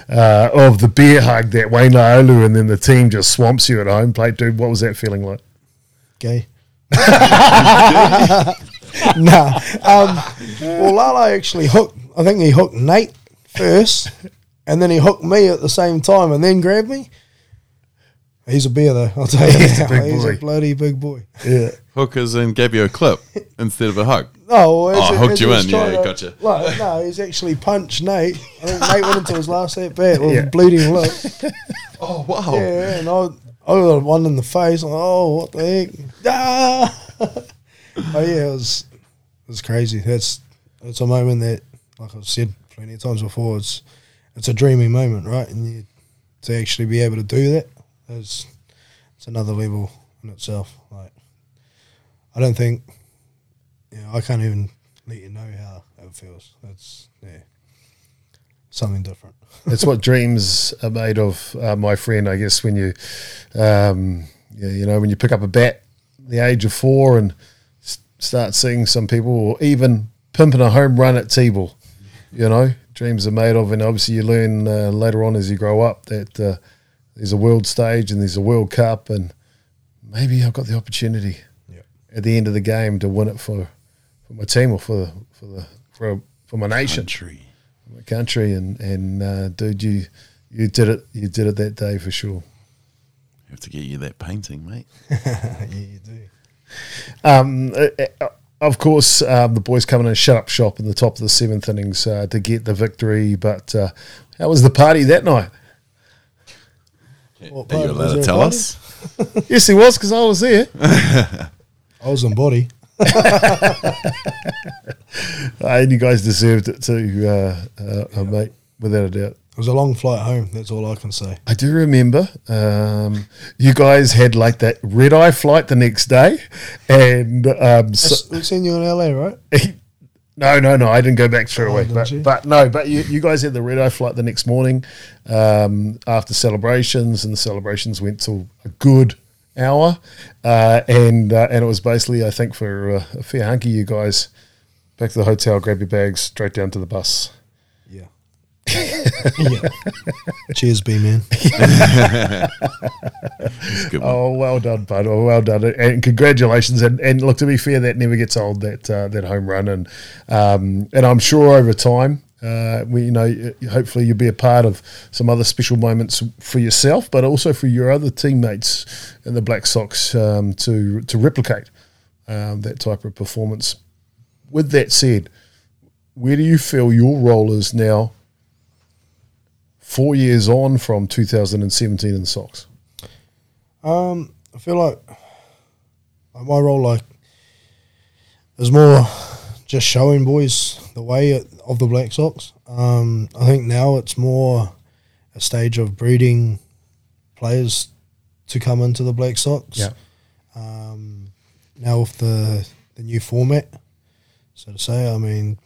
uh, of the beer hug that Wayne Laulu and then the team just swamps you at home plate, dude. What was that feeling like? Gay. nah. Um, well, Lala actually hooked. I think he hooked Nate first, and then he hooked me at the same time, and then grabbed me. He's a bear though. I'll tell you. He's, a, big he's boy. a bloody big boy. Yeah. Hookers and gave you a clip instead of a hug. No, well, oh, hooked you in. Yeah, to, gotcha. Like, no, he's actually punched Nate. I think Nate went into his last at bat with yeah. bleeding lip. oh wow. Yeah, and I, I got one in the face. Like, oh, what the heck? Ah! oh yeah, it was it was crazy. That's it's a moment that, like I've said plenty of times before, it's it's a dreamy moment, right? And you, to actually be able to do that is it's another level in itself. Like I don't think, you know, I can't even let you know how it feels. It's yeah, something different. it's what dreams are made of, uh, my friend. I guess when you, um, yeah, you know, when you pick up a bat, the age of four, and start seeing some people, or even pimping a home run at T-ball. You know, dreams are made of, and obviously you learn uh, later on as you grow up that uh, there's a world stage and there's a World Cup, and maybe I've got the opportunity yep. at the end of the game to win it for, for my team or for the for the for, for my nation, country. my country, and and uh, dude, you you did it, you did it that day for sure. have to get you that painting, mate. yeah, you do. Um, uh, uh, of course, um, the boys coming in and shut up shop in the top of the seventh innings uh, to get the victory. But uh, how was the party that night? What Are you allowed to tell us? yes, he was because I was there. I was on body. and you guys deserved it too, uh, uh, yeah. mate, without a doubt. It was a long flight home. That's all I can say. I do remember um, you guys had like that red eye flight the next day, and um, so, we seen you in LA, right? no, no, no. I didn't go back straight oh, away, but, but no, but you, you guys had the red eye flight the next morning um, after celebrations, and the celebrations went till a good hour, uh, and uh, and it was basically I think for uh, a fair hunky, you guys back to the hotel, grab your bags, straight down to the bus yeah. Cheers, B man. oh, well done, bud. Oh, well done, and congratulations. And, and look, to be fair, that never gets old. That uh, that home run, and um, and I'm sure over time, uh, we, you know, hopefully you'll be a part of some other special moments for yourself, but also for your other teammates in the Black Sox um, to to replicate um, that type of performance. With that said, where do you feel your role is now four years on from 2017 in the Sox? Um, I feel like my role, like, is more just showing boys the way of the Black Sox. Um, I think now it's more a stage of breeding players to come into the Black Sox. Yeah. Um, now with the the new format, so to say, I mean,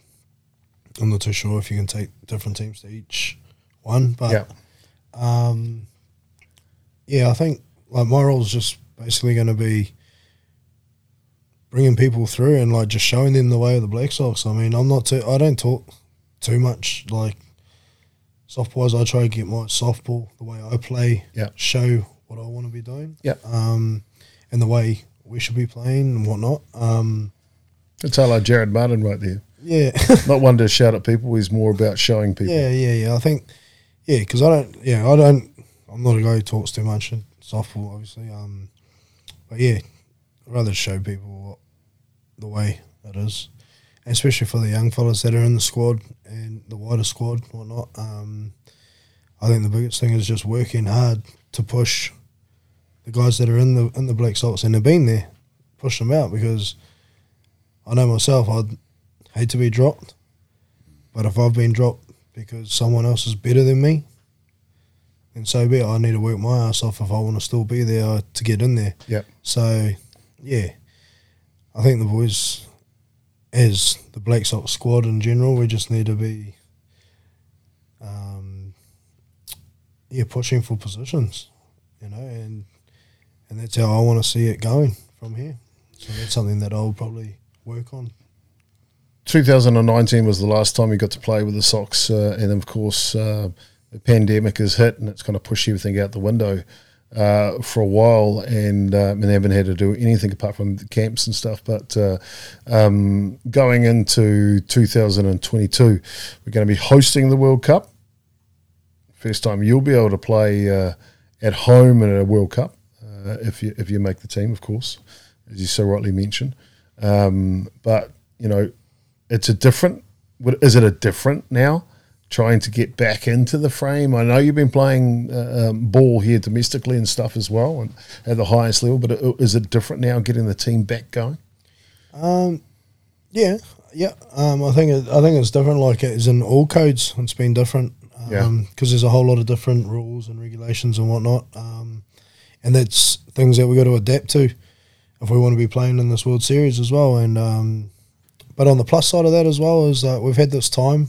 I'm not too sure if you can take different teams to each one. But yeah, um, yeah, I think like my role is just basically going to be bringing people through and like just showing them the way of the Black Sox. I mean, I'm not too. I don't talk too much like softballs. I try to get my softball the way I play. Yeah, show what I want to be doing. Yeah, um, and the way we should be playing and whatnot. Um, it's like Jared Martin right there. Yeah, not one to shout at people. He's more about showing people. Yeah, yeah, yeah. I think yeah, because I don't. Yeah, I don't. I'm not a guy who talks too much in softball, obviously. Um, but yeah, I'd rather show people what the way it is, and especially for the young fellas that are in the squad and the wider squad, whatnot. Um, I think the biggest thing is just working hard to push the guys that are in the in the Black Sox and they've been there, push them out because I know myself I'd hate to be dropped, but if I've been dropped because someone else is better than me. And so be it. I need to work my ass off if I want to still be there to get in there. Yep. So, yeah, I think the boys, as the Black Sox squad in general, we just need to be, um, yeah, pushing for positions, you know, and and that's how I want to see it going from here. So that's something that I'll probably work on. 2019 was the last time you got to play with the Sox, uh, and of course, uh, the pandemic has hit and it's going to push everything out the window uh, for a while, and, uh, and haven't had to do anything apart from the camps and stuff. But uh, um, going into 2022, we're going to be hosting the World Cup. First time you'll be able to play uh, at home in a World Cup if you if you make the team, of course, as you so rightly mentioned. Um, but you know it's a different. Is it a different now? Trying to get back into the frame. I know you've been playing uh, um, ball here domestically and stuff as well, and at the highest level. But is it different now, getting the team back going? Um, yeah, yeah. Um, I think it, I think it's different. Like it's in all codes, it's been different. Um, yeah. Because there's a whole lot of different rules and regulations and whatnot. Um, and that's things that we got to adapt to if we want to be playing in this World Series as well. And um, but on the plus side of that as well is that we've had this time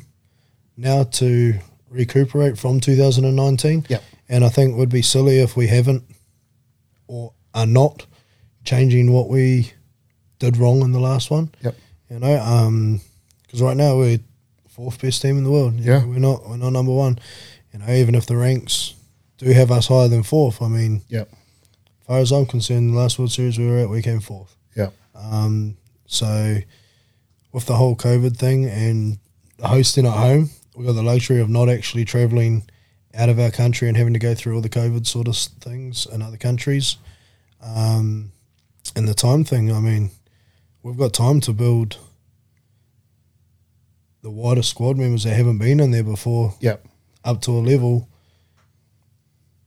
now to recuperate from 2019. Yeah. And I think it would be silly if we haven't or are not changing what we did wrong in the last one. Yep. You know, because um, right now we're fourth best team in the world. yeah. Know, we're not we're not number one. You know, even if the ranks do have us higher than fourth, I mean, yep. As far as I'm concerned, the last World Series we were at, we came fourth. Yeah. Um, so with the whole COVID thing and hosting at home, we got the luxury of not actually traveling out of our country and having to go through all the COVID sort of things in other countries. Um, and the time thing, I mean, we've got time to build the wider squad members that haven't been in there before. Yep. Up to a level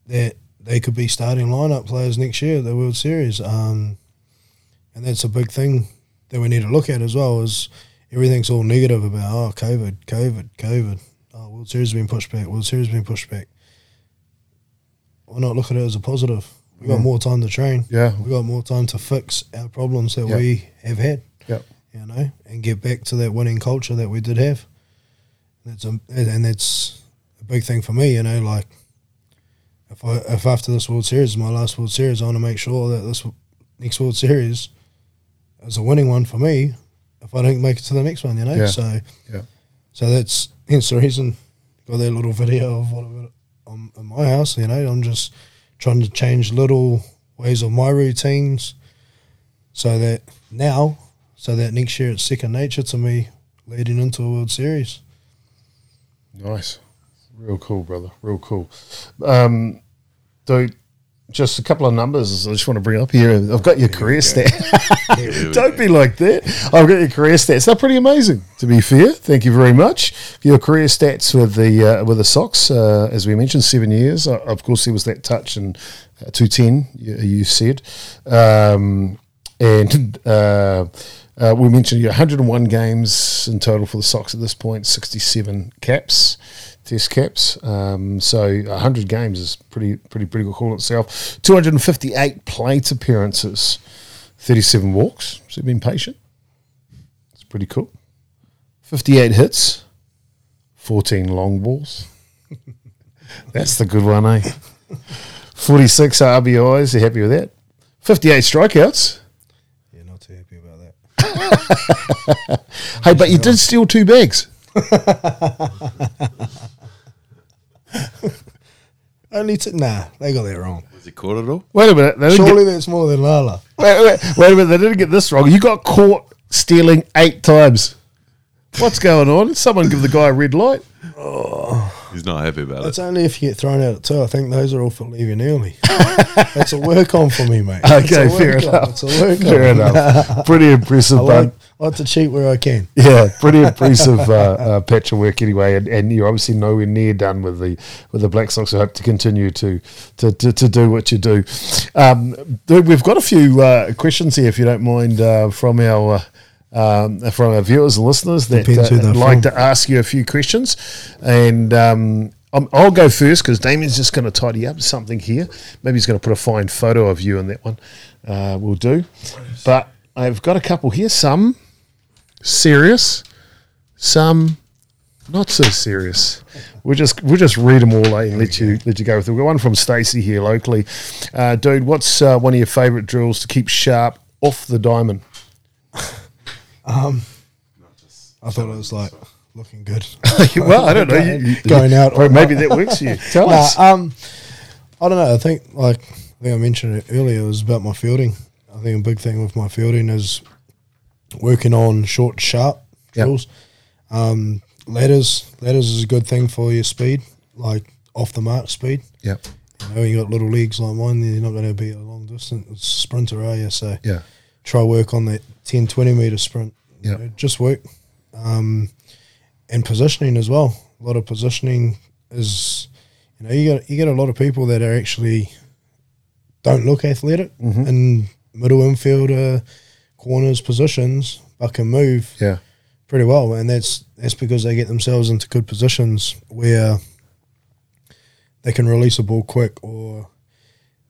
that they could be starting lineup players next year at the World Series. Um, and that's a big thing that we need to look at as well. Is everything's all negative about oh COVID, COVID, COVID. Oh, World Series has been pushed back. World Series has been pushed back. Why not look at it as a positive? We got mm. more time to train. Yeah, we got more time to fix our problems that yep. we have had. Yep. You know, and get back to that winning culture that we did have. That's a, and that's a big thing for me. You know, like if I if after this World Series is my last World Series, I want to make sure that this next World Series is a winning one for me. If I don't make it to the next one, you know. Yeah. So yeah. So that's hence the reason got that little video of what on, in my house. You know, I'm just trying to change little ways of my routines, so that now, so that next year it's second nature to me leading into a World Series. Nice. Real cool, brother. Real cool. Um, dude, just a couple of numbers I just want to bring up here. I've got your career stat. Don't be like that. I've got your career stats. They're pretty amazing, to be fair. Thank you very much. Your career stats with the uh, with the Sox, uh, as we mentioned, seven years. Uh, of course, there was that touch and uh, 210, you, you said. Um, and uh, uh, we mentioned you 101 games in total for the Sox at this point, 67 caps test caps. Um, so 100 games is pretty pretty pretty good call itself. 258 plate appearances, 37 walks. So been patient. It's pretty cool. 58 hits, 14 long balls. That's the good one, eh? 46 RBIs. You happy with that? 58 strikeouts. Yeah, not too happy about that. hey, but you did steal two bags. Only to nah, they got that wrong. Was he caught at all? Wait a minute. They Surely get, that's more than Lala. Wait, wait, wait a minute. They didn't get this wrong. You got caught stealing eight times. What's going on? Someone give the guy a red light. Oh. He's not happy about it. It's only if you get thrown out at two. I think those are all for leaving early. That's a work on for me, mate. Okay, fair on. enough. It's a work fair on. enough. Pretty impressive, I like, like, to cheat where I can. Yeah, pretty impressive uh, uh, patch of work anyway, and, and, you're obviously nowhere near done with the with the Black Sox. I hope to continue to to, to, to do what you do. Um, we've got a few uh, questions here, if you don't mind, uh, from our uh, um, from our viewers and listeners that uh, like from. to ask you a few questions. And um, I'll go first because Damien's just going to tidy up something here. Maybe he's going to put a fine photo of you in that one. Uh, we'll do. But I've got a couple here. Some serious, some not so serious. We'll just we'll just read them all eh, and let you let you go with it. We've got one from Stacy here locally. Uh, dude, what's uh, one of your favourite drills to keep sharp off the diamond? Um, I thought it was like looking good. well, I don't know. You, going out, or maybe that works for you. Tell nah, us. Um, I don't know. I think like I think I mentioned it earlier. It was about my fielding. I think a big thing with my fielding is working on short, sharp drills. Yep. Um, ladders, ladders is a good thing for your speed, like off the mark speed. Yeah. You know, you got little legs like mine, you're not going to be a long distance sprinter, are you? So yeah, try work on that 10, 20 meter sprint. Yeah. just work. Um, and positioning as well. A lot of positioning is, you know, you get you get a lot of people that are actually don't look athletic mm-hmm. in middle infielder, corners, positions, but can move. Yeah pretty well, and that's that's because they get themselves into good positions where they can release a ball quick or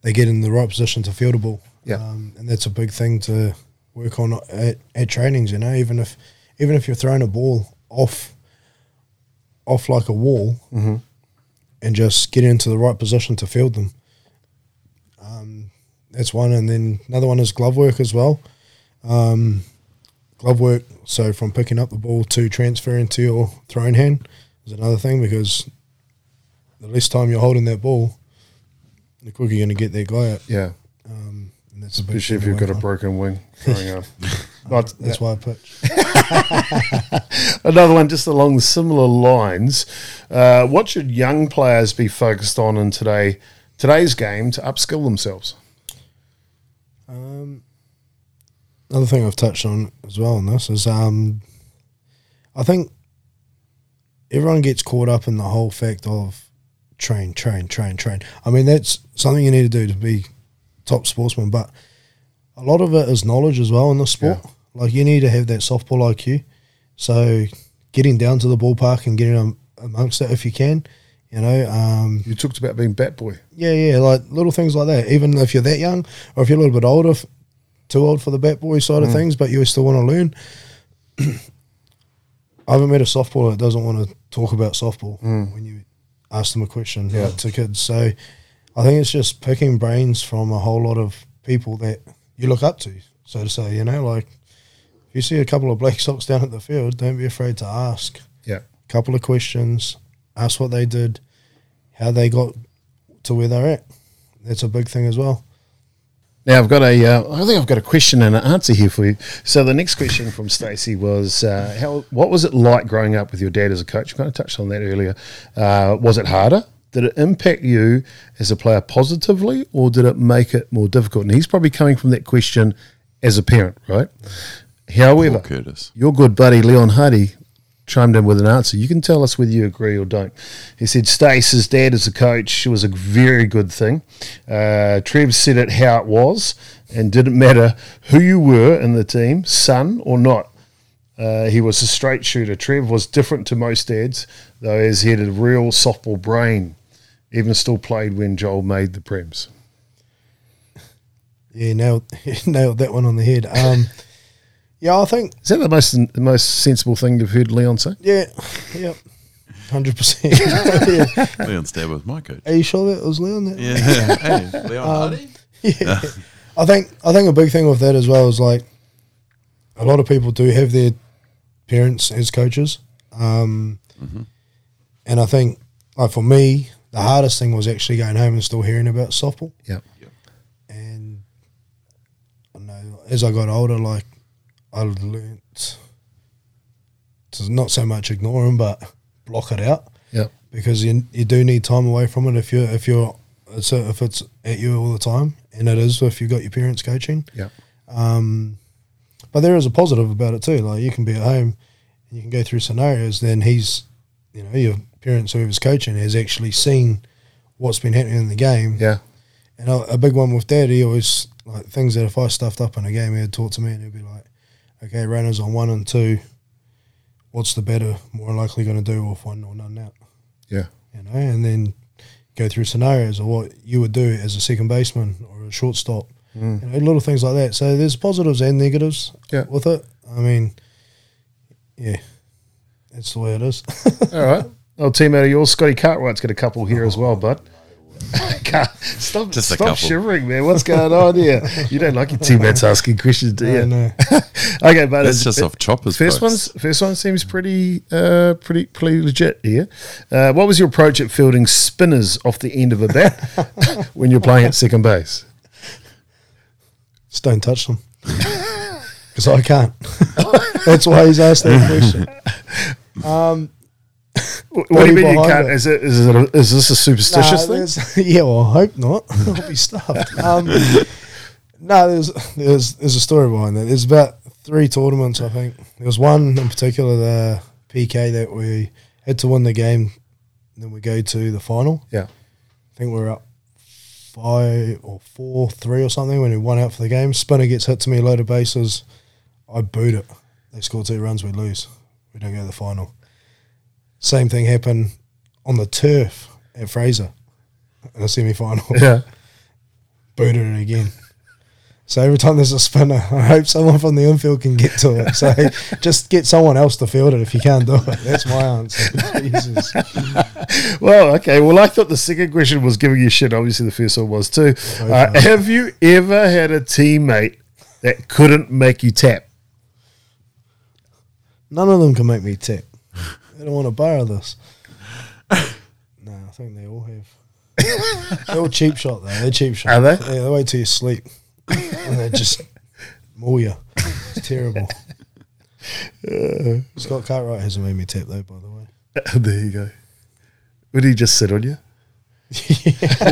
they get in the right position to field a ball. Yeah, um, and that's a big thing to work on at, at trainings. You know, even if even if you're throwing a ball off off like a wall mm-hmm. and just get into the right position to field them. Um, that's one, and then another one is glove work as well. Um, glove work. So from picking up the ball to transferring to your throwing hand is another thing because the less time you're holding that ball, the quicker you're going to get that guy out. Yeah. That's Especially if you've got a broken wing up. Not, that's why I pitch. Another one just along the similar lines. Uh, what should young players be focused on in today today's game to upskill themselves? Um, another thing I've touched on as well in this is um, I think everyone gets caught up in the whole fact of train, train, train, train. I mean, that's something you need to do to be top sportsman, but a lot of it is knowledge as well in the sport. Yeah. Like you need to have that softball IQ. So getting down to the ballpark and getting amongst it if you can. You know, um, you talked about being bat boy. Yeah, yeah, like little things like that. Even if you're that young, or if you're a little bit older, too old for the bat boy side mm. of things, but you still want to learn. I haven't met a softballer that doesn't want to talk about softball mm. when you ask them a question yeah. like, to kids. So I think it's just picking brains from a whole lot of people that you look up to, so to say. You know, like if you see a couple of Black Sox down at the field, don't be afraid to ask. Yeah, a couple of questions. Ask what they did, how they got to where they're at. That's a big thing as well. Now I've got a, uh, I think I've got a question and an answer here for you. So the next question from Stacey was, uh, how, what was it like growing up with your dad as a coach? You kind of touched on that earlier. Uh, was it harder? Did it impact you as a player positively, or did it make it more difficult? And he's probably coming from that question as a parent, right? However, your good buddy Leon Hardy chimed in with an answer. You can tell us whether you agree or don't. He said Stace's dad as a coach was a very good thing. Uh, Trev said it how it was, and didn't matter who you were in the team, son or not. Uh, he was a straight shooter. Trev was different to most dads, though, as he had a real softball brain. Even still played when Joel made the prems. Yeah, nailed, nailed that one on the head. Um, yeah, I think is that the most the most sensible thing you've heard Leon say? Yeah, yeah, hundred percent. Leon's there with my coach. Are you sure that was Leon? That? Yeah, hey, Leon um, Hardy. Yeah, I think I think a big thing with that as well is like a lot of people do have their parents as coaches, um, mm-hmm. and I think like for me, the hardest thing was actually going home and still hearing about softball. Yeah, yep. and I know as I got older, like I learnt to not so much ignore them, but block it out. Yeah. Because you you do need time away from it if you if you're it's a, if it's at you all the time, and it is if you've got your parents coaching. Yeah. Um, but there is a positive about it too. Like you can be at home, and you can go through scenarios. Then he's, you know, your parents whoever's coaching has actually seen what's been happening in the game. Yeah. And a, a big one with dad, he always like things that if I stuffed up in a game, he'd talk to me and he'd be like, okay, runners on one and two, what's the better, more likely going to do with one or none out? Yeah. You know, and then go through scenarios of what you would do as a second baseman or a shortstop. Mm. You know, little things like that. So there's positives and negatives yeah. with it. I mean, yeah, that's the way it is. All right. Well, teammate of yours, Scotty Cartwright's got a couple here as well, bud. stop Just stop shivering, man. What's going on here? You don't like your teammates asking questions, do you? No, okay, but it's just off choppers. First one, first one seems pretty, uh, pretty, pretty legit here. Uh, what was your approach at fielding spinners off the end of a bat when you're playing at second base? Just don't touch them because I can't. That's why he's asked that question. Um, what do you mean you can't? It? Is it is it a, is this a superstitious thing? Yeah, well, I hope not. I'll be stuffed. Um, no, there's there's there's a story behind that. There's about three tournaments, I think. There was one in particular, the PK, that we had to win the game. Then we go to the final. Yeah, I think we we're up five or four three or something when we won out for the game. Spinner gets hit to me, a load of bases. I boot it. They score two runs, we lose. We don't go to the final. Same thing happened on the turf at Fraser in the semi final. Yeah. Booted it again. So every time there's a spinner, I hope someone from the infield can get to it. So just get someone else to field it if you can't do it. That's my answer. Jesus. Well, okay. Well, I thought the second question was giving you shit. Obviously, the first one was too. Uh, have you ever had a teammate that couldn't make you tap? None of them can make me tap. They don't want to borrow this. no, I think they all have. They're all cheap shot though. They're cheap shot. Are they? Yeah, they wait till you sleep, and they just maul you. It's terrible. Uh, Scott Cartwright hasn't made me tap though, by the way. there you go. Would he just sit on you? tap,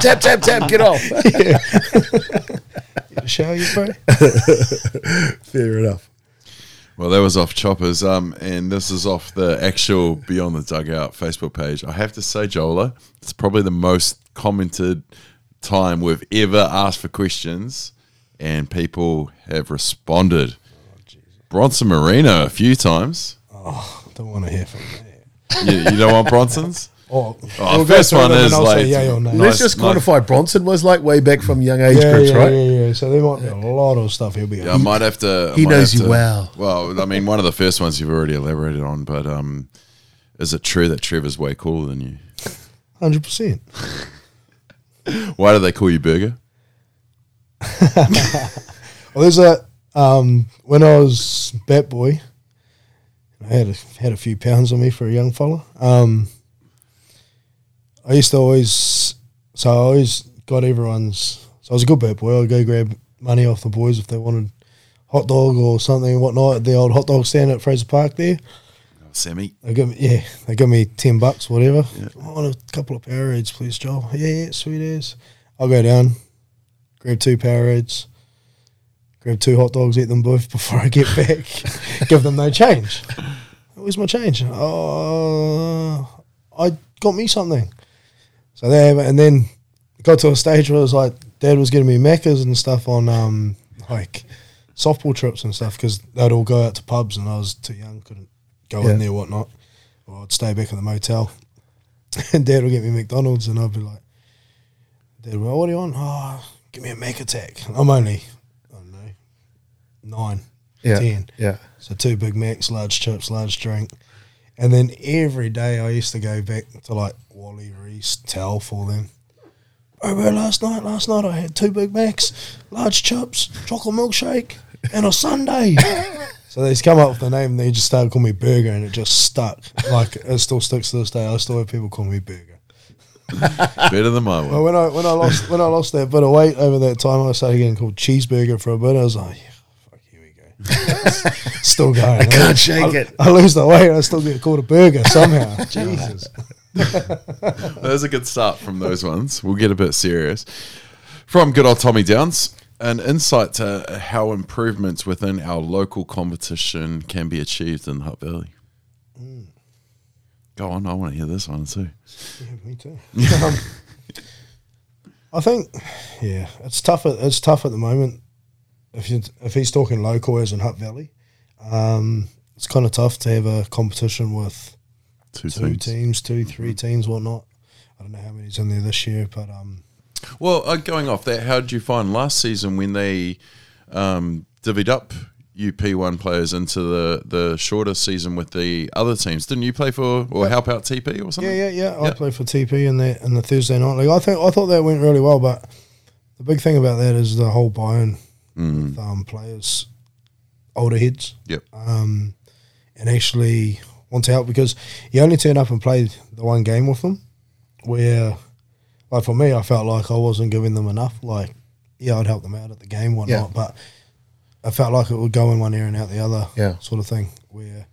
tap, tap, tap, get off. Yeah. show you, bro? Fair enough. Well, that was off Choppers, um, and this is off the actual Beyond the Dugout Facebook page. I have to say, Jola, it's probably the most commented time we've ever asked for questions, and people have responded. Oh, Bronson Marino a few times. Oh, don't want to hear from that. you, you don't want Bronson's? Oh, oh we'll first one is like. No. Let's just quantify. Nice. Bronson was like way back from young age yeah, groups, yeah, right? Yeah, yeah. So there might be a lot of stuff he'll be. Yeah, I might have to. he knows you to, well. Well, I mean, one of the first ones you've already elaborated on, but um, is it true that Trevor's way cooler than you? Hundred percent. Why do they call you Burger? well, there's a um, when I was bat boy, I had a, had a few pounds on me for a young fella. Um, I used to always, so I always got everyone's. So I was a good bad boy. I'd go grab money off the boys if they wanted hot dog or something and whatnot at the old hot dog stand at Fraser Park there. Oh, Sammy. They give me, yeah, they give me ten bucks, whatever. Yeah. I want a couple of Powerades, please, Joel. Yeah, yeah, sweet as. I'll go down, grab two Powerades, grab two hot dogs, eat them both before I get back. give them no change. Where's my change? Oh, I got me something. So there, and then got to a stage where it was like dad was getting me Maccas and stuff on um, like softball trips and stuff because they'd all go out to pubs and I was too young, couldn't go yeah. in there, whatnot. Or I'd stay back at the motel. and dad would get me McDonald's and I'd be like, Dad, well, what do you want? Oh, give me a Mac attack. I'm only, I don't know, nine, yeah, ten. Yeah. So two Big Macs, large chips, large drink. And then every day I used to go back to like Wally Reese, tell for them. Oh, bro, last night, last night I had two Big Macs, large chips, chocolate milkshake, and a Sunday. so they just come up with the name and they just started calling me Burger and it just stuck. Like it still sticks to this day. I still have people call me Burger. Better than my one. Well, when I when I lost when I lost that bit of weight over that time, I started getting called cheeseburger for a bit. I was like, still going. I can't shake I, it. I lose the weight. I still get called a burger somehow. Jesus. There's a good start from those ones. We'll get a bit serious. From good old Tommy Downs, an insight to how improvements within our local competition can be achieved in the Hutt Valley. Mm. Go on, I want to hear this one too. Yeah, me too. um, I think, yeah, it's tough. At, it's tough at the moment if you, if he's talking local as in Hutt Valley, um, it's kind of tough to have a competition with two, two teams. teams, two, three teams, whatnot. I don't know how many's in there this year, but um, Well, uh, going off that, how did you find last season when they um, divvied up UP1 players into the, the shorter season with the other teams? Didn't you play for or help out TP or something? yeah, yeah, yeah. I played for TP in the in the Thursday night league. I think I thought that went really well, but the big thing about that is the whole buy-in with um, players, older heads. Yep. um, and actually want to help because you only turn up and play the one game with them. Where, like for me, I felt like I wasn't giving them enough. Like, yeah, I'd help them out at the game, whatnot, Yeah. but I felt like it would go in one ear and out the other, Yeah. sort of thing. Where,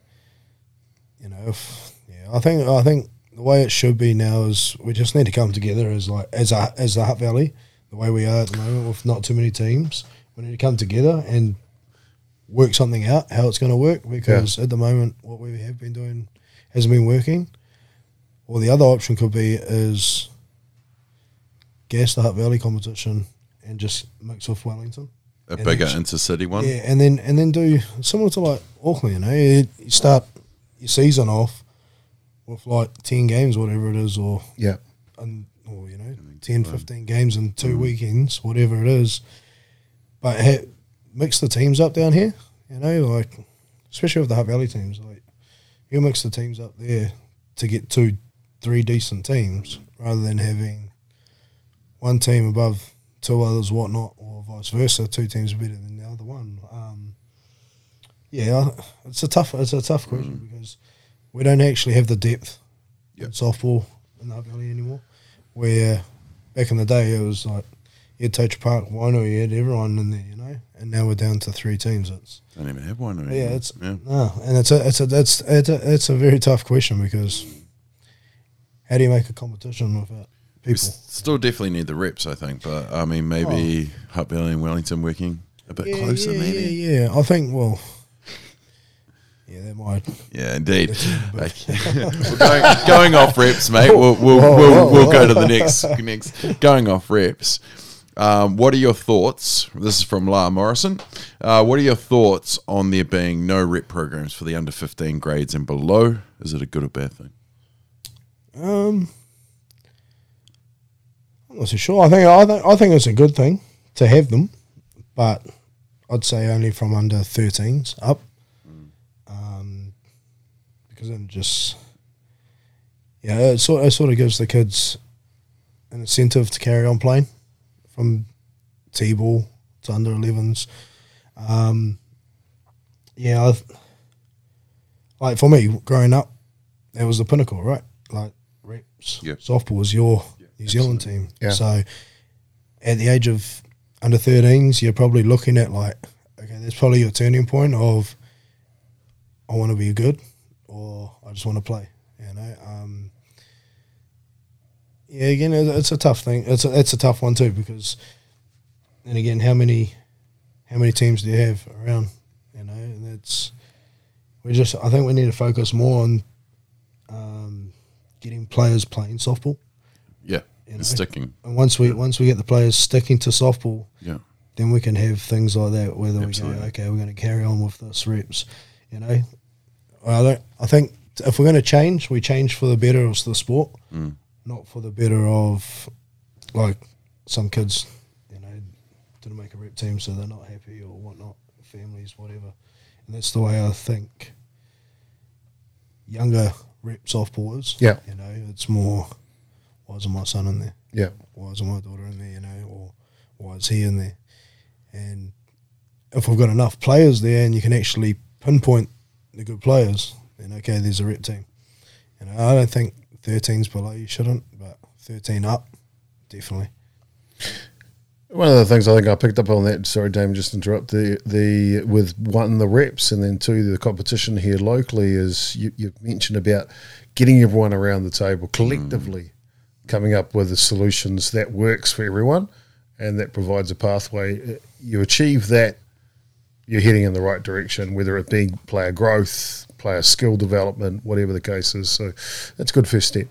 you know, if, yeah, I think I think the way it should be now is we just need to come together as like as a as the Hutt Valley, the way we are at the moment with not too many teams. We need to come together and work something out how it's going to work because at the moment what we have been doing hasn't been working. Or the other option could be is gas the Hutt Valley competition and just mix with Wellington. A And bigger actually- intercity one? Yeah, and then and then do similar to like Auckland, you know, you, you start your season off with like ten games, whatever it is, or Yeah. and or you know 10, 15 games in two mm. weekends, whatever it is. But ha- mix the teams up down here, you know, like especially with the Hutt Valley teams, like you mix the teams up there to get two, three decent teams rather than having one team above two others, whatnot, or vice versa. Two teams are better than the other one. Um, yeah, it's a tough, it's a tough question because we don't actually have the depth in softball in the Hutt Valley anymore. Where back in the day it was like you had Tocha Park, Wino, you had everyone in there, you know, and now we're down to three teams. It's Don't even have one. yeah, it's yeah. no, and it's a it's a it's it's a, it's a very tough question because how do you make a competition without We people? s- still definitely need the reps, I think. But I mean, maybe oh. Hutt Valley and Wellington working a bit closer, Oh. yeah, maybe. Yeah, yeah, I think well, yeah, that might. Yeah, indeed. That's. Going, going off reps, mate. We'll we'll, Whoa, we'll, whoa, we'll whoa. go to the next next. Going off reps. Um, what are your thoughts? This is from La Morrison. Uh, what are your thoughts on there being no rep programs for the under fifteen grades and below? Is it a good or bad thing? Um, I'm not so sure. I think I think I think it's a good thing to have them, but I'd say only from under 13s up, um, because then just yeah, it sort it sort of gives the kids an incentive to carry on playing from t-ball to under 11s. Um, yeah, I've, like for me growing up, it was the pinnacle, right? Like reps, Yep. softball was your New Zealand team. Yeah. So at the age of under 13s, you're probably looking at like, okay, that's probably your turning point of I want to be good or I just want to play. You know, um, yeah. Again, it's a tough thing. It's a, it's a tough one too because, and again, how many how many teams do you have around? You know, and it's we just I think we need to focus more on um, getting players playing softball. Yeah, You know? sticking. And once we once we get the players sticking to softball, Yeah, then we can have things like that. Whether Absolutely. we go, okay, we're going to carry on with this reps. You know, I don't. I think if we're going to change, we change for the better of the sport, Mm. Not for the better of like some kids. You know, didn't make a rep team, so they're not happy or whatnot. Families, whatever, and that's the way I think. Younger rep softballers. Yeah. You know, it's more. Why isn't my son in there? Yeah. why isn't my daughter in there, you know, or why is he in there? And if we've got enough players there and you can actually pinpoint the good players, then okay, there's a rep team. You know, I don't think 13's below you shouldn't, but 13 up, definitely. One of the things I think I picked up on that, sorry, Dame, just interrupt the the with one the reps and then two the competition here locally is you, you mentioned about getting everyone around the table collectively, coming up with the solutions that works for everyone, and that provides a pathway. You achieve that, you're heading in the right direction, whether it be player growth, player skill development, whatever the case is. So that's a good first step.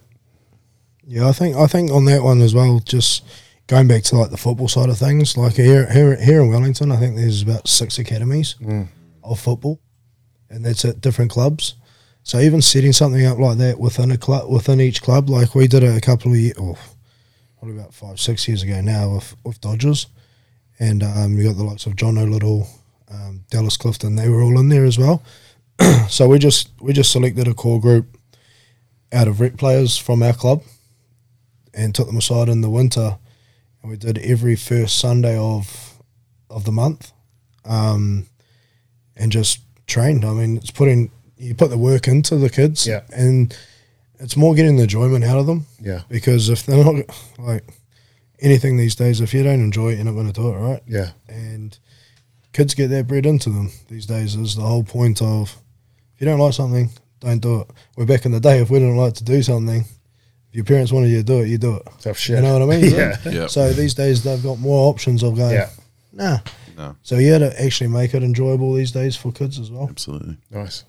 Yeah, I think I think on that one as well, just going back to like the football side of things, like here here here in Wellington, I think there's about six academies Mm. of football, and that's at different clubs. So even setting something up like that within a club within each club, like we did it a couple of years, oh, probably about five six years ago now with with Dodgers, and um, you got the likes of John O'Little, um, Dallas Clifton, they were all in there as well. so we just we just selected a core group out of rec players from our club, and took them aside in the winter, and we did every first Sunday of of the month, um, and just trained. I mean, it's putting you put the work into the kids, Yeah. and it's more getting the enjoyment out of them. Yeah. because if they're not like anything these days, if you don't enjoy it, you're not going to do it, right? Yeah. and kids get that bred into them these days is the whole point of you don't like something don't do it we're back in the day if we didn't like to do something if your parents wanted you to do it you do it Tough shit. you know what I mean Yeah. Yeah. so these days they've got more options of going Yeah. nah No. so you had to actually make it enjoyable these days for kids as well Absolutely. Nice.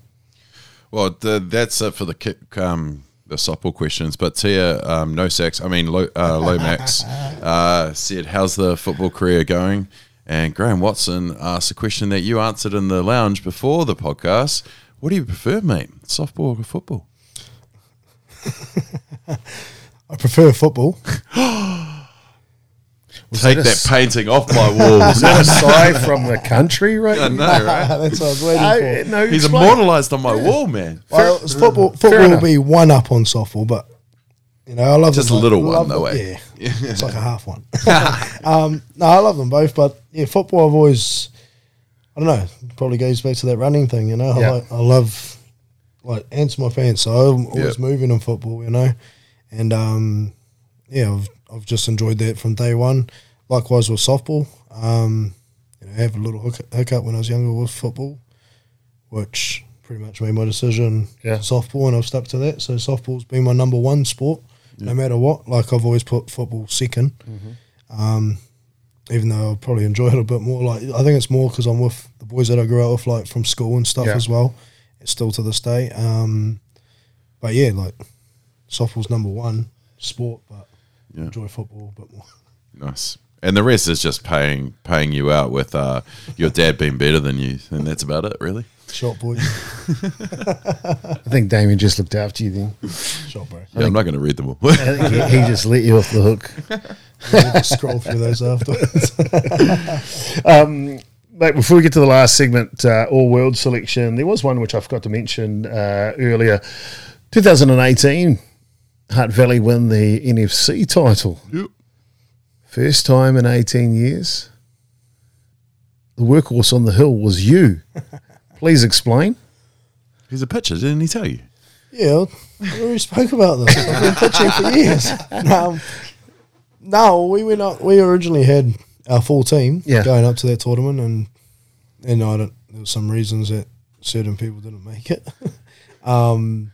Well, the, that's it for the kick, um, the softball questions. But Tia, um, no sex. I mean, Lo, uh, Lomax uh, said, "How's the football career going?" And Graham Watson asked a question that you answered in the lounge before the podcast. What do you prefer, mate? Softball or football? I prefer football Take that that s- painting off my wall. Is that a sigh from the country right I know, right? that's what I was waiting I, for no, He's explain. immortalized on my wall, man. well, it's football football will be one up on softball but you know I love Just them a both. little one, Love though, them- eh? yeah it's like a half one um, no I love them both but yeah football I've always I don't know probably goes back to that running thing you know? I, Yeah. like, I love like ants my pants so I'm always Yeah. moving in football you know? And um, yeah I've, I've just enjoyed that from day one. Likewise with softball. Um, you know, I have a little hic- hiccup when I was younger with football which pretty much made my decision Yeah. softball and I've stuck to that. So softball's been my number one sport no matter what. Like I've always put football 2nd um, even though I probably enjoy it a bit more like I think it's more because I'm with the boys that I grew up with like from school and stuff Yeah. as well it's still to this day um, but yeah like softball's number one sport but Yeah. enjoy football a bit more Nice. And the rest is just paying paying you out with uh, your dad being better than you, and that's about it, really. shot boy. I think Damien just looked after you then. shot bro Yeah, I'm not going to read them all. I think he, he just let you off the hook. I'll just scroll through those afterwards Um, mate, before we get to the last segment, uh, all world selection, there was one which I forgot to mention uh, earlier. 2018, Hutt Valley win the NFC title. Yep. First time in 18 years. The workhorse on the hill was you. Please explain. He's a pitcher, didn't he tell you? Yeah, we already spoke about this. I've been pitching for years. No, no, we went up. We originally had our full team Yeah. going up to that tournament, and and I don't. There were some reasons that certain people didn't make it. um,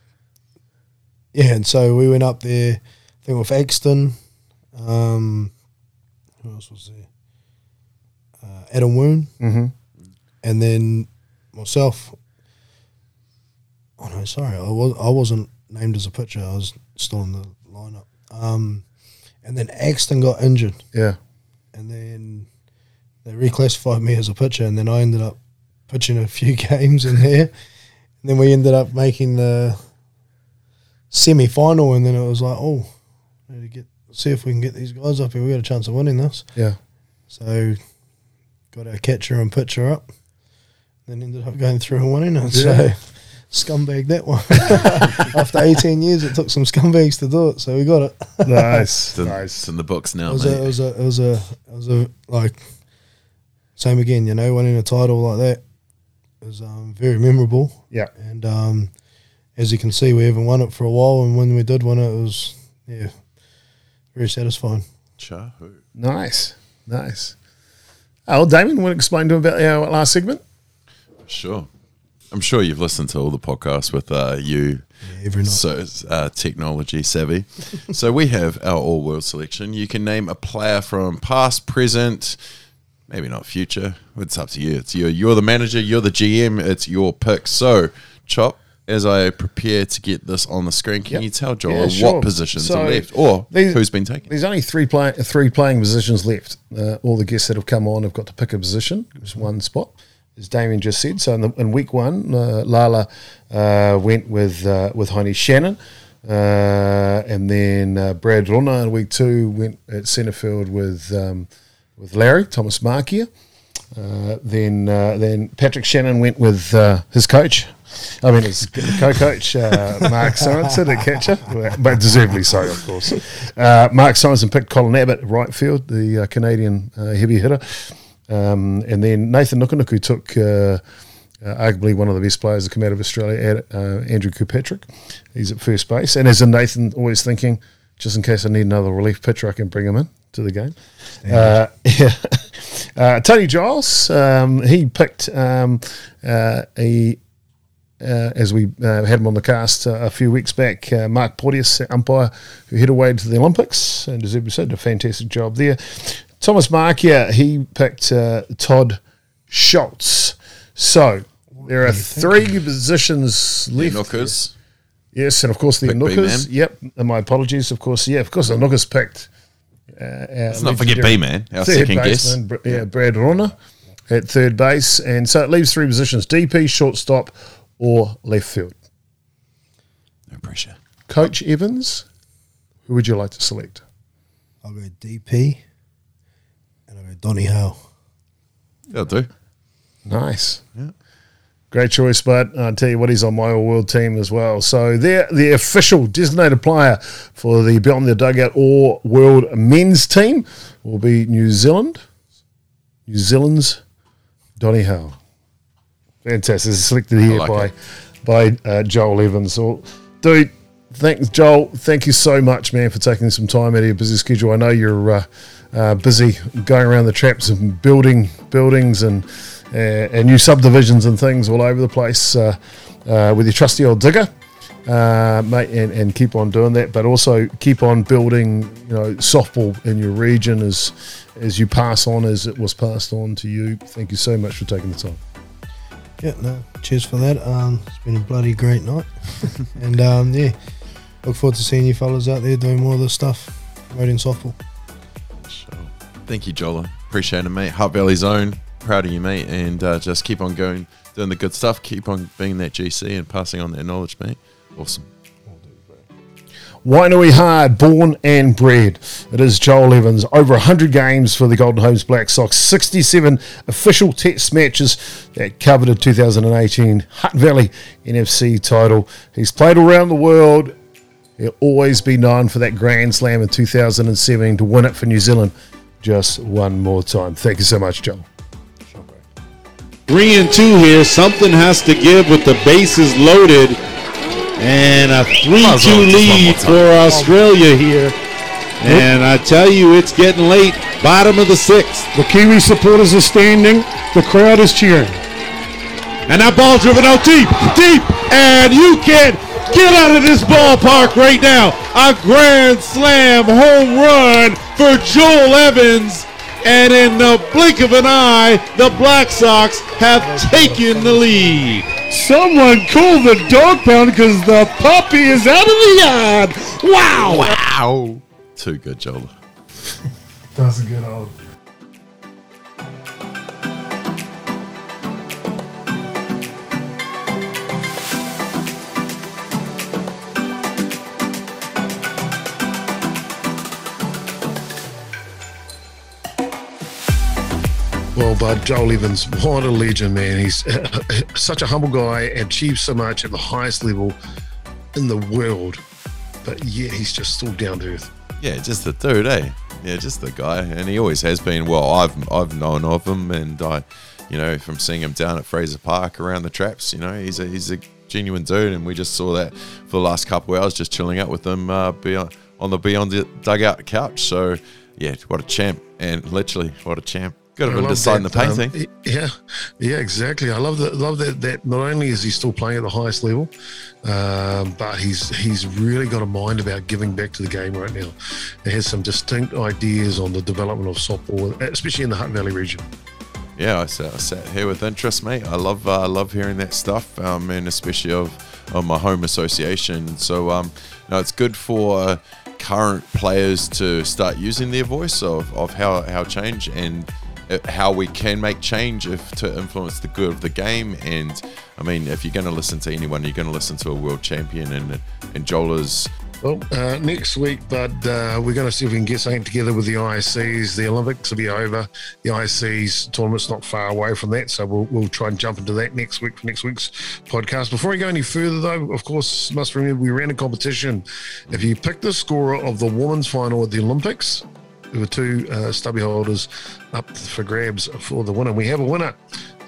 yeah, and so we went up there. I think with Exton. Um, who else was there? Uh, Adam Woon, Mm-hmm. and then myself. Oh no, sorry, I was I wasn't named as a pitcher. I was still in the lineup. Um, and then Axton got injured, Yeah. and then they reclassified me as a pitcher, and then I ended up pitching a few games in there. And then we ended up making the semi final, and then it was like, oh, need to get see if we can get these guys up here. We got a chance of winning this. Yeah. So got our catcher and pitcher up. Then ended up going through and winning it. Yeah. So scumbag that one. After 18 years, it took some scumbags to do it. So we got it. Nice. It's in, nice. it's in the books It now, was, mate. a, it was a, it was a, it was a, like, same again, you know, winning a title like that was um, very memorable. Yeah. And um, as you can see, we haven't won it for a while. And when we did win it, it was, yeah, very satisfying. Chahoo. Nice. Nice. Oh, Damon, want to explain to him about our last segment? Sure. I'm sure you've listened to all the podcasts with uh, you, Yeah, so uh, technology savvy. so we have our all world selection. You can name a player from past, present, maybe not future. It's up to you. It's you. You're the manager. You're the GM. It's your pick. So, Chop, as I prepare to get this on the screen, can yep. you tell Joel yeah, sure. what positions so are left or these, who's been taken? There's only three play, three playing positions left. Uh, all the guests that have come on have got to pick a position. There's one spot, as Damien just said. So in, the, in week one, uh, Lala uh, went with uh, with Heine Shannon. Uh, and then uh, Brad Rona in week two went at centre field with um, with Larry Thomas Markia. Uh, then uh, then Patrick Shannon went with uh, his coach. I mean, his co-coach uh, Mark Sorensen, a catcher, but deservedly so, of course. Mark Sorensen picked Colin Abbott right field, the Canadian heavy hitter, um, and then Nathan Nukunuku took uh, arguably one of the best players to come out of Australia, uh, Andrew Kirkpatrick. He's at first base. And as a Nathan, always thinking, just in case I need another relief pitcher, I can bring him in to the game. Uh, yeah. Uh, Tony Giles, um, he picked um, uh, a. Uh, as we had him on the cast a few weeks back, Mark Porteous, umpire who headed away to the Olympics, and as we said, a fantastic job there. Thomas Markia, he picked Todd Schultz. So there are three positions left. The Nookers. Yes, and of course the Nookers. Yep, and my apologies. Of course, yeah, of course the Nookers picked. Uh, Let's not forget B man, our second baseman, guess. Yeah, Brad Rona at third base, and so it leaves three positions: DP, shortstop, or left field. No pressure. Coach Evans, who would you like to select? I'll go DP, and I'll go Donny Howe. That'll do. Nice. Yeah. Great choice, but I'll tell you what, he's on my all world team as well. So they're the official designated player for the Beyond the Dugout All World men's team will be New Zealand. New Zealand's Donny Howe. Fantastic. Is selected here like by it. by uh, Joel Evans. So, dude, thanks, Joel. Thank you so much, man, for taking some time out of your busy schedule. I know you're uh, uh, busy going around the traps and building buildings and uh, and new subdivisions and things all over the place uh, uh, with your trusty old digger. Uh, mate, and, and keep on doing that, but also keep on building, you know, softball in your region as as you pass on as it was passed on to you. Thank you so much for taking the time. Yeah, no, cheers for that. Um, it's been a bloody great night, and um, yeah, look forward to seeing you fellas out there doing more of this stuff, promoting softball. Sure. Thank you, Jola. Appreciate it, mate. Hutt Valley Zone proud of you, mate, and uh, just keep on going, doing the good stuff. Keep on being that GC and passing on that knowledge, mate. Awesome. Wainui hard, born and bred. It is Joel Evans. Over 100 games for the Golden Homes Black Sox. 67 official test matches that covered a 2018 Hutt Valley NFC title. He's played around the world. He'll always be known for that Grand Slam in 2007 to win it for New Zealand just one more time. Thank you so much, Joel. Three and two here. Something has to give with the bases loaded. And a 3-2 lead for Australia here. And I tell you, it's getting late. Bottom of the sixth. The Kiwi supporters are standing. The crowd is cheering. And that ball driven out deep, deep. And you can't get out of this ballpark right now. A grand slam home run for Joel Evans and in the blink of an eye, the Black Sox have taken the lead. Someone call the dog pound because the puppy is out of the yard. Wow. Wow. Too good, Joel. That's a good old. Well, Bud, Joel Evans, what a legend, man. He's such a humble guy, achieved so much at the highest level in the world, but yeah, he's just still down to earth. Yeah, just the dude, eh? Yeah, just the guy, and he always has been. Well, I've I've known of him, and I, you know, from seeing him down at Fraser Park around the traps, you know, he's a he's a genuine dude, and we just saw that for the last couple of hours, just chilling out with him, uh, beyond, on the beyond the dugout couch. So, yeah, what a champ, and literally, what a champ. Got to decide the painting. Um, yeah, yeah, exactly. I love that. Love that. That not only is he still playing at the highest level, um, but he's he's really got a mind about giving back to the game right now. He has some distinct ideas on the development of softball, especially in the Hutt Valley region. Yeah, I sat, I sat here with interest, mate. I love uh, love hearing that stuff, um, and especially of on my home association. So um, no, it's good for current players to start using their voice of, of how how change and how we can make change if to influence the good of the game. And I mean, if you're going to listen to anyone, you're going to listen to a world champion, and and Joel is well, uh, next week, but uh, we're going to see if we can get something together with the ICs. The Olympics will be over. The ICs tournament's not far away from that, so we'll, we'll try and jump into that next week for next week's podcast. Before we go any further, though, of course, must remember we ran a competition. If you pick the scorer of the women's final at the Olympics, there were two uh, stubby holders up for grabs for the winner. We have a winner,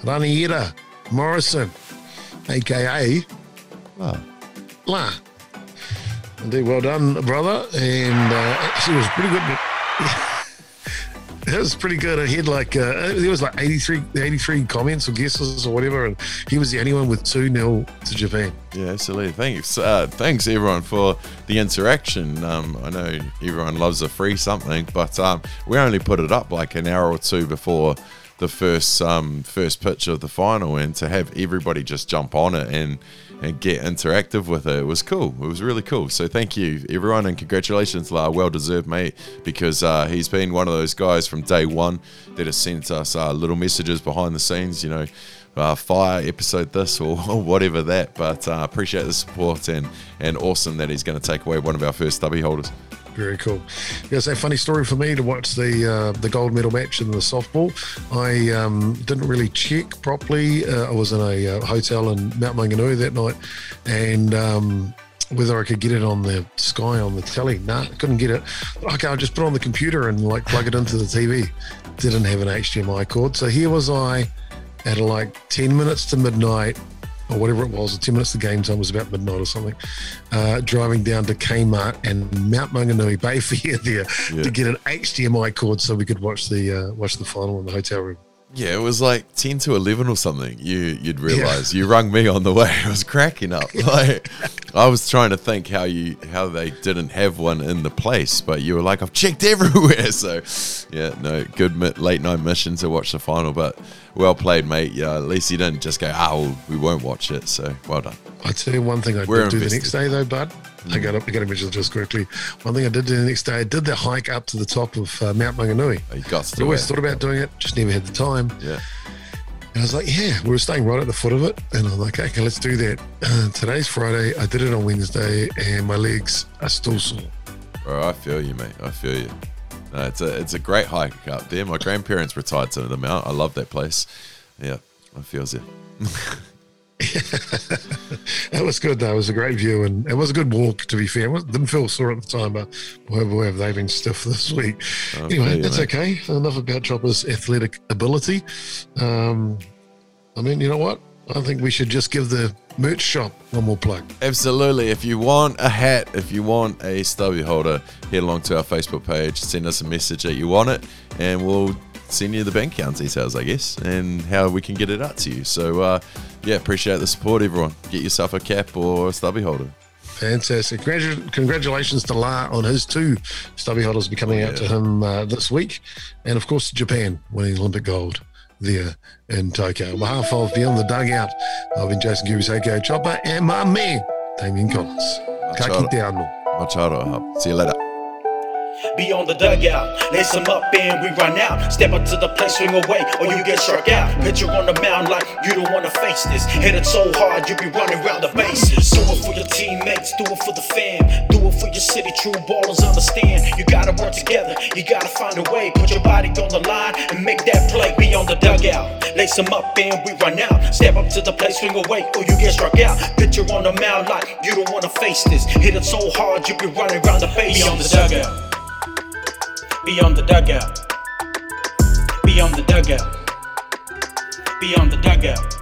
Raniera Morrison, aka La. La. Indeed, well done, brother. And uh, she was pretty good. it was pretty good. I had like uh, there was like 83, 83 comments or guesses or whatever, and he was the only one with two 0 to Japan. Yeah, absolutely. Thanks, uh, thanks everyone for the interaction. Um, I know everyone loves a free something, but um, we only put it up like an hour or two before the first um, first pitch of the final, and to have everybody just jump on it and and get interactive with it. It was cool. It was really cool. So thank you, everyone, and congratulations, La. Well deserved, mate, because uh, he's been one of those guys from day one that has sent us uh, little messages behind the scenes, you know. Uh, fire episode this or, whatever that, but uh, appreciate the support and and awesome that he's going to take away one of our first stubby holders. Very cool. Yes, a funny story for me to watch the uh, the gold medal match in the softball. I um, didn't really check properly. Uh, I was in a uh, hotel in Mount Maunganui that night, and um, whether I could get it on the sky on the telly. Nah, couldn't get it. Okay, I'll just put on the computer and like plug it into the TV. Didn't have an HDMI cord, so here was I at like ten minutes to midnight or whatever it was, 10 minutes to game time was about midnight or something, uh, driving down to Kmart and Mount Maunganui Bayfair there yeah. to get an HDMI cord so we could watch the uh, watch the final in the hotel room. Yeah, it was like ten to eleven or something. You you'd realize yeah. you rung me on the way. I was cracking up. Like I was trying to think how you how they didn't have one in the place, but you were like, I've checked everywhere. So yeah, no, good late night mission to watch the final, but well played, mate. Yeah, at least you didn't just go, ah, well, we won't watch it. So well done. I tell you one thing I did do the next day though, bud. I got up. I got to mention just quickly. One thing I did do the next day, I did the hike up to the top of uh, Mount Maunganui. Oh, you got to. I always thought about doing it, just never had the time. Yeah. And I was like, yeah, we were staying right at the foot of it. And I'm like, okay, let's do that. Uh, today's Friday. I did it on Wednesday, and my legs are still sore. Bro, I feel you, mate. I feel you. No, it's a it's a great hike up there. My grandparents retired to the mount. I love that place. Yeah, I feels it. that was good though. It was a great view and it was a good walk. To be fair, it didn't feel sore at the time, but boy, boy, have they been stiff this week. Oh, anyway, that's okay. Enough about Chopper's athletic ability. Um, I mean, you know what? I think we should just give the merch shop one more plug. Absolutely. If you want a hat, if you want a stubby holder, head along to our Facebook page, send us a message that you want it, and we'll send you the bank account details, I guess, and how we can get it out to you. So, uh, yeah, appreciate the support, everyone. Get yourself a cap or a stubby holder. Fantastic. Congratulations to La on his two stubby holders be coming out to him uh, this week. And of course, Japan winning Olympic gold there in Tokyo. On behalf of Beyond the Dugout, I've been Jason Gubis, Chopper, and my man, Damien Collins. Ka kite anō. Machado. See you later. Beyond the dugout, lace them up and we run out. Step up to the plate, swing away, or you get struck out. Pitcher on the mound like you don't wanna face this. Hit it so hard, you be running around the bases. Do it for your teammates, do it for the fam. Do it for your city, true ballers understand. You gotta work together, you gotta find a way. Put your body on the line and make that play. Be on the dugout, lace them up and we run out. Step up to the plate, swing away, or you get struck out. Pitcher on the mound like you don't wanna face this. Hit it so hard, you be running around the bases. Be on the dugout. Beyond the dugout. Beyond the dugout. Beyond the dugout.